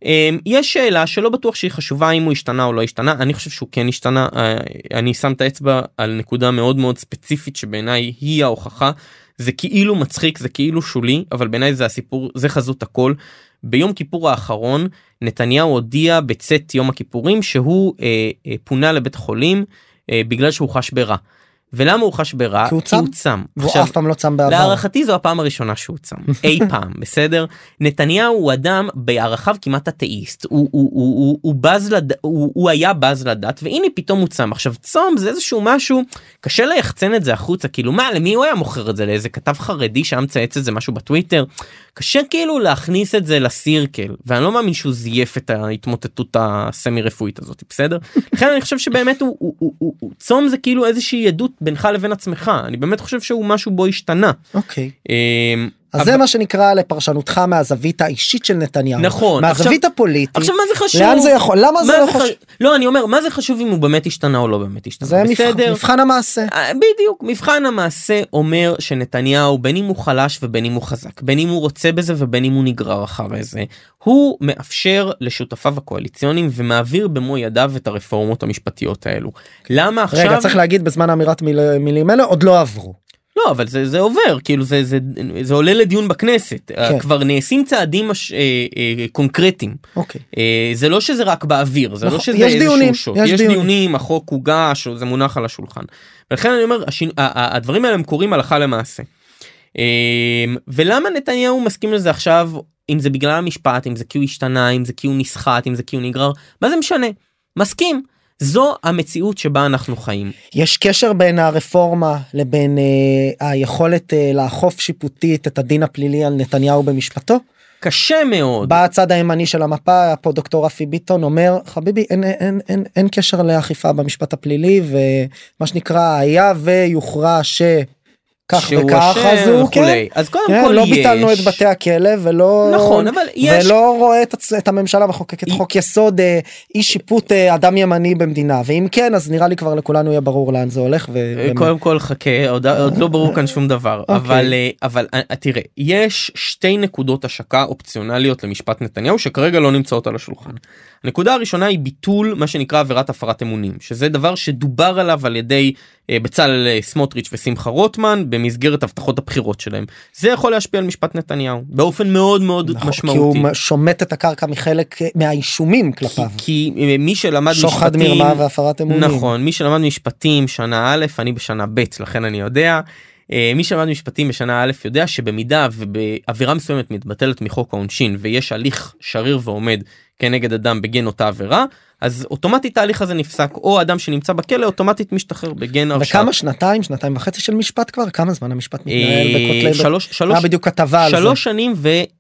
S3: אמ, יש שאלה שלא בטוח שהיא חשובה אם הוא השתנה או לא השתנה אני חושב שהוא כן השתנה אה, אני שם את האצבע על נקודה מאוד מאוד ספציפית שבעיניי היא ההוכחה זה כאילו מצחיק זה כאילו שולי אבל בעיניי זה הסיפור זה חזות הכל. ביום כיפור האחרון נתניהו הודיע בצאת יום הכיפורים שהוא אה, אה, פונה לבית החולים אה, בגלל שהוא חש ברע. ולמה הוא חש ברע?
S1: כי הוא צם.
S3: הוא צם.
S1: והוא אף פעם לא צם בעבר.
S3: להערכתי זו הפעם הראשונה שהוא צם אי פעם בסדר נתניהו הוא אדם בערכיו כמעט אתאיסט הוא, הוא, הוא, הוא, הוא בז לד... הוא, הוא היה בז לדת והנה פתאום הוא צם עכשיו צום זה איזשהו משהו קשה ליחצן את זה החוצה כאילו מה למי הוא היה מוכר את זה לאיזה כתב חרדי שהיה מצייץ את זה משהו בטוויטר קשה כאילו להכניס את זה לסירקל ואני לא מאמין שהוא זייף את ההתמוטטות הסמי רפואית הזאת בסדר לכן אני חושב שבאמת הוא, הוא, הוא, הוא, הוא צום זה כאילו איזושהי עדות בינך לבין עצמך אני באמת חושב שהוא משהו בו השתנה.
S1: אוקיי.
S3: אמ,
S1: אז
S3: אבל-
S1: זה מה שנקרא לפרשנותך מהזווית האישית של נתניהו.
S3: נכון,
S1: מהזווית
S3: עכשיו-
S1: הפוליטית.
S3: עכשיו מה זה חשוב?
S1: לאן זה יכול? למה זה לא חשוב?
S3: לא אני אומר מה זה חשוב אם הוא באמת השתנה או לא באמת השתנה.
S1: זה מבחן-
S3: בסדר.
S1: מבחן המעשה.
S3: אה, בדיוק מבחן המעשה אומר שנתניהו בין אם הוא חלש ובין אם הוא חזק בין אם הוא רוצה בזה ובין אם הוא נגרר אחרי זה הוא מאפשר לשותפיו הקואליציוניים ומעביר במו ידיו את הרפורמות המשפטיות האלו. למה עכשיו
S1: רגע צריך להגיד בזמן אמירת מיל- מילים אלה עוד לא עברו.
S3: לא אבל זה זה עובר כאילו זה זה זה עולה לדיון בכנסת
S1: כן.
S3: כבר נעשים צעדים מש, אה, אה, קונקרטיים
S1: אוקיי.
S3: אה, זה לא שזה רק באוויר זה
S1: נכון,
S3: לא שזה
S1: יש
S3: איזשהו
S1: דיונים,
S3: שוט.
S1: יש
S3: יש
S1: דיונים.
S3: דיונים החוק הוגש זה מונח על השולחן. ולכן אני אומר השינ... ה- ה- הדברים האלה הם קורים הלכה למעשה. אה, ולמה נתניהו מסכים לזה עכשיו אם זה בגלל המשפט אם זה כי הוא השתנה אם זה כי הוא נסחט אם זה כי הוא נגרר מה זה משנה מסכים זו המציאות שבה אנחנו חיים.
S1: יש קשר בין הרפורמה לבין אה, היכולת אה, לאכוף שיפוטית את הדין הפלילי על נתניהו במשפטו?
S3: קשה מאוד.
S1: בא הצד הימני של המפה פה דוקטור רפי ביטון אומר חביבי אין אין אין אין קשר לאכיפה במשפט הפלילי ומה שנקרא היה ויוכרע ש. כך וכך אז הוא. כן,
S3: אז קודם
S1: כן,
S3: כל
S1: לא
S3: יש.
S1: ביטלנו את בתי הכלא ולא
S3: נכון, אבל יש-
S1: ולא רואה את, את הממשלה מחוקקת
S3: היא-
S1: חוק יסוד אה, אי שיפוט אה, אדם ימני במדינה ואם כן אז נראה לי כבר לכולנו יהיה ברור לאן זה הולך. ו-
S3: אה, קודם כל חכה עוד, עוד לא ברור כאן שום דבר
S1: אוקיי.
S3: אבל אבל אה, תראה יש שתי נקודות השקה אופציונליות למשפט נתניהו שכרגע לא נמצאות על השולחן. הנקודה הראשונה היא ביטול מה שנקרא עבירת הפרת אמונים שזה דבר שדובר עליו על ידי אה, בצלאל אה, סמוטריץ' ושמחה רוטמן במסגרת הבטחות הבחירות שלהם זה יכול להשפיע על משפט נתניהו באופן מאוד מאוד
S1: נכון,
S3: משמעותי.
S1: כי הוא שומט את הקרקע מחלק אה, מהאישומים
S3: כי,
S1: כלפיו.
S3: כי אה, מי שלמד
S1: שוחד
S3: משפטים
S1: מרמה והפרת אמונים.
S3: נכון מי שלמד משפטים שנה א' אני בשנה ב' לכן אני יודע. מי שלמד משפטים בשנה א' יודע שבמידה ובעבירה מסוימת מתבטלת מחוק העונשין ויש הליך שריר ועומד כנגד אדם בגין אותה עבירה אז אוטומטית ההליך הזה נפסק או אדם שנמצא בכלא אוטומטית משתחרר בגין הרשעה.
S1: וכמה שנתיים שנתיים וחצי של משפט כבר כמה זמן המשפט מתנהל
S3: אה,
S1: בכותלי
S3: שלוש שלוש
S1: היה בדיוק כתבה על זה
S3: שלוש שנים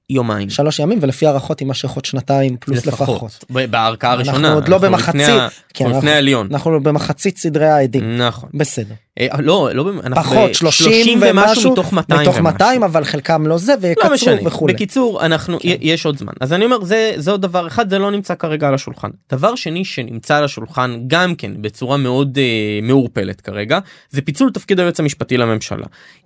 S3: ויומיים.
S1: שלוש ימים ולפי הערכות יימשך עוד שנתיים פלוס לפחות.
S3: בערכאה
S1: אנחנו
S3: הראשונה.
S1: עוד לא
S3: אנחנו
S1: במחצית,
S3: לפני ה-
S1: כן,
S3: לפני העליון.
S1: אנחנו במחצית סדרי העדים
S3: נכון.
S1: בסדר
S3: אה, לא לא
S1: פחות
S3: ב-
S1: 30
S3: ומשהו מתוך 200
S1: מתוך
S3: ומשהו.
S1: 200 אבל חלקם לא זה
S3: לא
S1: ויקצרו וכולי.
S3: בקיצור אנחנו
S1: כן.
S3: יש עוד זמן אז אני אומר זה זה עוד דבר אחד זה לא נמצא כרגע על השולחן דבר שני שנמצא על השולחן גם כן בצורה מאוד אה, מעורפלת כרגע זה פיצול תפקיד היועץ המשפטי לממשלה.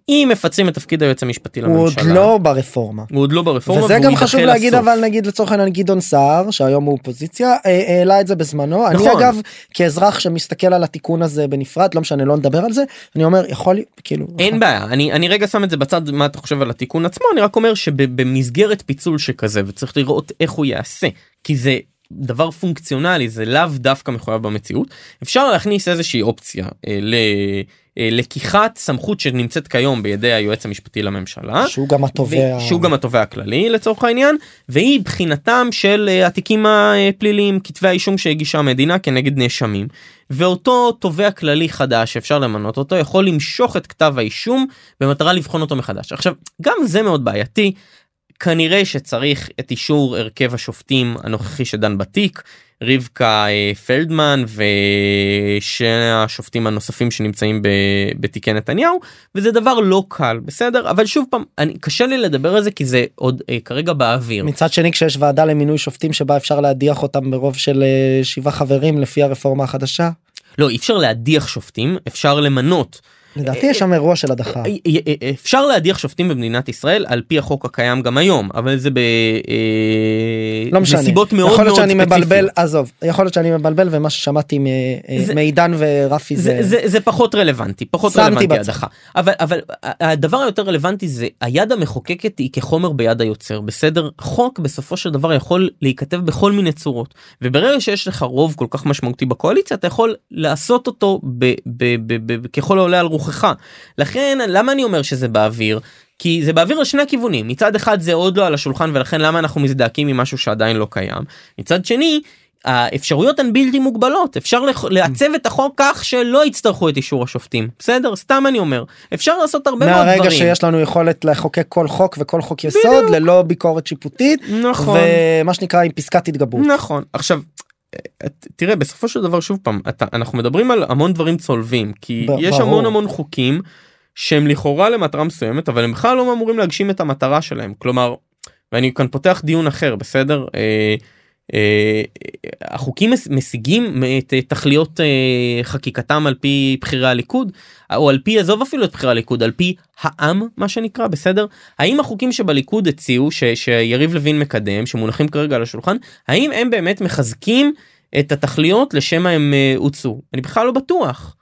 S3: אם מפצלים את תפקיד היועץ המשפטי
S1: הוא עוד
S3: לממשלה
S1: לא ברפורמה.
S3: הוא עוד לא ברפורמה
S1: וזה גם חשוב להגיד
S3: לסוף.
S1: אבל נגיד לצורך העניין גדעון סער שהיום הוא אופוזיציה אה, העלה את זה בזמנו אני
S3: נכון.
S1: אגב כאזרח שמסתכל על התיקון הזה בנפרד לא משנה לא נדבר על זה אני אומר יכול כאילו
S3: אין בעיה אני אני רגע שם את זה בצד מה אתה חושב על התיקון עצמו אני רק אומר שבמסגרת פיצול שכזה וצריך לראות איך הוא יעשה כי זה דבר פונקציונלי זה לאו דווקא מחויב במציאות אפשר להכניס איזושהי אופציה אה, ל... אה, לקיחת סמכות שנמצאת כיום בידי היועץ המשפטי לממשלה.
S1: שהוא גם התובע
S3: שהוא גם התובע הכללי לצורך העניין והיא בחינתם של אה, התיקים הפליליים כתבי האישום שהגישה המדינה כנגד נאשמים ואותו תובע כללי חדש אפשר למנות אותו יכול למשוך את כתב האישום במטרה לבחון אותו מחדש עכשיו גם זה מאוד בעייתי. כנראה שצריך את אישור הרכב השופטים הנוכחי שדן בתיק רבקה אה, פלדמן ושני השופטים הנוספים שנמצאים בתיקי נתניהו וזה דבר לא קל בסדר? אבל שוב פעם אני קשה לי לדבר על זה כי זה עוד אה, כרגע באוויר.
S1: מצד שני כשיש ועדה למינוי שופטים שבה אפשר להדיח אותם ברוב של אה, שבעה חברים לפי הרפורמה החדשה?
S3: לא אי אפשר להדיח שופטים אפשר למנות
S1: לדעתי יש שם אירוע של הדחה.
S3: אה, אה, אה, אפשר להדיח שופטים במדינת ישראל על פי החוק הקיים גם היום אבל זה
S1: לא משנה
S3: בנסיבות מאוד
S1: יכול להיות
S3: מאוד
S1: שאני מבלבל
S3: ספציפיות.
S1: עזוב יכול להיות שאני מבלבל ומה ששמעתי מעידן ורפי
S3: זה,
S1: זה
S3: פחות רלוונטי פחות רלוונטי. הדחה אבל אבל הדבר היותר רלוונטי זה היד המחוקקת היא כחומר ביד היוצר בסדר חוק בסופו של דבר יכול להיכתב בכל מיני צורות וברגע שיש לך רוב כל כך משמעותי בקואליציה אתה יכול לעשות אותו ככל העולה על רוחך לכן למה אני אומר שזה באוויר. כי זה באוויר לשני הכיוונים. מצד אחד זה עוד לא על השולחן ולכן למה אנחנו מזדעקים עם משהו שעדיין לא קיים? מצד שני האפשרויות הן בלתי מוגבלות. אפשר לעצב את החוק כך שלא יצטרכו את אישור השופטים. בסדר? סתם אני אומר. אפשר לעשות הרבה מאוד
S1: מהרגע
S3: דברים.
S1: שיש לנו יכולת לחוקק כל חוק וכל חוק יסוד ללא ביקורת שיפוטית
S3: נכון.
S1: ומה שנקרא עם פסקת התגברות.
S3: נכון. עכשיו תראה בסופו של דבר שוב פעם אתה, אנחנו מדברים על המון דברים צולבים כי
S1: ב-
S3: יש
S1: ברור.
S3: המון המון חוקים שהם לכאורה למטרה מסוימת אבל הם בכלל לא אמורים להגשים את המטרה שלהם כלומר ואני כאן פותח דיון אחר בסדר. אה, החוקים מס- משיגים את אה, תכליות אה, חקיקתם על פי בכירי הליכוד או על פי עזוב אפילו את בכירי הליכוד על פי העם מה שנקרא בסדר? האם החוקים שבליכוד הציעו ש, שיריב לוין מקדם שמונחים כרגע על השולחן האם הם באמת מחזקים את התכליות לשם הם אה, הוצאו? אני בכלל לא בטוח.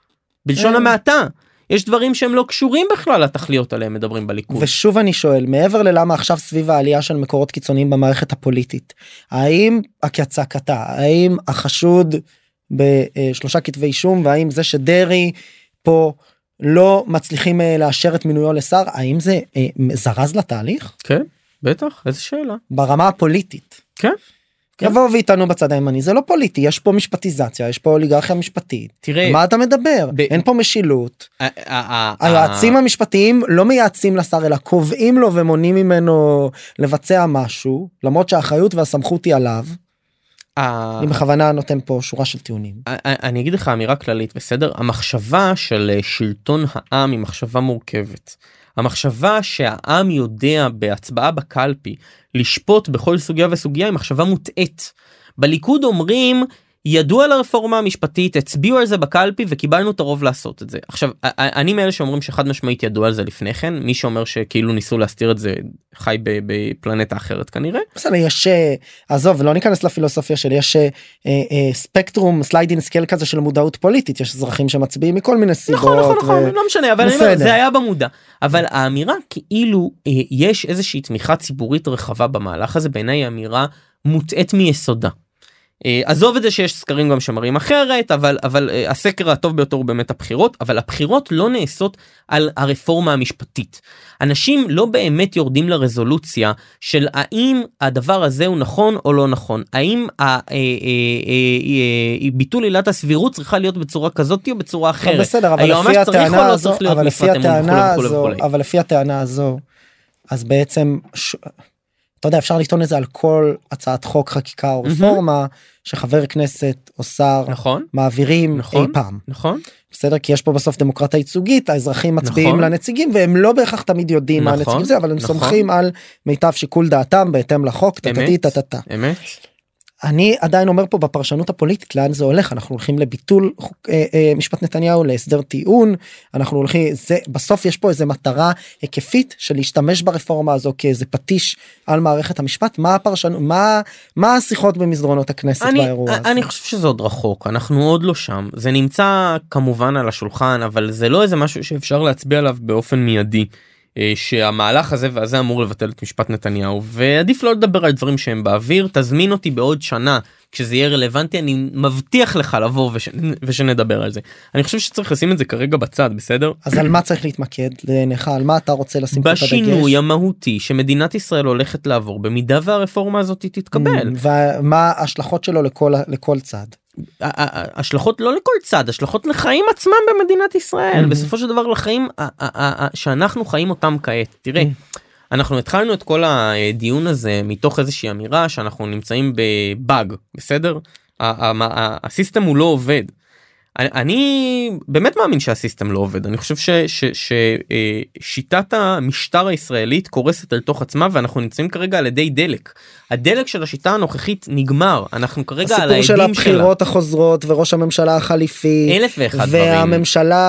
S3: בלשון
S1: אה.
S3: המעטה יש דברים שהם לא קשורים בכלל לתכליות עליהם מדברים בליכוד.
S1: ושוב אני שואל מעבר ללמה עכשיו סביב העלייה של מקורות קיצוניים במערכת הפוליטית האם כצעקתה האם החשוד בשלושה כתבי אישום והאם זה שדרעי פה לא מצליחים אה, לאשר את מינויו לשר האם זה אה, זרז לתהליך
S3: כן בטח איזה שאלה.
S1: ברמה הפוליטית.
S3: כן. כן.
S1: יבואו ויטענו בצד הימני זה לא פוליטי יש פה משפטיזציה יש פה אוליגרכיה משפטית
S3: תראה
S1: מה אתה מדבר
S3: ב-
S1: אין פה משילות היועצים המשפטיים לא מייעצים לשר אלא קובעים לו ומונעים ממנו לבצע משהו למרות שהאחריות והסמכות היא עליו אני בכוונה נותן פה שורה של טיעונים.
S3: אני אגיד לך אמירה כללית בסדר המחשבה של אה, שלטון העם היא מחשבה מורכבת. המחשבה שהעם יודע בהצבעה בקלפי לשפוט בכל סוגיה וסוגיה היא מחשבה מוטעית. בליכוד אומרים ידעו על הרפורמה המשפטית הצביעו על זה בקלפי וקיבלנו את הרוב לעשות את זה עכשיו אני מאלה שאומרים שחד משמעית ידעו על זה לפני כן מי שאומר שכאילו ניסו להסתיר את זה חי בפלנטה אחרת כנראה.
S1: בסדר יש אה, עזוב לא ניכנס לפילוסופיה שלי יש אה, אה, ספקטרום sliding scale כזה של מודעות פוליטית יש אזרחים שמצביעים מכל מיני סיבות.
S3: נכון נכון נכון לא משנה אבל אני אומר, זה היה במודע אבל האמירה כאילו יש איזושהי תמיכה ציבורית רחבה במהלך הזה בעיניי אמירה מוטעית מיסודה. אה, עזוב את זה שיש סקרים גם שמראים אחרת אבל אבל אה, הסקר הטוב ביותר הוא באמת הבחירות אבל הבחירות לא נעשות על הרפורמה המשפטית. אנשים לא באמת יורדים לרזולוציה של האם הדבר הזה הוא נכון או לא נכון האם אה, ביטול עילת הסבירות צריכה להיות בצורה כזאת או בצורה אחרת.
S1: בסדר אבל לפי הטענה הזו אבל לפי הטענה הזו אבל לפי הטענה הזו אז בעצם. אתה יודע אפשר לטעון את זה על כל הצעת חוק חקיקה או רפורמה שחבר כנסת או שר
S3: נכון
S1: מעבירים
S3: נכון
S1: אי פעם
S3: נכון
S1: בסדר כי יש פה בסוף דמוקרטיה ייצוגית האזרחים מצביעים
S3: נכון.
S1: לנציגים והם לא בהכרח תמיד יודעים מה
S3: נכון,
S1: הנציגים זה אבל הם
S3: נכון.
S1: סומכים על מיטב שיקול דעתם בהתאם לחוק טטטי
S3: אמת.
S1: טטטה.
S3: אמת
S1: אני עדיין אומר פה בפרשנות הפוליטית לאן זה הולך אנחנו הולכים לביטול חוק, אה, אה, משפט נתניהו להסדר טיעון אנחנו הולכים זה בסוף יש פה איזה מטרה היקפית של להשתמש ברפורמה הזו כאיזה פטיש על מערכת המשפט מה הפרשנות מה מה השיחות במסדרונות הכנסת
S3: אני,
S1: באירוע הזה.
S3: אני חושב שזה עוד רחוק אנחנו עוד לא שם זה נמצא כמובן על השולחן אבל זה לא איזה משהו שאפשר להצביע עליו באופן מיידי. אה, שהמהלך הזה והזה אמור לבטל את משפט נתניהו ועדיף לא לדבר על דברים שהם באוויר תזמין אותי בעוד שנה כשזה יהיה רלוונטי אני מבטיח לך לבוא וש... ושנדבר על זה אני חושב שצריך לשים את זה כרגע בצד בסדר
S1: אז על מה צריך להתמקד לעיניך על מה אתה רוצה לשים את הדגש.
S3: בשינוי המהותי שמדינת ישראל הולכת לעבור במידה והרפורמה הזאת תתקבל.
S1: ומה ההשלכות שלו לכל לכל צד.
S3: השלכות לא לכל צד השלכות לחיים עצמם במדינת ישראל. בסופו של דבר לחיים שאנחנו חיים אותם כעת תראה. אנחנו התחלנו את כל הדיון הזה מתוך איזושהי אמירה שאנחנו נמצאים בבאג בסדר הסיסטם הוא לא עובד. אני, באמת מאמין שהסיסטם לא עובד אני חושב ששיטת המשטר הישראלית קורסת על תוך עצמה ואנחנו נמצאים כרגע על ידי דלק. הדלק של השיטה הנוכחית נגמר אנחנו כרגע על
S1: הסיפור של
S3: העדים שלה.
S1: הבחירות החוזרות וראש הממשלה החליפי
S3: אלף ואחד דברים.
S1: והממשלה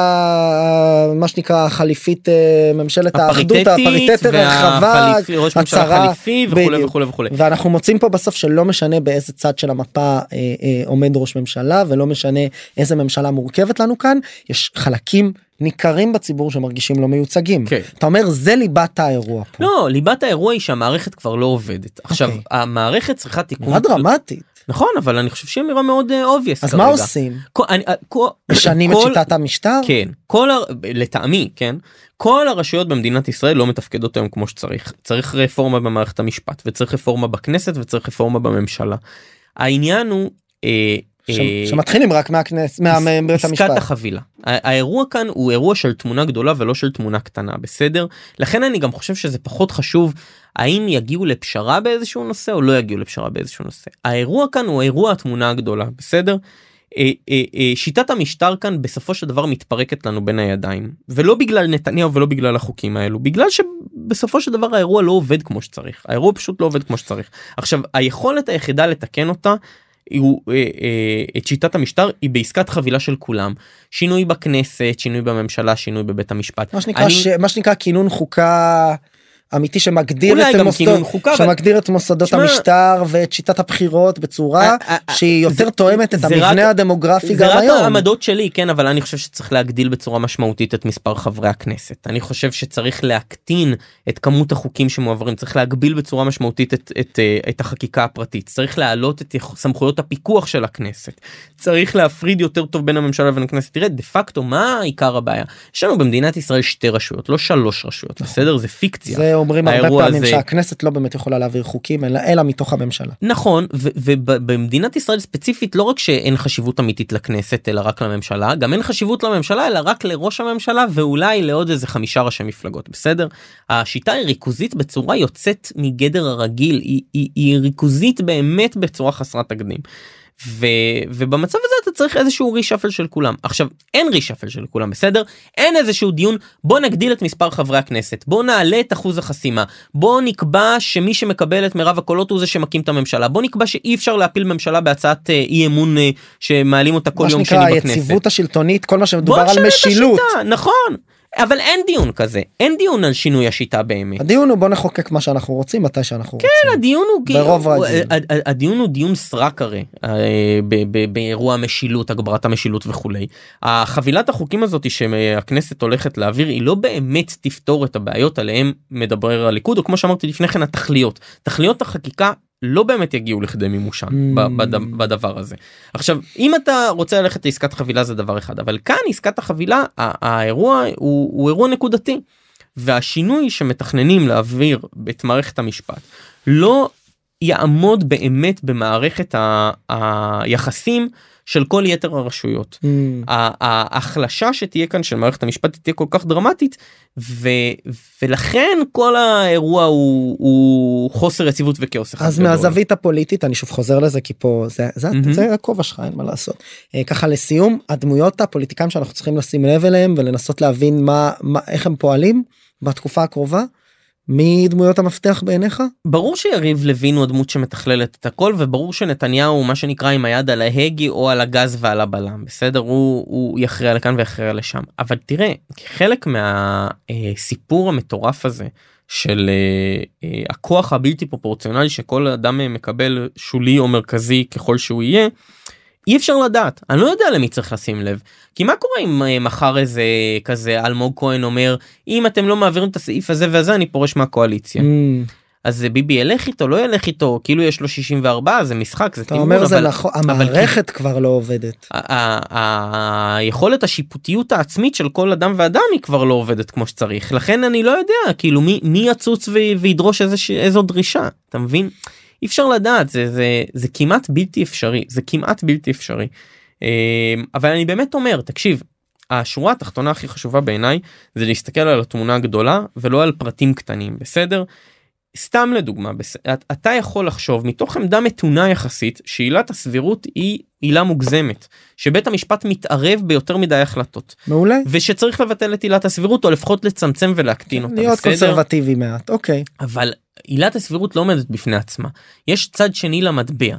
S1: מה שנקרא החליפית אה, ממשלת האחדות
S3: הפריטטית
S1: הרחבה
S3: ראש ממשלה חליפי וכולי. וכולי וכולי.
S1: ואנחנו מוצאים פה בסוף שלא משנה באיזה צד של המפה אה, אה, עומד ראש ממשלה ולא משנה איזה ממשלה מורכבת לנו כאן יש חלקים ניכרים בציבור שמרגישים לא מיוצגים
S3: כן.
S1: אתה אומר זה ליבת האירוע פה.
S3: לא ליבת האירוע היא שהמערכת כבר לא עובדת עכשיו
S1: אוקיי.
S3: המערכת צריכה תיקון
S1: נראה דרמטית
S3: נכון אבל אני חושב שהיא אמירה מאוד obvious
S1: אז מה עושים
S3: אה,
S1: משנים את שיטת המשטר
S3: כן כל הר... לטעמי כן כל הרשויות במדינת ישראל לא מתפקדות היום כמו שצריך צריך רפורמה במערכת המשפט וצריך רפורמה בכנסת וצריך רפורמה בממשלה. העניין הוא. אה, אה,
S1: שמתחילים רק מהכנסת מבית
S3: עסקת
S1: המשפט.
S3: החבילה. ה- האירוע כאן הוא אירוע של תמונה גדולה ולא של תמונה קטנה בסדר לכן אני גם חושב שזה פחות חשוב האם יגיעו לפשרה באיזשהו נושא או לא יגיעו לפשרה באיזשהו נושא. האירוע כאן הוא אירוע התמונה הגדולה בסדר. אה, אה, אה, שיטת המשטר כאן בסופו של דבר מתפרקת לנו בין הידיים ולא בגלל נתניהו ולא בגלל החוקים האלו בגלל שבסופו של דבר האירוע לא עובד כמו שצריך האירוע פשוט לא עובד כמו שצריך עכשיו היכולת היחידה לתקן אותה. הוא, אה, אה, את שיטת המשטר היא בעסקת חבילה של כולם שינוי בכנסת שינוי בממשלה שינוי בבית המשפט.
S1: מה שנקרא
S3: אני-
S1: ש... מה שנקרא כינון חוקה אמיתי שמגדיר את המוסדות
S3: חוקה,
S1: שמגדיר את מוסדות
S3: תשמע-
S1: המשטר ואת שיטת הבחירות בצורה
S3: אה, אה, אה,
S1: שהיא יותר
S3: זה-
S1: תואמת את
S3: זה
S1: המבנה
S3: רק-
S1: הדמוגרפי
S3: זה
S1: גם
S3: רק
S1: היום.
S3: העמדות שלי כן אבל אני חושב שצריך להגדיל בצורה משמעותית את מספר חברי הכנסת. אני חושב שצריך להקטין את כמות החוקים שמועברים צריך להגביל בצורה משמעותית את, את, אה, את החקיקה הפרטית. צריך להעלות את סמכויות הפיקוח של הכנסת. צריך להפריד יותר טוב בין הממשלה לבין הכנסת. תראה דה פקטו מה עיקר הבעיה? יש לנו במדינת ישראל שתי רשויות לא שלוש רשויות בסדר? זה פיקציה.
S1: אומרים הרבה פעמים
S3: הזה-
S1: שהכנסת לא באמת יכולה להעביר חוקים אלא אלא מתוך הממשלה.
S3: נכון ובמדינת ישראל ספציפית לא רק שאין חשיבות אמיתית לכנסת אלא רק לממשלה גם אין חשיבות לממשלה אלא רק לראש הממשלה ואולי לעוד איזה חמישה ראשי מפלגות בסדר השיטה היא ריכוזית בצורה יוצאת מגדר הרגיל היא, היא, היא ריכוזית באמת בצורה חסרת תקדים. ו, ובמצב הזה אתה צריך איזשהו רישפל של כולם עכשיו אין רישפל של כולם בסדר אין איזשהו דיון בוא נגדיל את מספר חברי הכנסת בוא נעלה את אחוז החסימה בוא נקבע שמי שמקבל את מירב הקולות הוא זה שמקים את הממשלה בוא נקבע שאי אפשר להפיל ממשלה בהצעת אה, אי אמון אה, שמעלים אותה כל יום שני בכנסת.
S1: מה שנקרא היציבות השלטונית כל מה שמדובר על משילות.
S3: השיטה, נכון אבל אין דיון כזה אין דיון על שינוי השיטה באמת.
S1: הדיון הוא בוא נחוקק מה שאנחנו רוצים מתי שאנחנו
S3: כן,
S1: רוצים.
S3: הדיון הוא כאילו-
S1: ברוב
S3: הוא-
S1: רגיל.
S3: הדיון הוא דיון סרק הרי אה, באירוע המשילות הגברת המשילות וכולי. החבילת החוקים הזאת שהכנסת הולכת להעביר היא לא באמת תפתור את הבעיות עליהם מדבר הליכוד או כמו שאמרתי לפני כן התכליות תכליות החקיקה. לא באמת יגיעו לכדי מימושן
S1: Mm.
S3: בד- בדבר הזה. עכשיו אם אתה רוצה ללכת לעסקת חבילה זה דבר אחד אבל כאן עסקת החבילה האירוע הוא, הוא אירוע נקודתי. והשינוי שמתכננים להעביר את מערכת המשפט לא יעמוד באמת במערכת היחסים של כל יתר הרשויות.
S1: Mm.
S3: ההחלשה שתהיה כאן של מערכת המשפט תהיה כל כך דרמטית ו- ולכן כל האירוע הוא, הוא חוסר יציבות וכאוס
S1: אז. מהזווית הפוליטית אני שוב חוזר לזה כי פה זה זה,
S3: מהמם.
S1: זה הכובע שלך אין מה לעשות. אה, ככה לסיום הדמויות הפוליטיקאים שאנחנו צריכים לשים לב אליהם ולנסות להבין מה, מה איך הם פועלים בתקופה הקרובה. מי דמויות המפתח בעיניך?
S3: ברור שיריב לוין הוא הדמות שמתכללת את הכל וברור שנתניהו הוא מה שנקרא עם היד על ההגה או על הגז ועל הבלם בסדר הוא, הוא יכריע לכאן ויכריע לשם אבל תראה חלק מהסיפור המטורף הזה של אה, אה, הכוח הבלתי פרופורציונלי שכל אדם אה, מקבל שולי או מרכזי ככל שהוא יהיה. אי אפשר לדעת. אני לא יודע למי צריך לשים לב. כי מה קורה אם אה, מחר איזה כזה אלמוג כהן אומר אם אתם לא מעבירים את הסעיף הזה והזה אני פורש מהקואליציה.
S1: Mm,
S3: אז זה ביבי ילך איתו לא ילך איתו כאילו יש לו 64 זה משחק זה
S1: אתה
S3: טיעון
S1: אומר זה
S3: אבל
S1: נכון
S3: אבל
S1: המערכת כבר לא עובדת.
S3: היכולת השיפוטיות העצמית של כל אדם ואדם היא כבר לא עובדת כמו שצריך. לכן אני לא יודע כאילו מי מי יצוץ וידרוש איזה איזו דרישה אתה מבין אי אפשר לדעת זה זה זה כמעט בלתי אפשרי זה כמעט בלתי אפשרי אה, אבל אני באמת אומר תקשיב השורה התחתונה הכי חשובה בעיניי זה להסתכל על התמונה הגדולה ולא על פרטים קטנים בסדר. סתם לדוגמה בס... את- אתה יכול לחשוב מתוך עמדה מתונה יחסית שעילת הסבירות היא עילה מוגזמת שבית המשפט מתערב ביותר מדי החלטות
S1: מעולה.
S3: ושצריך לבטל את עילת הסבירות או לפחות לצמצם ולהקטין אותה
S1: להיות
S3: בסדר
S1: קונסרבטיבי מעט אוקיי.
S3: אבל עילת הסבירות לא עומדת בפני עצמה יש צד שני למטבע.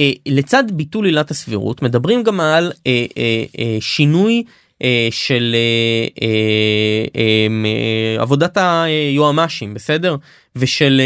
S3: אה, לצד ביטול עילת הסבירות מדברים גם על אה, אה, שינוי של אה, אה, אה, אה, עבודת היועמ"שים בסדר? ושל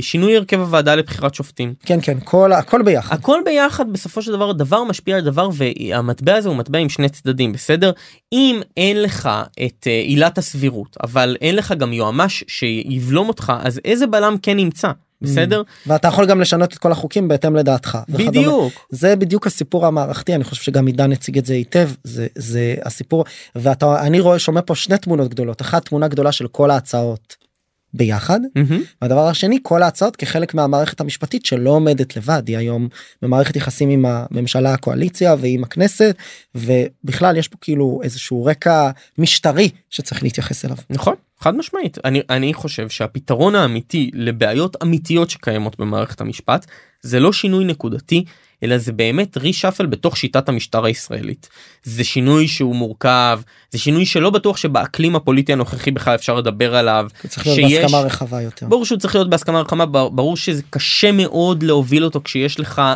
S3: שינוי הרכב הוועדה לבחירת שופטים.
S1: כן כן כל הכל ביחד.
S3: הכל ביחד בסופו של דבר דבר משפיע על דבר והמטבע הזה הוא מטבע עם שני צדדים בסדר? אם אין לך את עילת הסבירות אבל אין לך גם יועמ"ש שיבלום אותך אז איזה בלם כן נמצא בסדר?
S1: ואתה יכול גם לשנות את כל החוקים בהתאם לדעתך.
S3: בדיוק.
S1: זה בדיוק הסיפור המערכתי אני חושב שגם עידן הציג את זה היטב זה זה הסיפור. ואתה אני רואה שומע פה שני תמונות גדולות. אחת תמונה גדולה של כל ההצעות ביחד
S3: מהמם.
S1: והדבר השני כל ההצעות כחלק מהמערכת המשפטית שלא עומדת לבד היא היום במערכת יחסים עם הממשלה הקואליציה ועם הכנסת ובכלל יש פה כאילו איזשהו רקע משטרי שצריך להתייחס אליו.
S3: נכון חד משמעית אני אני חושב שהפתרון האמיתי לבעיות אמיתיות שקיימות במערכת המשפט זה לא שינוי נקודתי אלא זה באמת רישאפל בתוך שיטת המשטר הישראלית. זה שינוי שהוא מורכב זה שינוי שלא בטוח שבאקלים הפוליטי הנוכחי בכלל אפשר לדבר עליו
S1: צריך להיות
S3: שיש-
S1: בהסכמה רחבה יותר.
S3: ברור שהוא צריך להיות בהסכמה רחבה בר- ברור שזה קשה מאוד להוביל אותו כשיש לך אה,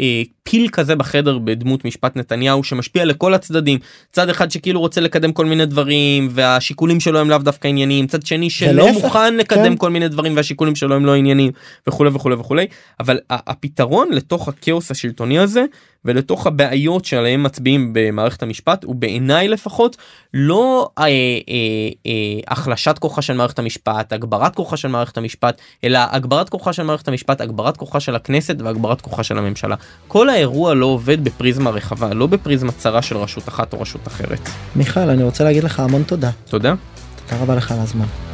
S3: אה, פיל כזה בחדר בדמות משפט נתניהו שמשפיע לכל הצדדים. צד אחד שכאילו רוצה לקדם כל מיני דברים והשיקולים שלו הם לאו דווקא עניינים. צד שני שלא מוכן לקדם
S1: כן.
S3: כל מיני דברים והשיקולים שלו הם לא עניינים וכולי וכולי וכולי. אבל הפתרון לתוך הכאוס השלטוני הזה ולתוך הבעיות שעליהם מצביעים במערכת המשפט הוא בעיניי לפחות לא אה, אה, אה, החלשת כוחה של מערכת המשפט הגברת כוחה של מערכת המשפט אלא הגברת כוחה של מערכת המשפט הגברת כוחה של הכנסת והגברת כוחה של הממשלה כל האירוע לא עובד בפריזמה רחבה לא בפריזמה צרה של רשות אחת או רשות אחרת.
S1: מיכאל אני רוצה להגיד לך המון תודה.
S3: תודה.
S1: תודה רבה לך על הזמן.